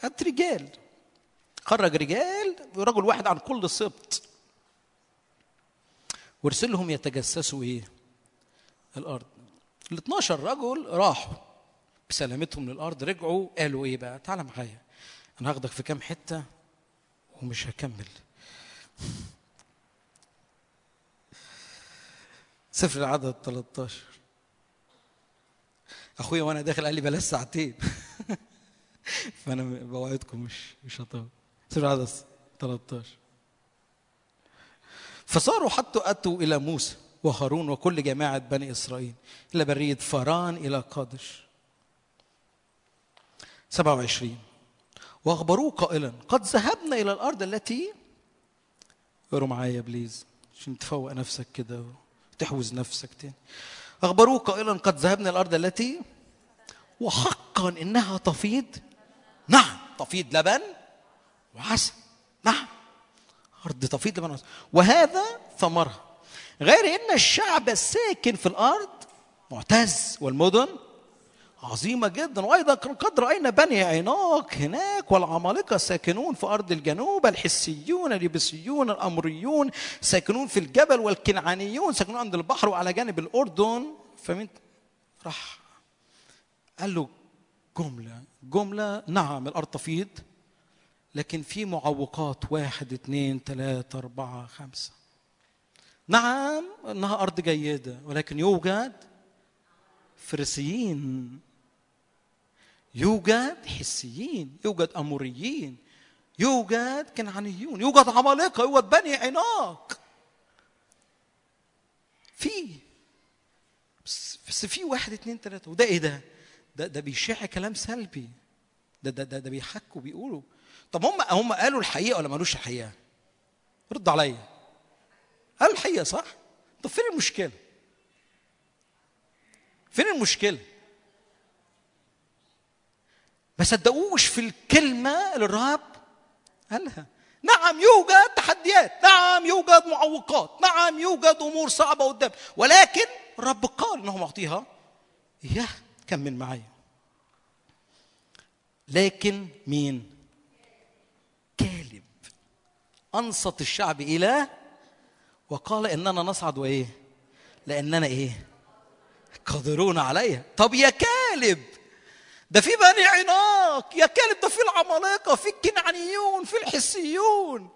هات رجال. خرج رجال رجل واحد عن كل سبط وارسلهم يتجسسوا إيه؟ الأرض. ال 12 رجل راحوا بسلامتهم للأرض رجعوا قالوا إيه بقى؟ تعال معايا أنا هاخدك في كام حتة ومش هكمل. سفر العدد 13 أخويا وأنا داخل قال لي بلاش ساعتين. [LAUGHS] فأنا بوعدكم مش مش هطول. سفر العدد 13 فصاروا حتى أتوا إلى موسى وهارون وكل جماعة بني إسرائيل إلى بريه فران إلى قادش. 27 وأخبروه قائلا قد ذهبنا إلى الأرض التي اقروا معايا بليز عشان تفوق نفسك كده وتحوز نفسك تاني. أخبروه قائلا قد ذهبنا الأرض التي وحقا إنها تفيض. نعم تفيض لبن. وعسل نعم. أرض تفيض لبن وهذا ثمرها. غير إن الشعب الساكن في الأرض معتز والمدن عظيمة جدا. وأيضا قد رأينا بني عيناق هناك والعمالقة ساكنون في أرض الجنوب الحسيون اليبسيون الأمريون ساكنون في الجبل والكنعانيون ساكنون عند البحر وعلى جانب الأردن. فمن راح قال له جملة جملة نعم الأرض تفيض. لكن في معوقات واحد اثنين ثلاثة أربعة خمسة. نعم إنها أرض جيدة ولكن يوجد فريسيين يوجد حسيين يوجد أموريين يوجد كنعانيون يوجد عمالقة يوجد بني عناق. في بس, في واحد اتنين تلاتة وده إيه ده؟ ده ده بيشع كلام سلبي. ده ده ده, ده بيحكوا بيقولوا. طب هم هم قالوا الحقيقة ولا ما قالوش الحقيقة؟ رد عليا قالوا الحقيقة صح؟ طب فين المشكلة؟ فين المشكلة؟ ما صدقوش في الكلمة اللي الرب قالها نعم يوجد تحديات نعم يوجد معوقات نعم يوجد أمور صعبة قدام ولكن الرب قال إنه معطيها إياه كمل معايا لكن مين أنصت الشعب إلى وقال إننا نصعد وإيه؟ لأننا إيه؟ قادرون عليها. طب يا كالب ده في بني عناق. يا كالب ده في العمالقة في الكنعانيون في الحسيون.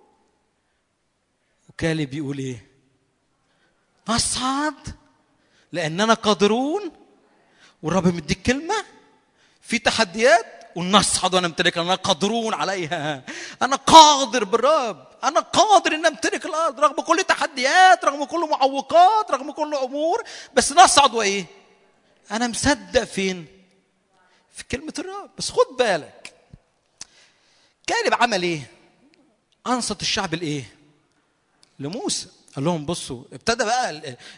وكالب يقول إيه؟ نصعد لأننا قادرون. والرب مديك كلمة في تحديات ونصعد. ونمتلك أنا قادرون عليها. أنا قادر بالرب. أنا قادر أن أمتلك الأرض رغم كل تحديات رغم كل معوقات رغم كل أمور بس نصعد وإيه؟ أنا مصدق فين في كلمة الرب. بس خد بالك. كالب عمل إيه؟ أنصت الشعب لإيه؟ لموسى. قال لهم بصوا ابتدى بقى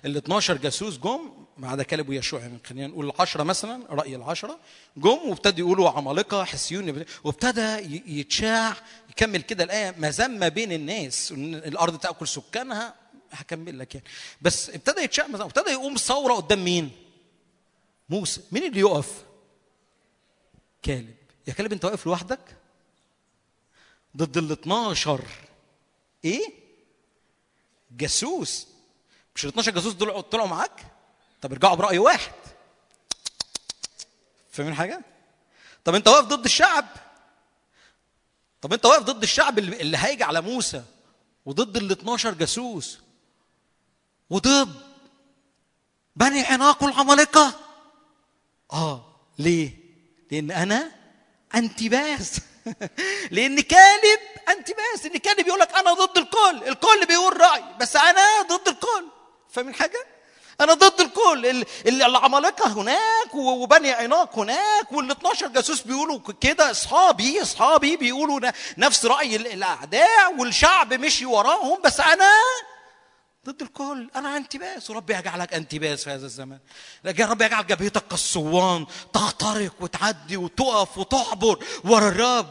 ال 12 جاسوس جم ما عدا كالب ويشوع يعني خلينا نقول العشرة مثلا رأي العشرة جم وابتدوا يقولوا عمالقة حسيون وابتدى يتشاع يكمل كده الآية مذمة بين الناس الأرض تأكل سكانها هكمل لك يعني. بس ابتدى يتشاع ابتدى يقوم ثورة قدام مين؟ موسى. مين اللي يقف؟ كالب يا كالب أنت واقف لوحدك؟ ضد ال 12 إيه؟ جاسوس. مش ال 12 جاسوس دول طلعوا معاك؟ طب ارجعوا برأي واحد. فاهمين حاجة؟ طب انت واقف ضد الشعب؟ طب انت واقف ضد الشعب اللي, هيجي على موسى وضد ال 12 جاسوس وضد بني عناق والعمالقه آه ليه؟ لأن أنا أنتباس. [LAUGHS] لأن كالب أنتباس. ان كالب يقول لك أنا ضد الكل. الكل بيقول رأي بس أنا ضد الكل. فاهمين حاجة؟ أنا ضد الكل. العمالقة هناك وبني عناق هناك وال 12 جاسوس بيقولوا كده. أصحابي أصحابي بيقولوا نفس رأي الأعداء والشعب مشي وراهم. بس أنا ضد الكل. أنا انتباس. ورب يجعلك انتباس في هذا الزمان. لكن رب يجعل جبهتك كالصوان تخترق وتعدي وتقف وتعبر ورا الرب.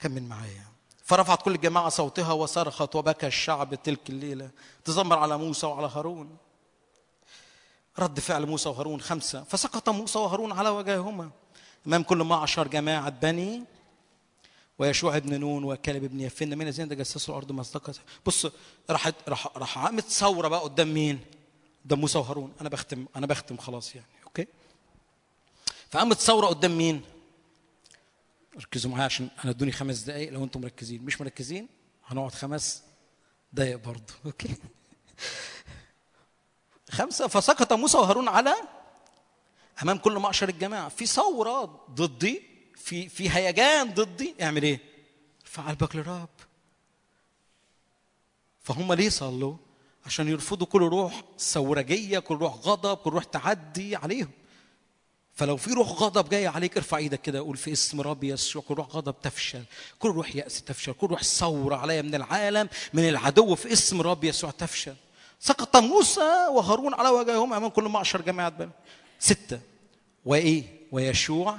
كمل معايا. فرفعت كل الجماعة صوتها وصرخت وبكى الشعب تلك الليلة. تزمر على موسى وعلى هارون. رد فعل موسى وهارون خمسة. فسقط موسى وهارون على وجههما. أمام كل معشر جماعة بني ويشوع بن نون وكالب بن يفنة من الذين تجسسوا الأرض ما استقت بص راح راح راح عامل ثورة بقى قدام مين؟ قدام موسى وهارون. أنا بختم أنا بختم خلاص يعني أوكي؟ فقامت ثورة قدام مين؟ ركزوا معايا عشان أنا ادوني خمس دقائق لو أنتم مركزين. مش مركزين هنقعد خمس دقائق برضه. [LAUGHS] أوكي. خمسة فسقط موسى وهارون على أمام كل معشر الجماعة. في ثورة ضدي في في هيجان ضدي. اعمل إيه؟ ارفع قلبك للرب فهم ليه صلوا؟ عشان يرفضوا كل روح ثورجية كل روح غضب كل روح تعدي عليهم. فلو في روح غضب جاي عليك ارفع إيدك كده قول في اسم رب يسوع كل روح غضب تفشل كل روح يأس تفشل كل روح ثورة عليا من العالم من العدو في اسم رب يسوع تفشل. سقط موسى وهارون على وجههم أمام كل معشر جماعة بني. ستة وإيه؟ ويشوع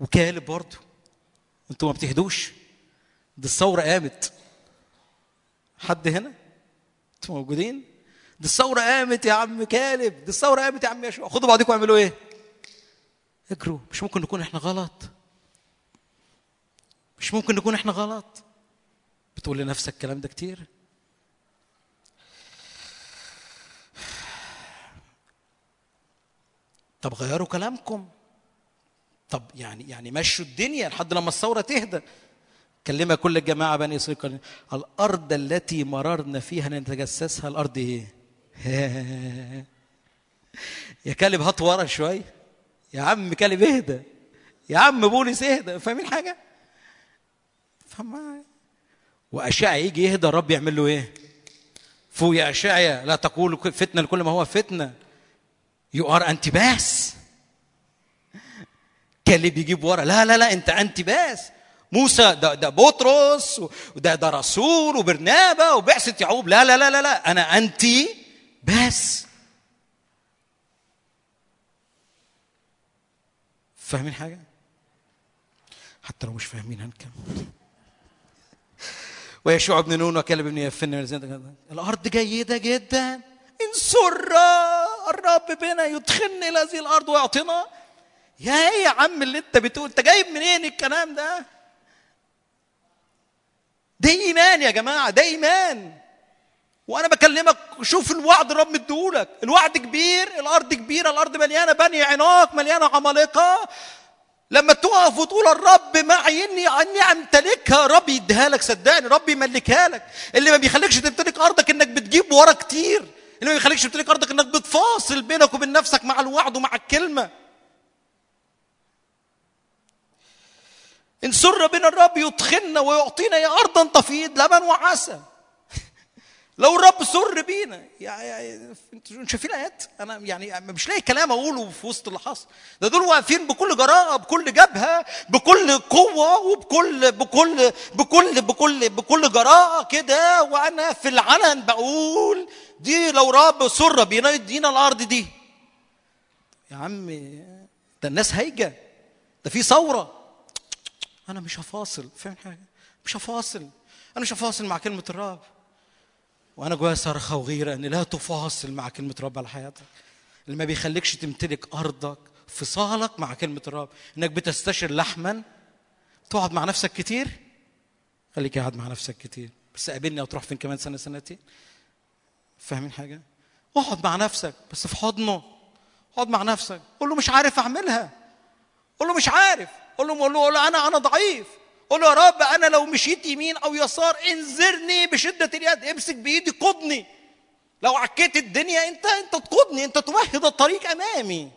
وكالب برضه أنتوا ما بتهدوش؟ دي الثورة قامت. حد هنا؟ أنتوا موجودين؟ دي الثورة قامت يا عم كالب دي الثورة قامت يا عم يشوع. خدوا بعضكم اعملوا إيه؟ اجروا مش ممكن نكون إحنا غلط. مش ممكن نكون إحنا غلط. بتقول لنفسك الكلام ده كتير؟ طب غيروا كلامكم. طب يعني يعني مشوا الدنيا لحد لما الثورة تهدى. كلمها كل الجماعة بني إسرائيل. قال، الأرض التي مررنا فيها نتجسسها الأرض إيه؟ [LAUGHS] يا كلب هات ورا شوية يا عم كلب اهدى يا عم بولس اهدى فاهمين حاجة؟ فما وأشعيا يجي يهدى الرب يعمل له إيه؟ فوق يا أشعيا لا تقول فتنة لكل ما هو فتنة. يو ار انتباس كلب يجيب ورا لا لا لا أنت انتباس موسى ده ده بطرس وده ده رسول وبرنابا وبعثة يعقوب لا لا لا لا لا أنا انتي بس فاهمين حاجة؟ حتى لو مش فاهمين هنكمل. ويشوع بن نون وكلب بن يفن الأرض جيدة جدا. إن سر الرب بنا يدخلنا إلى هذه الأرض ويعطينا. يا إيه يا عم اللي أنت بتقول؟ أنت جايب منين الكلام ده؟ ده ايمان يا جماعة ده ايمان وأنا بكلمك شوف الوعد الرب مديهولك. الوعد كبير الأرض كبيرة الأرض مليانة بني عناق مليانة عمالقة. لما تقف وتقول الرب معي اني إني امتلكها رب يديها لك صدقني رب يملكها لك. اللي ما بيخليكش تمتلك أرضك إنك بتجيب ورا كتير. اللي ما بيخليكش تمتلك أرضك إنك بتفاصل بينك وبين نفسك مع الوعد ومع الكلمة. إن سر بنا الرب يدخلنا ويعطينا يا أرضا تفيض لبن وعسل. لو الرب سر بينا يعني أنتوا شايفين آيات؟ أنا يعني مش لاقي كلام أقوله في وسط اللي حصل. ده دول واقفين بكل جراءة بكل جبهة بكل قوة وبكل بكل بكل بكل بكل جراءة كده. وأنا في العلن بقول دي لو رب سر بينا يدينا الأرض دي. يا عم ده الناس هايجه ده في ثورة. أنا مش هفاصل. فاهم حاجة؟ مش هفاصل. أنا مش هفاصل مع كلمة الرب. وأنا جوايا صرخه وغيره ان لا تفاصل مع كلمة الرب على حياتك. اللي ما بيخليكش تمتلك أرضك فصالك مع كلمة الرب إنك بتستشر لحما تقعد مع نفسك كتير؟ خليك قاعد مع نفسك كتير. بس قابلني أو تروح فين كمان سنة سنتين؟ فاهمين حاجة؟ اقعد مع نفسك بس في حضنه. اقعد مع نفسك. قول له مش عارف أعملها. قول له مش عارف. قول له, قول له أنا أنا ضعيف. قول له يا رب أنا لو مشيت يمين أو يسار انذرني بشدة اليد امسك بإيدي قضني. لو عكيت الدنيا انت انت تقودني انت تمهد الطريق أمامي.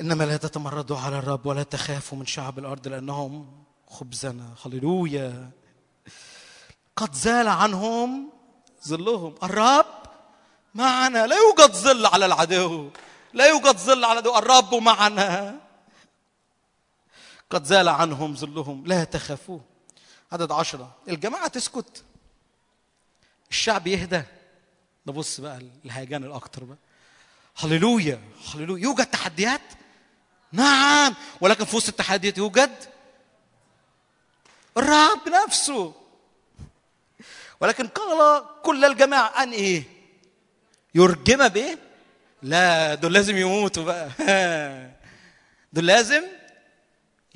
إنما لا تتمردوا على الرب ولا تخافوا من شعب الأرض لأنهم خبزنا. هللويا. قد زال عنهم ظلهم. الرب معنا. لا يوجد ظل على العدو. لا يوجد ظل على العدو. الرب معنا. قد زال عنهم ظلهم. لا تخافوا عدد عشرة. الجماعة تسكت. الشعب يهدى. ده بص بقى الهيجان الأكتر بقى. هللويا. هللويا. يوجد تحديات؟ نعم. ولكن في وسط التحديات يوجد الرب نفسه. ولكن قال كل الجماعة أن إيه؟ يرجم بإيه؟ لا دول لازم يموتوا بقى. [LAUGHS] دول لازم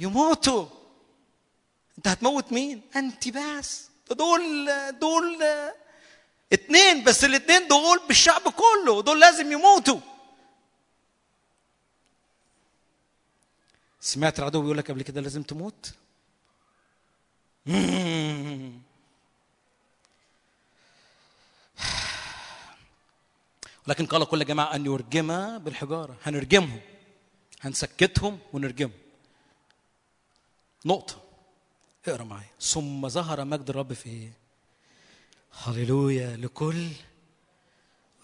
يموتوا. انت هتموت مين؟ انت بس. دول دول اتنين بس الاتنين دول بالشعب كله. دول لازم يموتوا. سمعت العدو بيقول لك قبل كده لازم تموت؟ ولكن قال كل جماعة أن يرجم بالحجارة. هنرجمهم. هنسكتهم ونرجمهم. نقطة. اقرأ معايا. ثم ظهر مجد الرب في إيه؟ هللويا لكل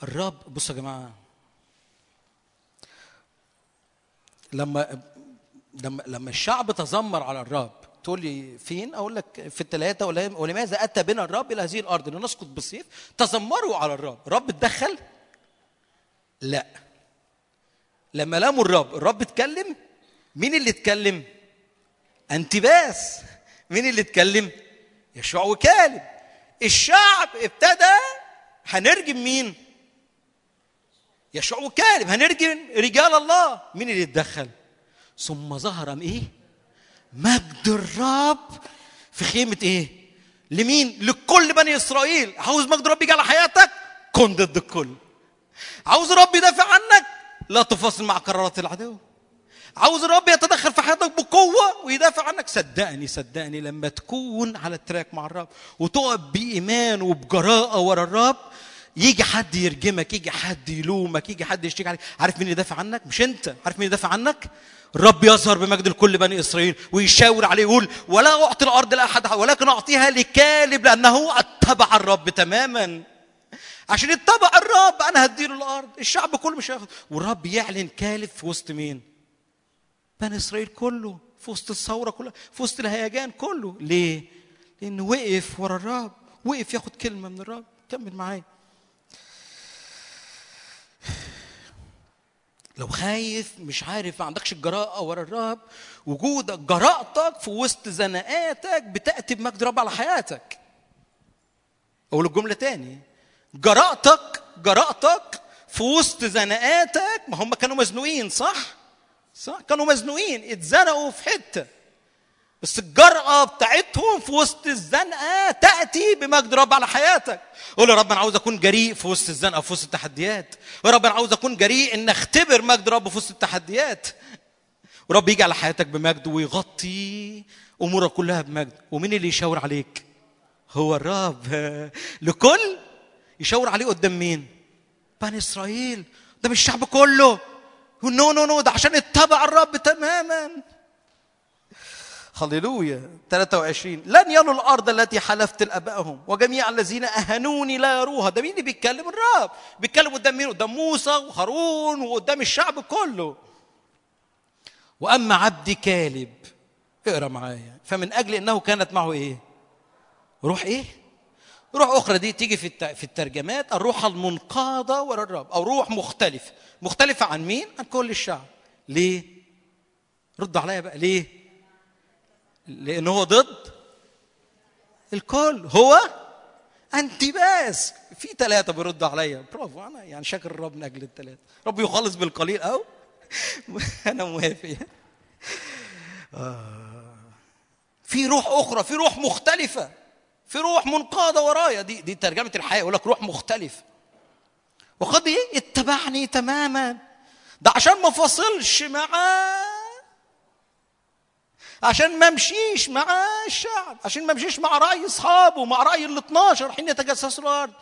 الرب. بصوا يا جماعة. لما لما لما الشعب تذمر على الرب تقول لي فين؟ أقول لك في الثلاثه ولم- ولماذا أتى بنا الرب إلى هذه الأرض؟ لنسقط بالسيف. تذمروا على الرب. الرب اتدخل؟ لا. لما لاموا الرب الرب اتكلم؟ مين اللي اتكلم؟ انتباس. مين اللي اتكلم؟ يشوع وكالب. الشعب ابتدى هنرجم مين؟ يشوع وكالب. هنرجم رجال الله. مين اللي اتدخل؟ ثم ظهر إيه؟ مجد الرب. في خيمة إيه؟ لمين؟ لكل بني إسرائيل. عاوز مجد الرب يجي على حياتك؟ كن ضد الكل. عاوز الرب يدافع عنك؟ لا تفاصل مع قرارات العدو. عاوز الرب يتدخل في حياتك بقوة ويدافع عنك. صدقني صدقني لما تكون على التراك مع الرب وتقف بإيمان وبجراءة ورا الرب يجي حد يرجمك يجي حد يلومك يجي حد يشتكي عليك. عارف مين يدافع عنك؟ مش أنت. عارف مين يدافع عنك؟ الرب يظهر بمجد لكل بني إسرائيل ويشاور عليه يقول ولا أعطي الأرض لأحد ولكن أعطيها لكالب لأنه اتبع الرب تماما. عشان يتبع الرب أنا هديله الأرض. الشعب كله مش هياخد. والرب يعلن كالب في وسط مين؟ بني إسرائيل كله في وسط الثورة كلها في وسط الهيجان كله. ليه؟ لأنه وقف ورا الرب وقف ياخد كلمة من الرب. كمل معايا. لو خايف مش عارف ما عندكش الجراءة ورا الرب وجودك جراءتك في وسط زنقاتك بتأتي بمجد رب على حياتك. أقول الجملة تاني. جراءتك جراءتك في وسط زنقاتك ما هم كانوا مزنوقين صح؟ صح؟ كانوا مزنوقين اتزنقوا في حتة. بس الجرأة بتاعتهم في وسط الزنقة تأتي بمجد رب على حياتك. قول يا رب أنا عاوز أكون جريء في وسط الزنقة في وسط التحديات. يا رب أنا عاوز أكون جريء إن أختبر مجد رب في وسط التحديات. ورب يجي على حياتك بمجد ويغطي أمورك كلها بمجد. ومين اللي يشاور عليك؟ هو الرب. [LAUGHS] لكل يشاور عليه قدام مين؟ بني إسرائيل. ده مش الشعب كله. no no no ده عشان اتبع الرب تماما. هللويا. 23 لن يروا الأرض التي حلفت لابائهم وجميع الذين أهانوني لا يروها. ده مين اللي بيتكلم؟ الرب. بيتكلم قدام مين؟ قدام موسى وهارون وقدام الشعب كله. وأما عبدي كالب اقرأ معايا. فمن أجل إنه كانت معه إيه؟ روح إيه؟ روح أخرى دي تيجي في في الترجمات. الروح المنقادة ورا الرب أو روح مختلفة. مختلفة عن مين؟ عن كل الشعب. ليه؟ رد عليا بقى. ليه؟ لأن هو ضد الكل. هو انتباس. في ثلاثة بيردوا عليا. برافو أنا يعني شاكر الرب من أجل الثلاثه رب يخلص بالقليل. أو [LAUGHS] أنا موافق. آه. في روح أخرى. في روح مختلفة. في روح منقادة ورايا. دي دي ترجمة الحياة. يقول لك روح مختلف وقد إيه؟ اتبعني تماما. ده عشان ما فاصلش معاه. عشان ما امشيش مع الشعب. عشان ما امشيش مع رأي أصحابه مع رأي ال 12 حين يتجسسوا الأرض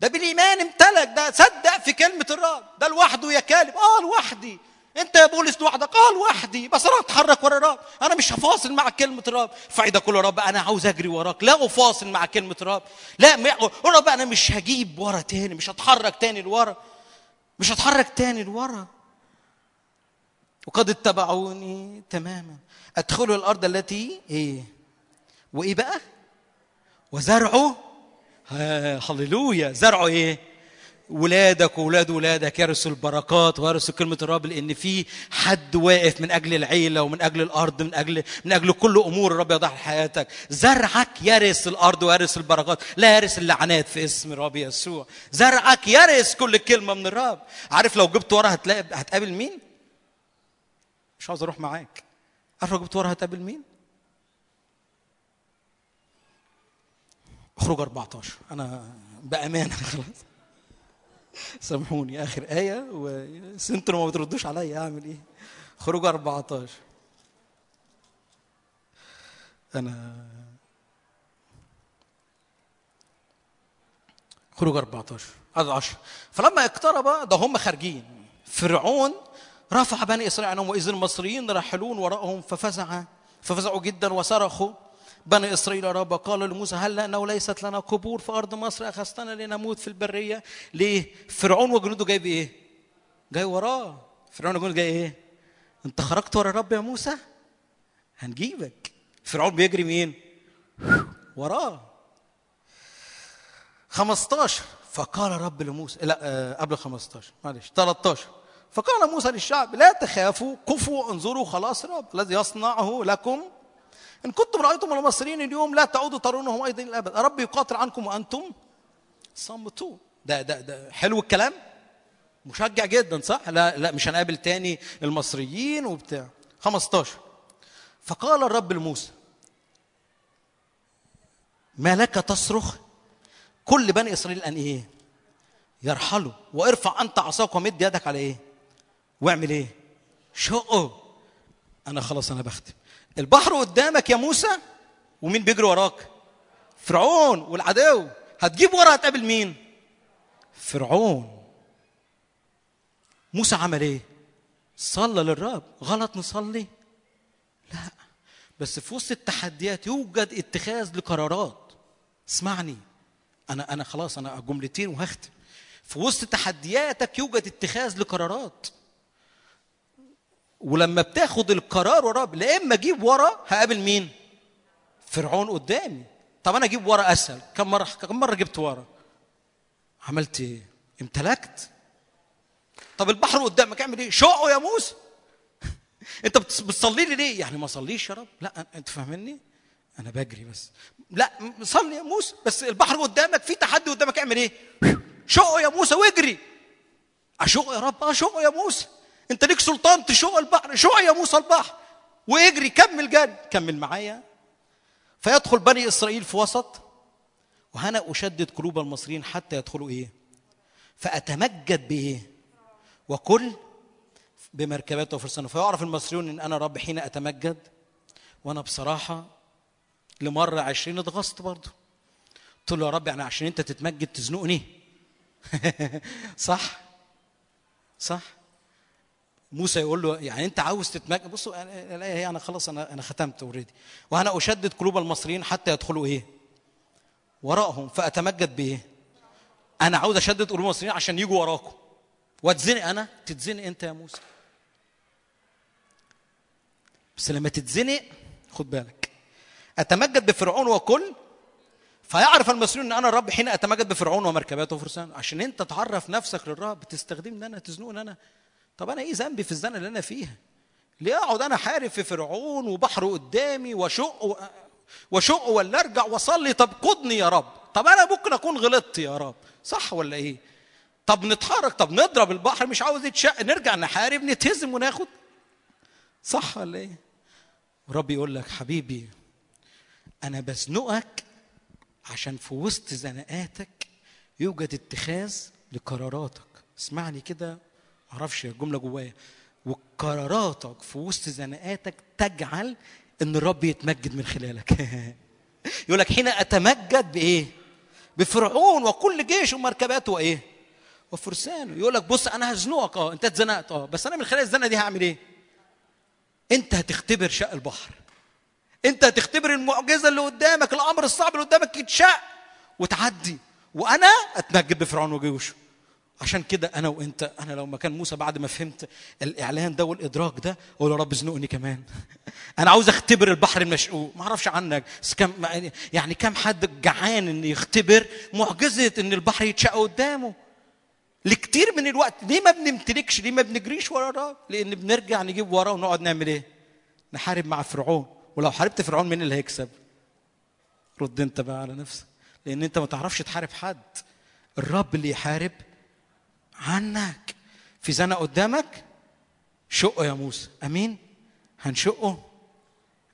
ده بالإيمان امتلك. ده صدق في كلمة الرب ده لوحده يا كالب آه لوحدي. انت يا بولس لوحدك. آه لوحدي بس أنا هتحرك ورا الرب أنا مش هفاصل مع كلمة الرب فايدة كل رب أنا عاوز اجري وراك. لا افاصل مع كلمة الرب لا رب أنا مش هجيب ورا تاني مش هتحرك تاني لورا. مش هتحرك تاني لورا. وقد اتبعوني تماما. ادخلوا الأرض التي إيه؟ وإيه بقى؟ وزرعه؟ ها- هللويا. زرعه إيه؟ ولادك وولاد ولادك يرثوا البركات ويرثوا كلمة الرب لأن في حد واقف من أجل العيلة ومن أجل الأرض من أجل من أجل كل أمور الرب يضعها حياتك. زرعك يرث الأرض ويرث البركات لا يرث اللعنات في اسم الرب يسوع. زرعك يرث كل كلمة من الرب. عارف لو جبت ورا هتلاقي هتقابل مين؟ مش عاوز أروح معاك. عارف لو جبت ورا هتقابل مين؟ أخرج 14 أنا بأمانة خلاص. [LAUGHS] سامحوني آخر آية وسنتوا ما بتردوش عليا أعمل إيه؟ خروج 14 أنا خروج 14 عدد 10 فلما اقترب ده هم خارجين. فرعون رفع بني إسرائيل عنهم وإذ المصريين راحلون وراءهم ففزع ففزعوا جدا وصرخوا. بني إسرائيل يا رب قالوا لموسى هل انه ليست لنا قبور في أرض مصر؟ أخذتنا لنموت في البرية. ليه؟ فرعون وجنوده جاي بإيه؟ جاي وراه. فرعون وجنوده جاي إيه؟ أنت خرجت ورا الرب يا موسى؟ هنجيبك. فرعون بيجري مين؟ وراه. 15 فقال رب لموسى لا آه، قبل 15 معلش 13 فقال موسى للشعب لا تخافوا كفوا انظروا خلاص الرب الذي يصنعه لكم إن كنتم رأيتم المصريين اليوم لا تعودوا ترونهم أيضا الأبد. الرب يقاتل عنكم وأنتم صمتوا ده ده ده حلو الكلام. مشجع جدا صح؟ لا لا مش هنقابل تاني المصريين وبتاع. 15 فقال الرب لموسى ما لك تصرخ؟ كل بني إسرائيل أن إيه؟ يرحلوا. وارفع أنت عصاك ومد يدك على إيه؟ واعمل إيه؟ شقه أنا خلاص أنا بختم. البحر قدامك يا موسى؟ ومين بيجري وراك؟ فرعون والعدو هتجيب ورا هتقابل مين؟ فرعون. موسى عمل إيه؟ صلى للرب. غلط نصلي؟ لا. بس في وسط التحديات يوجد اتخاذ لقرارات. اسمعني. أنا أنا خلاص أنا جملتين وهختم. في وسط تحدياتك يوجد اتخاذ لقرارات. ولما بتاخد القرار ورا لا إما أجيب ورا هقابل مين؟ فرعون قدامي. طب أنا أجيب ورا أسهل. كم مرة كم مرة جبت ورا؟ عملت إيه؟ امتلكت. طب البحر قدامك اعمل إيه؟ شقه يا موسى. [LAUGHS] أنت بتص- بتصلي لي ليه؟ يعني ما صليش يا رب. لا أنت فاهمني؟ أنا بجري بس. لا صلي يا موسى. بس البحر قدامك في تحدي قدامك اعمل إيه؟ [LAUGHS] شقه يا موسى واجري. أشق يا رب؟ شق يا موسى. انت ليك سلطان تشق البحر شق يا موسى البحر. واجري كمل جري كمل معايا. فيدخل بني إسرائيل في وسط. وهنا أشدد قلوب المصريين حتى يدخلوا إيه؟ فأتمجد بإيه؟ وكل بمركبات وفرسان فيعرف المصريون إن أنا رب حين أتمجد. وأنا بصراحة لمرة عشرين اتغصت برضه. قلت له يا رب يعني عشان أنت تتمجد تزنقني. [LAUGHS] صح؟ صح؟ موسى يقول له يعني أنت عاوز تتمجد بصوا الايه هي أنا خلاص أنا أنا ختمت اوريدي وأنا أشدد قلوب المصريين حتى يدخلوا إيه؟ وراءهم فأتمجد بإيه؟ أنا عاوز أشدد قلوب المصريين عشان يجوا وراكم. واتزنق أنا تتزنق أنت يا موسى. بس لما تتزنق خد بالك. أتمجد بفرعون وكل فيعرف المصريون إن أنا الرب حين أتمجد بفرعون ومركباته وفرسانه. عشان أنت تعرف نفسك للرب تستخدمني أنا تزنقني أنا. طب أنا إيه ذنبي في الزنقه اللي أنا فيها ليه أقعد أنا حارب في فرعون وبحر قدامي وأشق. وأشق ولا أرجع وأصلي؟ طب قدني يا رب. طب أنا ممكن أكون غلطت يا رب. صح ولا إيه؟ طب نتحرك طب نضرب البحر مش عاوز يتشق نرجع نحارب نتهزم وناخد؟ صح ولا إيه؟ ورب يقول لك حبيبي أنا بزنقك عشان في وسط زنقاتك يوجد اتخاذ لقراراتك. اسمعني كده. معرفش الجملة جوايا. وقراراتك في وسط زنقاتك تجعل إن الرب يتمجد من خلالك. [LAUGHS] يقول لك حين أتمجد بإيه؟ بفرعون وكل جيش ومركباته وإيه؟ وفرسانه. يقول لك بص أنا هزنقك آه أنت اتزنقت. آه بس أنا من خلال الزنقة دي هعمل إيه؟ أنت هتختبر شق البحر. أنت هتختبر المعجزة اللي قدامك الأمر الصعب اللي قدامك يتشق وتعدي. وأنا أتمجد بفرعون وجيوشه. عشان كده أنا وأنت أنا لو مكان موسى بعد ما فهمت الإعلان ده والإدراك ده أقول يا رب زنقني كمان. [LAUGHS] أنا عاوز أختبر البحر المشقوق ما أعرفش عنك بس كم يعني كم حد جعان إن يختبر معجزة إن البحر يتشق قدامه. لكتير من الوقت ليه ما بنمتلكش؟ ليه ما بنجريش ورا الرب لأن بنرجع نجيب وراه ونقعد نعمل إيه؟ نحارب مع فرعون. ولو حاربت فرعون مين اللي هيكسب؟ رد أنت بقى على نفسك. لأن أنت ما تعرفش تحارب حد. الرب اللي يحارب عنك. في زنقه قدامك؟ شقه يا موسى. أمين؟ هنشقه؟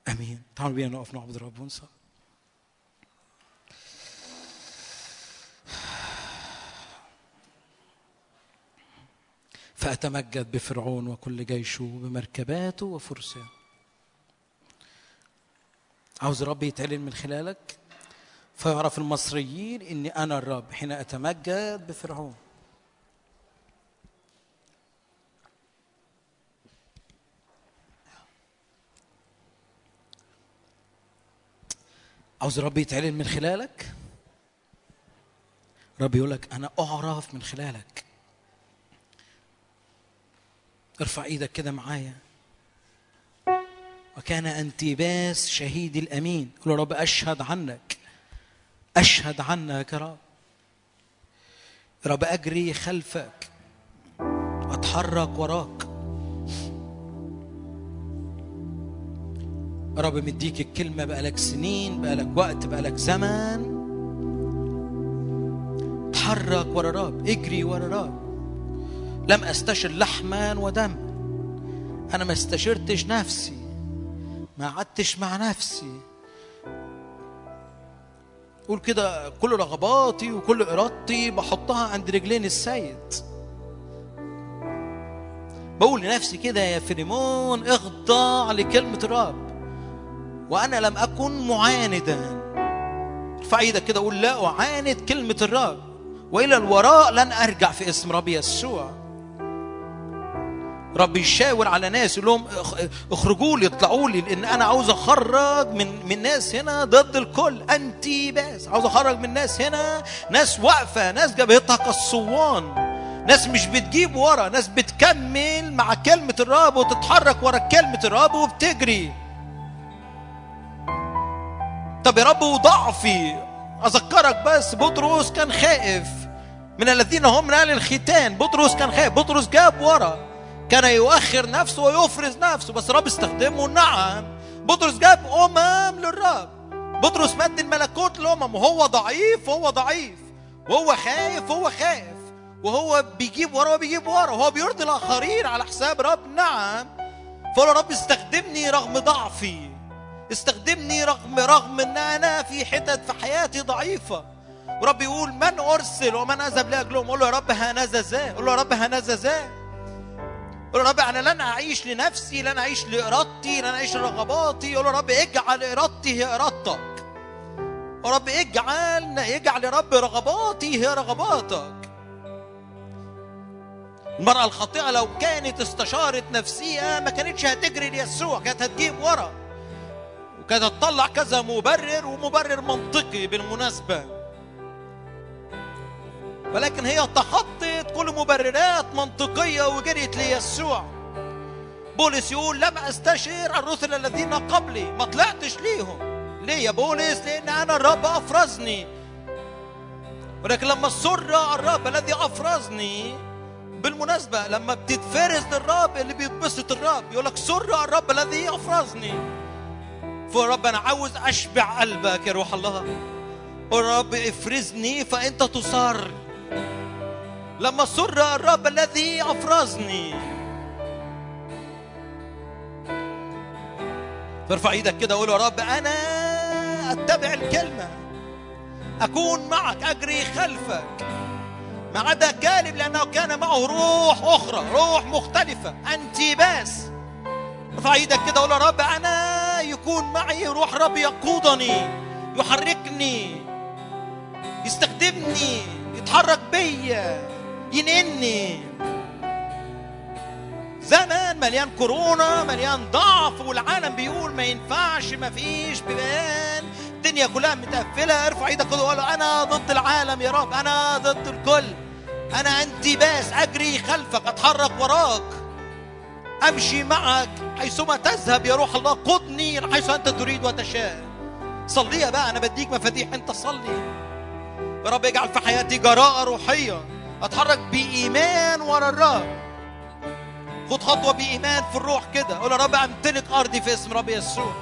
أمين. تعالوا بينا نقف نعبد الرب ونصلي. فأتمجد بفرعون وكل جيشه بمركباته وفرسانه عاوز الرب يتعلن من خلالك؟ فيعرف المصريين إني أنا الرب حين أتمجد بفرعون. عاوز الرب يتعلن من خلالك؟ رب يقول لك أنا اعرف من خلالك. ارفع إيدك كده معايا. وكان انتباس شهيدي الأمين. يا رب أشهد عنك. أشهد عنك يا رب. رب أجري خلفك. أتحرك وراك. رب مديك الكلمة بقالك سنين بقالك وقت بقالك زمن. اتحرك ورا الرب اجري ورا الرب لم أستشر لحما ودم. أنا ما استشرتش نفسي ما قعدتش مع نفسي. قول كده كل رغباتي وكل إرادتي بحطها عند رجلين السيد. بقول لنفسي كده يا فريمون اخضع لكلمة الرب. وأنا لم أكن معاندا. ارفع إيدك كده قول لا أعاند كلمة الرب. وإلى الوراء لن أرجع في اسم ربي يسوع. رب يشاور على ناس يقول لهم اخ- اخرجوا لي اطلعوا لي لأن أنا عاوز أخرج من من ناس هنا ضد الكل. انتي بس عاوز أخرج من ناس هنا. ناس واقفة ناس جبهتها كالصوان ناس مش بتجيب ورا ناس بتكمل مع كلمة الرب وتتحرك ورا كلمة الرب وبتجري. طب يا رب وضعفي. أذكرك بس بطرس كان خائف من الذين هم من أهل الختان. بطرس كان خائف. بطرس جاب ورا. كان يؤخر نفسه ويفرز نفسه بس الرب استخدمه نعم. بطرس جاب أمم للرب. بطرس مد الملكوت للامم وهو ضعيف وهو ضعيف. وهو خايف وهو خايف. وهو بيجيب ورا وبيجيب ورا. وهو بيرضي الآخرين على حساب رب. نعم. فقال رب استخدمني رغم ضعفي. استخدمني رغم رغم إن أنا في حتت في حياتي ضعيفة. ورب يقول من أرسل ومن أذهب لاجلهم قول له يا رب هنذا ذا قول له يا رب هنذا ذا قول له يا رب أنا لن أعيش لنفسي لن أعيش لإرادتي لن أعيش لرغباتي. قول له يا رب اجعل إرادتي هي إرادتك. يا رب اجعل اجعل يا رب رغباتي هي رغباتك. المرأة الخاطئة لو كانت استشارت نفسها ما كانتش هتجري ليسوع كانت هتجيب ورا. وكانت هتطلع كذا مبرر ومبرر منطقي بالمناسبة. ولكن هي تخطت كل مبررات منطقية وجريت ليسوع بولس يقول لم أستشير الرسل الذين قبلي ما طلعتش ليهم. ليه يا بولس؟ لأن أنا الرب أفرزني. ولكن لما سر الرب الذي أفرزني بالمناسبة لما بتتفرز للرب اللي بيتبسط الرب يقول لك سر الرب الذي افرزني فرب أنا عاوز أشبع قلبك يا روح الله. قول رب افرزني فأنت تصر. لما سر الرب الذي أفرزني. ترفع إيدك كده قول يا رب أنا أتبع الكلمة. أكون معك أجري خلفك. ما عدا كالب لأنه كان معه روح أخرى روح مختلفة. انتباس ارفع إيدك كده قول يا رب أنا يكون معي روح رب يقودني يحركني يستخدمني يتحرك بيا ينقلني زمان مليان كورونا مليان ضعف والعالم بيقول ما ينفعش ما فيش بيبان. الدنيا كلها متقفلة. ارفع إيدك وقول أنا ضد العالم يا رب أنا ضد الكل. أنا انتباس أجري خلفك أتحرك وراك. أمشي معك حيثما تذهب يا روح الله قدني حيث أنت تريد وتشاء. صليها بقى أنا بديك مفاتيح أنت صلي. يا رب اجعل في حياتي جراءة روحية أتحرك بإيمان ورا الرب. خد خطوة بإيمان في الروح كده. قول يا رب أمتلك أرضي في اسم رب يسوع.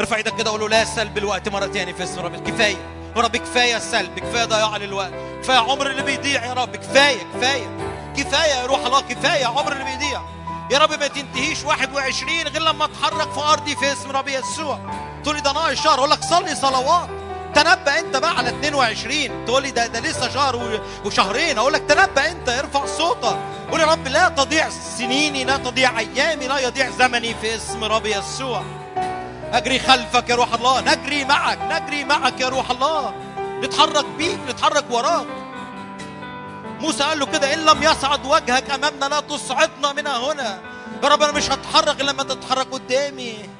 ارفع إيدك كده قول له لا سلب الوقت مرة تاني في اسم رب. كفاية. يا رب كفاية السلب كفاية ضياع للوقت كفاية عمر اللي بيضيع يا رب. كفاية كفاية. كفاية يا روح الله كفاية عمر اللي بيضيع. يا رب ما تنتهيش 21 غير لما اتحرك في ارضي في اسم رب يسوع تقول لي ده ناقص شهر. أقول لك صلي صلوات. تنبأ أنت بقى على 22 تقول لي ده ده لسه شهر وشهرين. أقول لك تنبأ أنت. ارفع صوتك. قول يا رب لا تضيع سنيني لا تضيع أيامي لا يضيع زمني في اسم رب يسوع أجري خلفك يا روح الله. نجري معك. نجري معك يا روح الله. نتحرك بيك نتحرك وراك. موسى قال له كده إن لم يصعد وجهك أمامنا لا تصعدنا من هنا. يا رب أنا مش هتحرك لما تتحرك قدامي.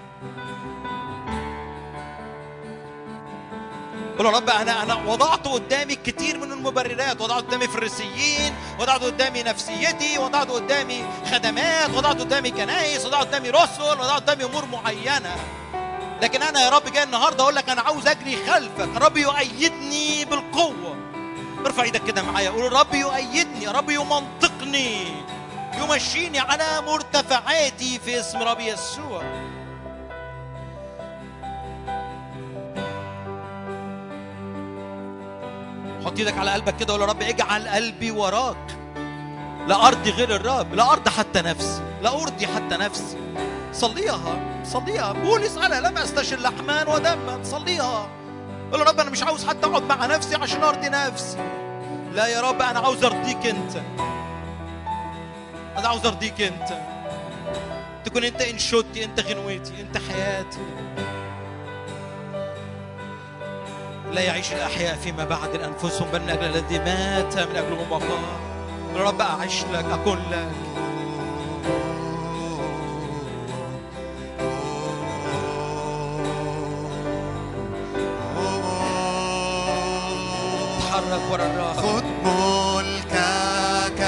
قول يا رب أنا أنا وضعت قدامي كتير من المبررات وضعت قدامي فريسيين وضعت قدامي نفسيتي وضعت قدامي خدمات وضعت قدامي كنايس وضعت قدامي رسل وضعت قدامي أمور معينة. لكن أنا يا رب جاي النهارده أقول لك أنا عاوز أجري خلفك. رب يؤيدني بالقوة. ارفع إيدك كده معايا. قول الرب يؤيدني رب يمنطقني يمشيني على مرتفعاتي في اسم رب يسوع. حط إيدك على قلبك كده وقول يا رب اجعل قلبي وراك. لا أرضي غير الرب لا أرضي حتى نفسي لا أرضي حتى نفسي. صليها صليها. بولس قال لم استشر لحمان ودما. صليها. قول يا رب أنا مش عاوز حتى أقعد مع نفسي عشان أرضي نفسي. لا يا رب أنا عاوز أرضيك أنت. أنا عاوز أرضيك أنت. تكون أنت انشودتي أنت غنوتي أنت حياتي. لا يعيش الأحياء فيما بعد انفسهم بل من أجل الذي مات من اجلهم وقام رب أعيش لك أكون لك. تحرك ورا الرب خذ ملكك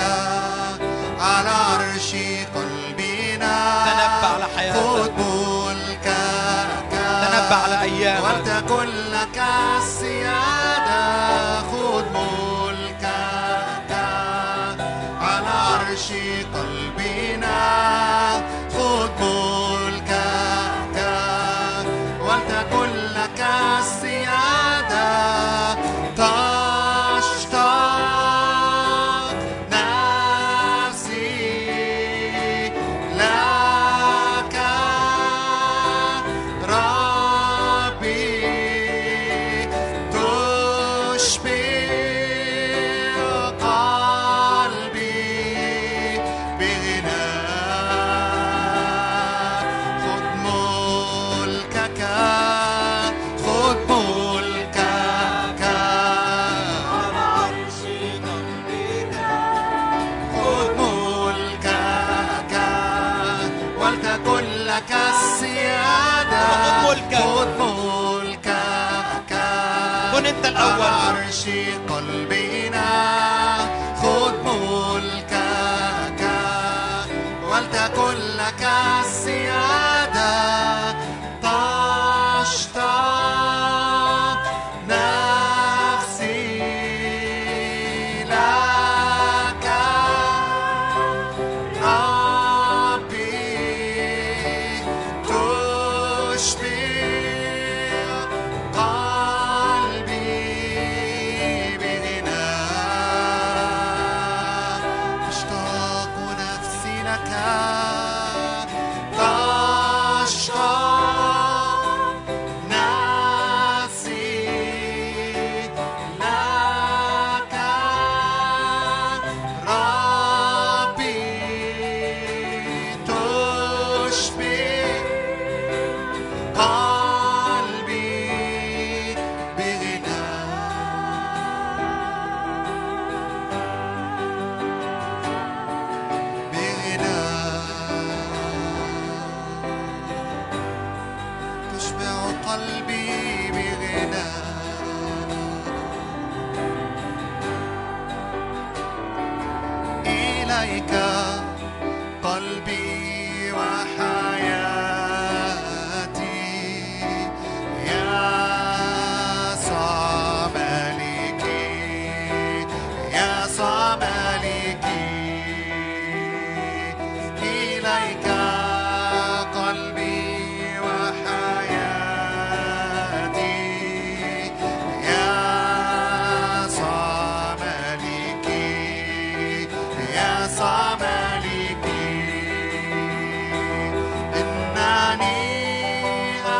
على عرش قلبنا. تنبأ على خذ حياتك ملكك تنبأ على أيامك. ولتكن لك السيادة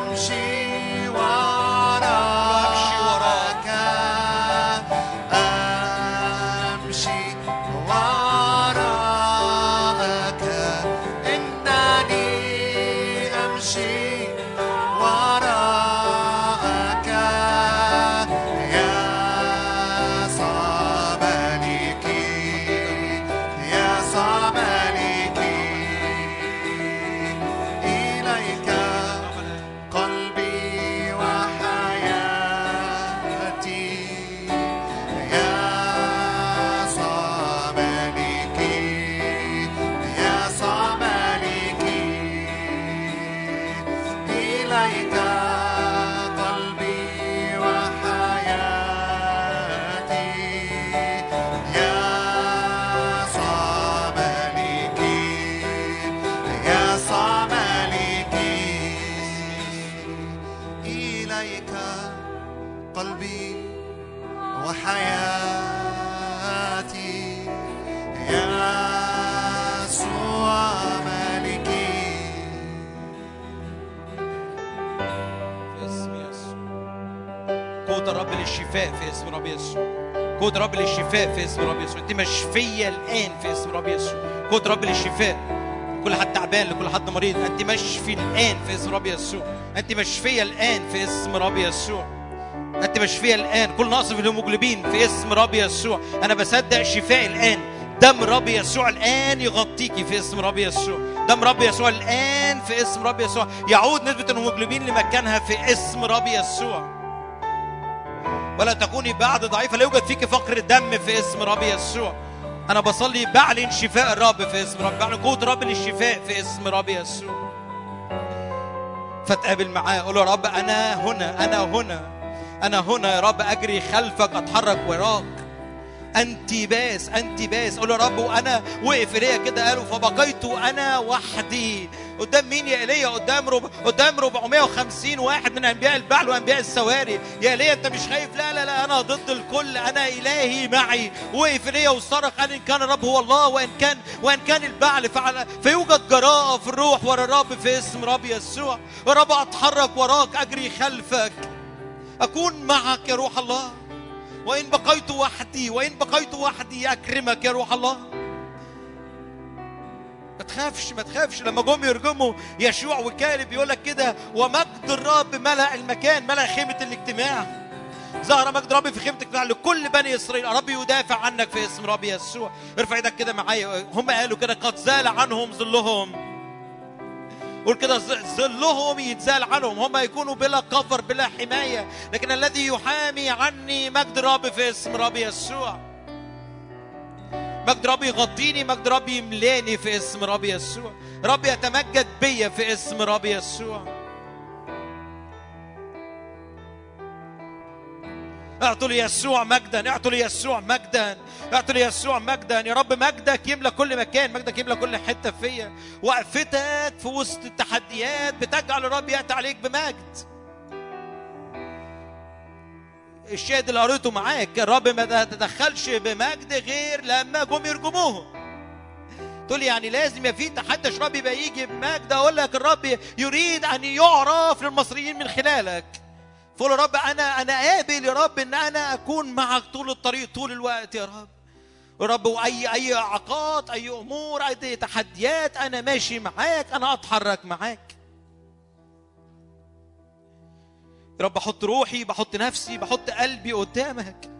أمشي قوة رب للشفاء في اسم رب يسوع. انت مشفية الآن في اسم رب يسوع. قوة رب للشفاء. كل حد تعبان لكل حد مريض. أنت مشفي الآن في اسم رب يسوع. أنت مشفية الآن في اسم رب يسوع. أنت مشفية الآن. كل نقص في الهيموجلوبين في اسم رب يسوع. أنا بصدق شفاء الآن. دم رب يسوع الآن يغطيكي في اسم رب يسوع. دم رب يسوع الآن في اسم رب يسوع. يعود نسبة الهيموجلوبين لمكانها في اسم رب يسوع. ولا تكوني بعد ضعيفة لا يوجد فيك فقر دم في اسم رب يسوع. أنا بصلي بعلن شفاء الرب في اسم رب بعلن قوة رب للشفاء في اسم رب يسوع. فتقابل معاه قول له يا رب أنا هنا أنا هنا أنا هنا يا رب أجري خلفك أتحرك وراك. أنتيباس أنتيباس قول يا رب وأنا وقف إيليا كده قالوا فبقيت أنا وحدي. قدام مين يا إيليا؟ قدام رب... قدام 450 واحد من أنبياء البعل وأنبياء السواري. يا إيليا أنت مش خايف؟ لا لا لا أنا ضد الكل. أنا إلهي معي. وقف إيليا وصرخ. قال إن كان الرب هو الله وإن كان وإن كان البعل فعل فيوجد جراءة في الروح. ورا الرب في اسم رب يسوع. يا رب أتحرك وراك. أجري خلفك. أكون معك يا روح الله. وإن بقيت وحدي وإن بقيت وحدي أكرمك يا روح الله. ما تخافش ما تخافش. لما جم يرجموا يشوع وكالب يقول لك كده ومجد الرب ملأ المكان ملأ خيمة الاجتماع. ظهر مجد ربي في خيمة الاجتماع لكل بني إسرائيل. ربي يدافع عنك في اسم ربي يسوع. ارفع إيدك كده معايا. هم قالوا كده قد زال عنهم ظلهم. قول كده ظلهم يتزال عنهم. هم يكونوا بلا كفر بلا حماية. لكن الذي يحامي عني مجد ربي في اسم ربي يسوع. مجد ربي يغطيني مجد ربي يملاني في اسم ربي يسوع. ربي يتمجد بيا في اسم ربي يسوع. اعطوا ليسوع مجدا اعطوا ليسوع مجدا اعطوا ليسوع مجدا. يا رب مجدك يملى كل مكان مجدك يملى كل حتة فيا. وقفتك في وسط التحديات بتجعل الرب ياتي عليك بمجد. الشاهد اللي قريته معاك الرب ما تدخلش بمجد غير لما جم يرجموهم تقول يعني لازم يبقى في تحدي عشان الرب يبقى يجي بمجد أقول لك الرب يريد أن يعرف للمصريين من خلالك. فقول يا رب أنا أنا قابل يا رب إن أنا أكون معك طول الطريق طول الوقت يا رب. يا رب وأي أي اعاقات أي أمور أي تحديات أنا ماشي معاك أنا أتحرك معاك. يا رب بحط روحي بحط نفسي بحط قلبي قدامك.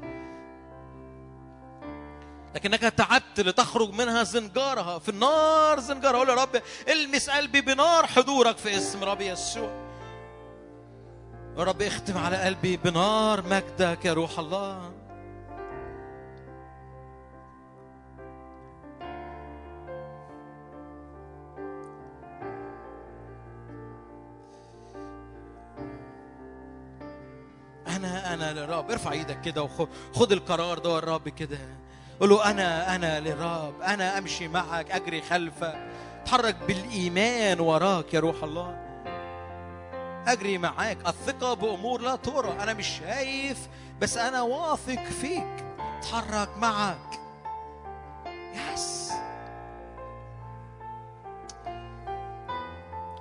لكنك تعبت لتخرج منها زنجارها. في النار زنجارها. قول يا رب المس قلبي بنار حضورك في اسم ربي يسوع. يا رب اختم على قلبي بنار مجدك يا روح الله. أنا أنا للرب. ارفع إيدك كده وخد القرار ده الرب كده. قول له أنا أنا للرب. أنا أمشي معك أجري خلفك. اتحرك بالإيمان وراك يا روح الله. أجري معاك. الثقة بأمور لا ترى أنا مش شايف بس أنا واثق فيك. اتحرك معك. يس.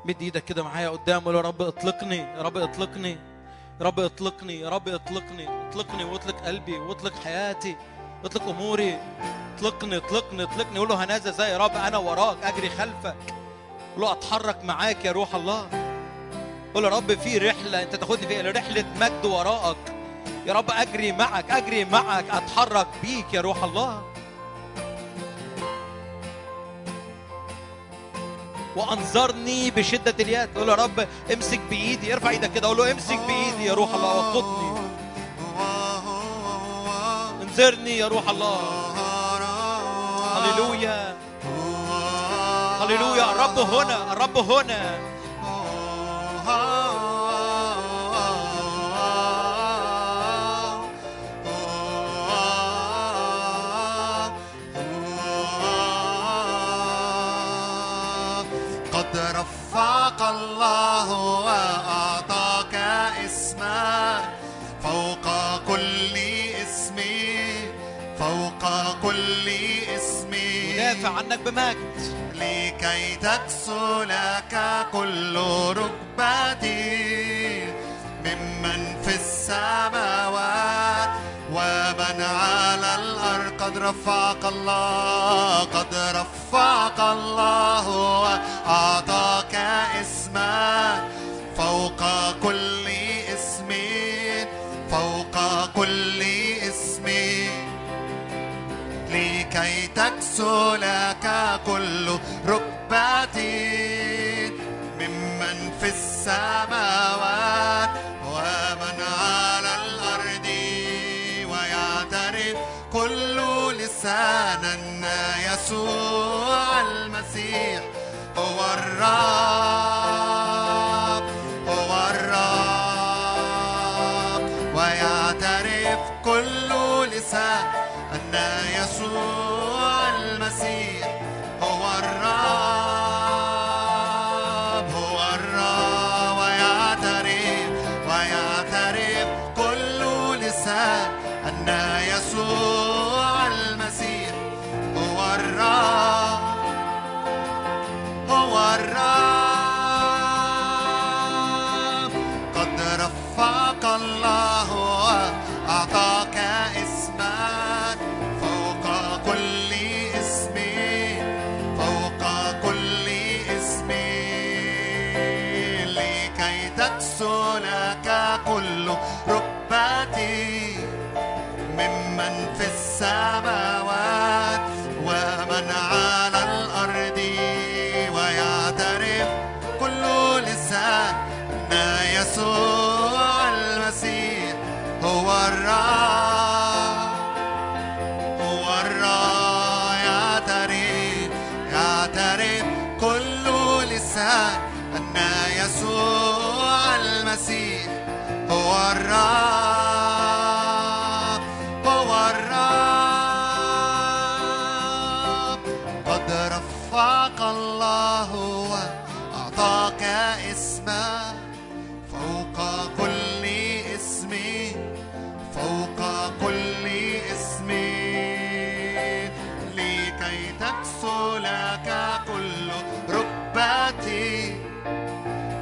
مد إيدك كده معايا قدام قول يا رب اطلقني يا رب اطلقني. رب اطلقني يا رب اطلقني اطلقني واطلق قلبي واطلق حياتي اطلق أموري. اطلقني اطلقني اطلقني. قول له هنازل زي يا رب؟ أنا وراك أجري خلفك. قول له أتحرك معاك يا روح الله. قول يا رب في رحلة أنت تاخدني في رحلة مجد وراءك. يا رب أجري معك أجري معك أتحرك بيك يا روح الله. وانظرني بشدة اليد. قول يا رب امسك بإيدي ارفع إيدك كده. قول له امسك بإيدي يا روح الله وقدني انذرني يا روح الله. هللويا. هللويا. الرب هنا الرب هنا. عنك بمجد. لكي تكسو لك كل ركبتي ممن في السماوات ومن على الأرض. قد رفعك الله قد رفعك الله وأعطاك اسمك تكسو لك كل ركبة ممن في السماوات ومن على الأرض ويعترف كل لسان أن يسوع المسيح هو الرب. كل ركبة ممن في السماوات يسوع المسيح هو هو لسان. أن يسوع المسيح هو الرب لك كل ركبة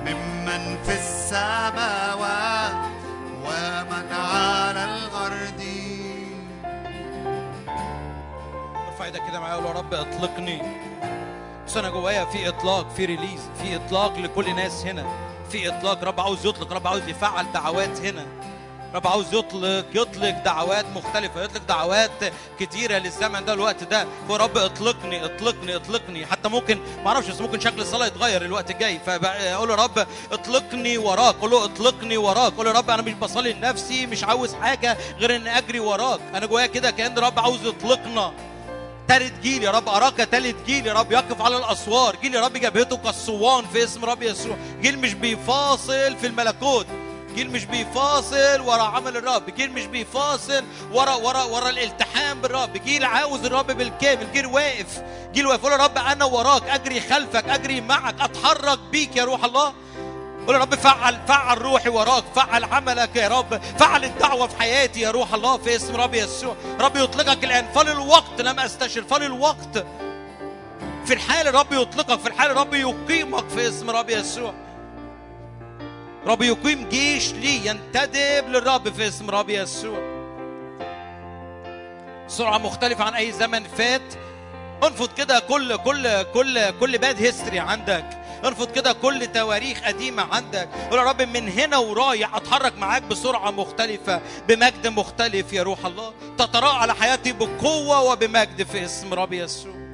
ممن في السماوات ومن على الأرض ارفع إيدك كده معايا يا رب اطلقني. بس أنا جوايا في إطلاق في ريليز في إطلاق لكل ناس هنا. في إطلاق رب عاوز يطلق رب عاوز يفعل دعوات هنا. رب عاوز يطلق يطلق دعوات مختلفة يطلق دعوات كتيرة للزمن ده الوقت ده. فرب اطلقني اطلقني اطلقني. حتى ممكن ما أعرفش بس ممكن شكل الصلاة يتغير الوقت الجاي. فاقول له رب اطلقني وراك قول له اطلقني وراك. قول له رب أنا مش بصلي لنفسي مش عاوز حاجة غير ان اجري وراك. أنا جوايا كده كأن رب عاوز يطلقنا. تالت جيل يا رب أراك تالت جيل يا رب. يقف على الأسوار. جيل يا رب جبهته كالصوان في اسم رب يسوع. جيل مش بيفاصل في الملكوت. جيل مش بيفاصل ورا عمل الرب جيل مش بيفاصل ورا ورا ورا الالتحام بالرب جيل عاوز الرب بالكامل جيل واقف جيل واقف. يقول يا رب أنا وراك أجري خلفك أجري معك أتحرك بيك يا روح الله. قول يا رب فعل فعل روحي وراك فعل عملك يا رب فعل الدعوة في حياتي يا روح الله في اسم رب يسوع. رب يطلقك الآن فللوقت لم أستشر فللوقت في الحال رب يطلقك في الحال رب يقيمك في اسم رب يسوع. رب يقيم جيش لي ينتدب للرب في اسم رب يسوع. سرعة مختلفة عن أي زمن فات. انفض كده كل كل كل كل bad history عندك. انفض كده كل تواريخ قديمة عندك. قول يا رب من هنا ورايح أتحرك معاك بسرعة مختلفة بمجد مختلف يا روح الله. تتراءى على حياتي بقوة وبمجد في اسم رب يسوع.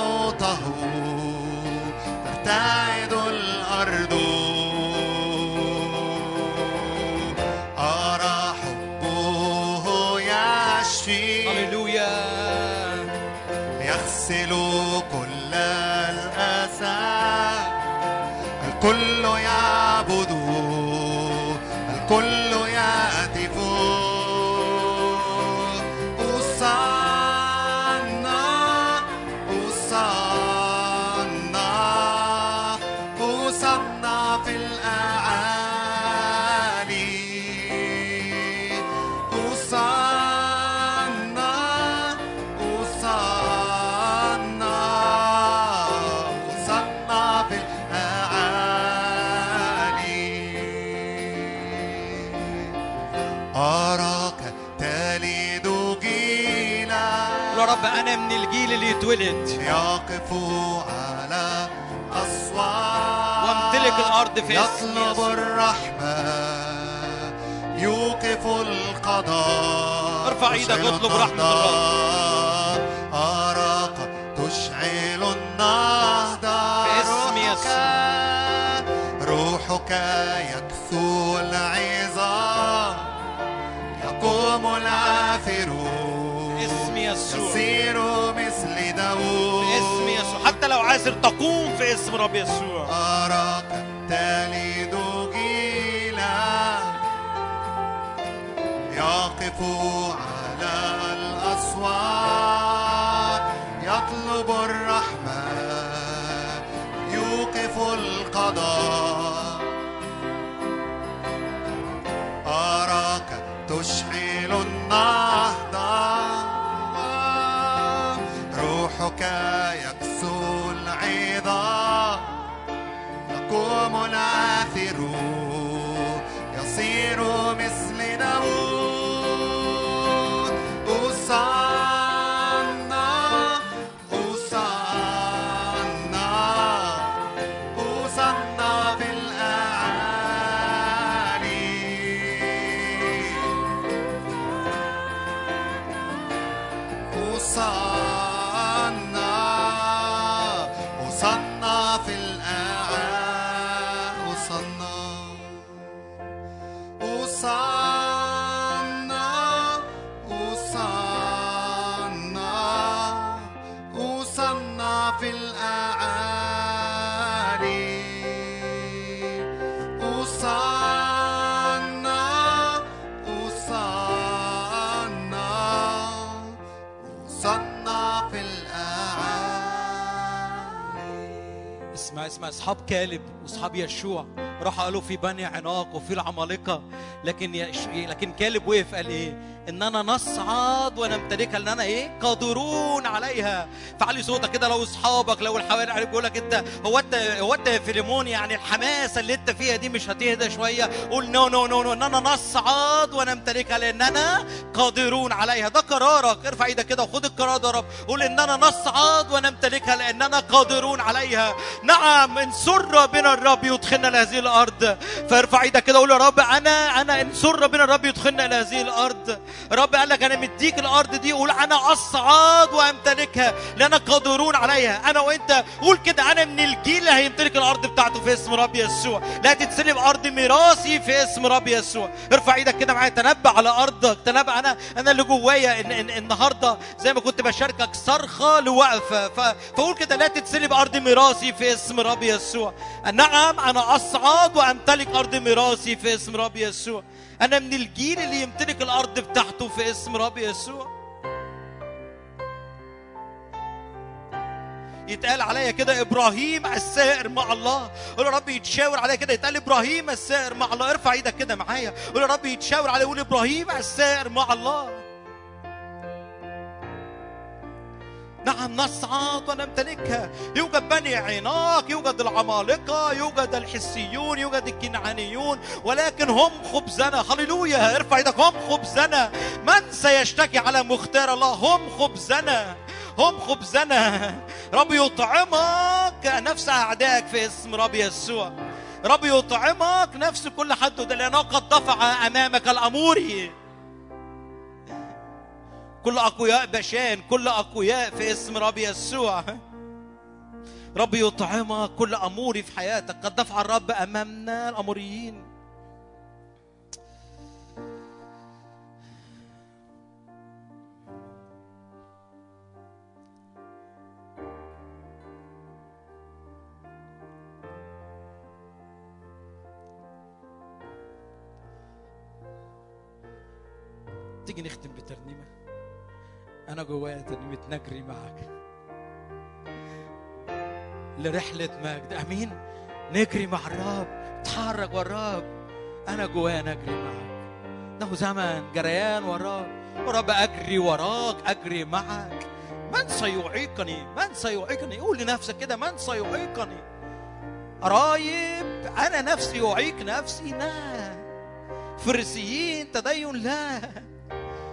Otahu, tartar. الجيل اللي يتولد. يقف على أسوار وامتلك الأرض في اسم يطلب يسوع. الرحمة يوقف القضاء. ارفع إيدك اطلب رحمة النهضة. أراك تشعل النهضة. باسم روحك- روحك يكثو العظام. يقوم العافرون باسم يسوع. حتى لو عايز تقوم في اسم رب يسوع. أراك تلد جيلا يقف على الأسوار يطلب الرحمة يوقف القضاء. أراك تشعل النهضة يكسو العظام يقوم العاثر يصير مثل داود أصنع أصحاب كالب وأصحاب يشوع راحوا قالوا في بني عناق وفي العمالقة لكن. لكن كالب وقف قال إيه إننا نصعد ونمتلكها لأننا إيه؟ قادرون عليها. فعلي صوتك كده لو أصحابك لو الحوالي عليك بيقول لك أنت هو أنت هو أنت يا فيليمون يعني الحماسه اللي أنت فيها دي مش هتهدى شوية؟ قول نو نو نو نو إننا نصعد ونمتلكها لأننا قادرون عليها. ده قرارك. ارفع إيدك كده وخد القرار ده يا رب. قول إننا نصعد ونمتلكها لأننا قادرون عليها. نعم ان سر بنا الرب يدخلنا لهذه الأرض. فارفع إيدك كده وقول يا رب أنا أنا ان سر بنا الرب يدخلنا إلى هذه الأرض. رب قال لك أنا مديك الأرض دي قول أنا أصعد وأمتلكها لأن قادرون عليها. أنا وأنت قول كده أنا من الجيل اللي هيمتلك الأرض بتاعته في اسم رب يسوع. لا تتسلب أرض ميراثي في اسم رب يسوع. ارفع إيدك كده معايا تنبأ على أرضك. تنبأ أنا أنا اللي جوايا إن, إن النهارده زي ما كنت بشاركك صرخة لوقفة. ف- فقول كده لا تتسلب أرض ميراثي في اسم رب يسوع. نعم أنا أصعد وأمتلك أرض ميراثي في اسم رب يسوع. أنا من الجيل اللي يمتلك الأرض بتاعته في اسم رب يسوع. يتقال عليا كده إبراهيم السائر مع الله. قول يا رب يتشاور عليا كده. يتقال إبراهيم السائر مع الله. ارفع إيدك كده معايا. قول يا رب يتشاور عليا. قول إبراهيم السائر مع الله. نعم نصعد ونمتلكها. يوجد بني عناق يوجد العمالقة يوجد الحسيون يوجد الكنعانيون ولكن هم خبزنا. هللويا ارفع إيدك. هم خبزنا. من سيشتكي على مختار الله؟ هم خبزنا. هم خبزنا. رب يطعمك. نفس أعدائك في اسم رب يسوع. رب يطعمك. نفس كل حد لأنه قد دفع أمامك الأموري. كل أقوياء بشان كل أقوياء في اسم رب يسوع. رب يطعمك كل أموري في حياتك. قد دفع الرب أمامنا الأموريين. تيجي نختم بترنيمه أنا جوايا ترنيمه نجري معك. لرحلة مجد. آمين. نجري مع الرب. اتحرك والرب. أنا جوايا نجري معك. انه زمن جريان وراك ورب أجري وراك. أجري معك. من سيعيقني؟ من سيعيقني؟ قول لنفسك كده. من سيعيقني؟ قرايب أنا نفسي أعيق نفسي. لا. فريسيين تدين لا.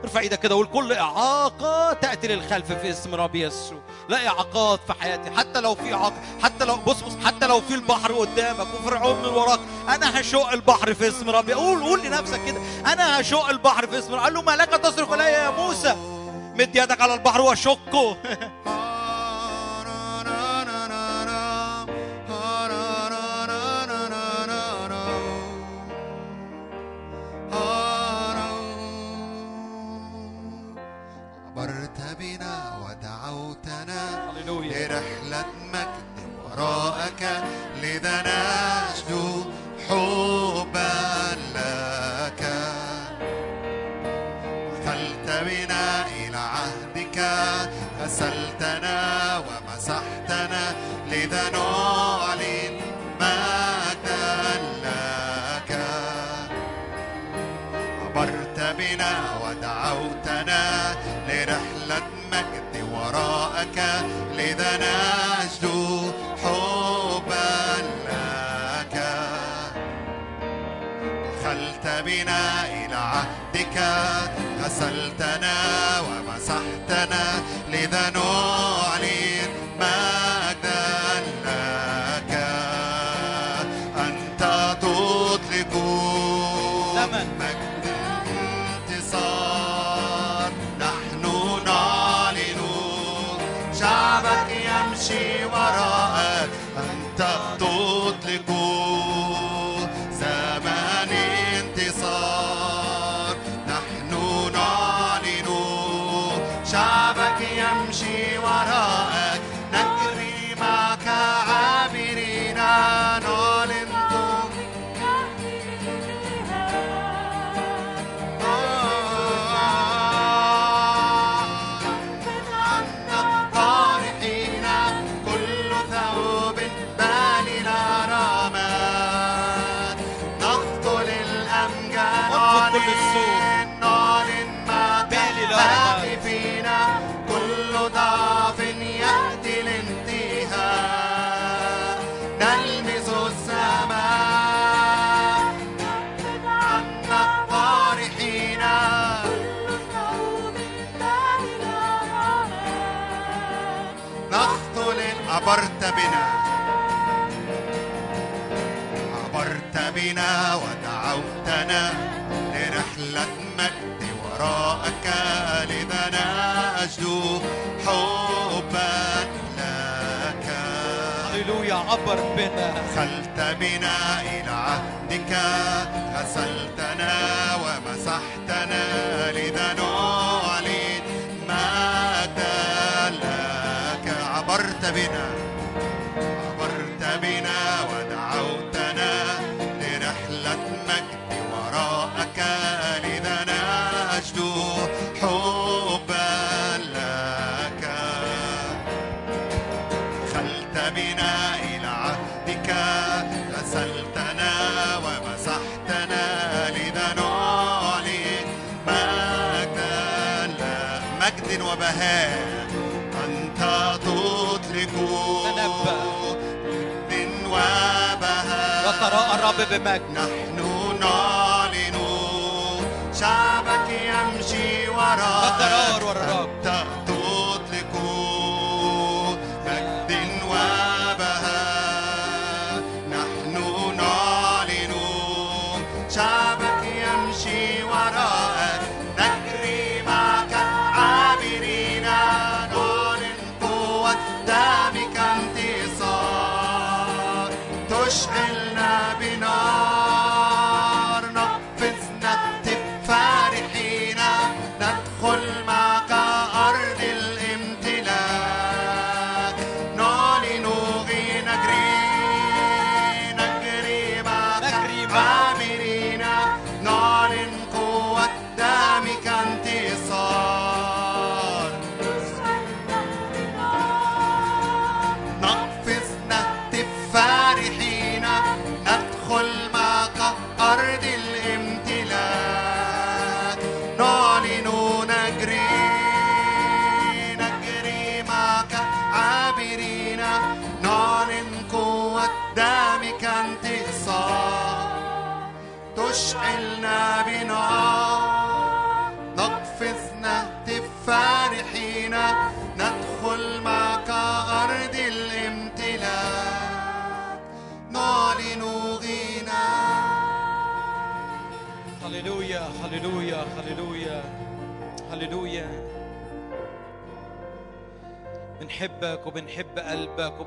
ارفع إيدك كده وقول كل إعاقة تأتي للخلف في اسم رب يسوع. لا إعاقات في حياتي حتى لو في اعاقه حتى لو بص بص حتى لو في البحر قدامك وفرعون من وراك أنا هشق البحر في اسم ربي قول قول لنفسك كده أنا هشق البحر في اسم ربي قال له ما لك تصرخ الي يا موسى مد يدك على البحر وشقه [LAUGHS]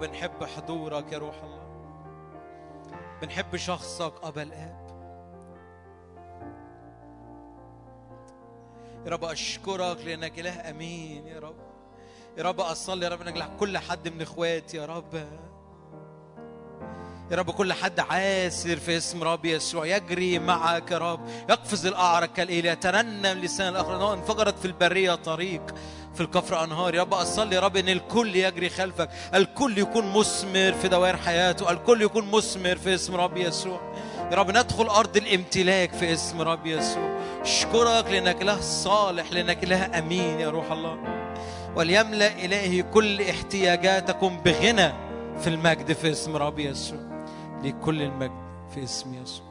وبنحب حضورك يا روح الله. بنحب شخصك أبا الآب. يا رب أشكرك لأنك إله أمين يا رب. يا رب أصلي يا رب إنك كل حد من إخواتي يا رب. يا رب كل حد عاسر في اسم رب يسوع يجري معك يا رب. يقفز الأعرج كالإيل يترنم لسان الآخر انفجرت في البرية طريق. في الكفر أنهار. يا رب أصلي يا رب إن الكل يجري خلفك. الكل يكون مثمر في دوائر حياته. الكل يكون مثمر في اسم رب يسوع. يا رب ندخل أرض الامتلاك في اسم رب يسوع. أشكرك لأنك إله صالح لأنك إله أمين يا روح الله. وليملأ إلهي كل احتياجاتكم بغنى في المجد في اسم رب يسوع. لكل المجد في اسم يسوع.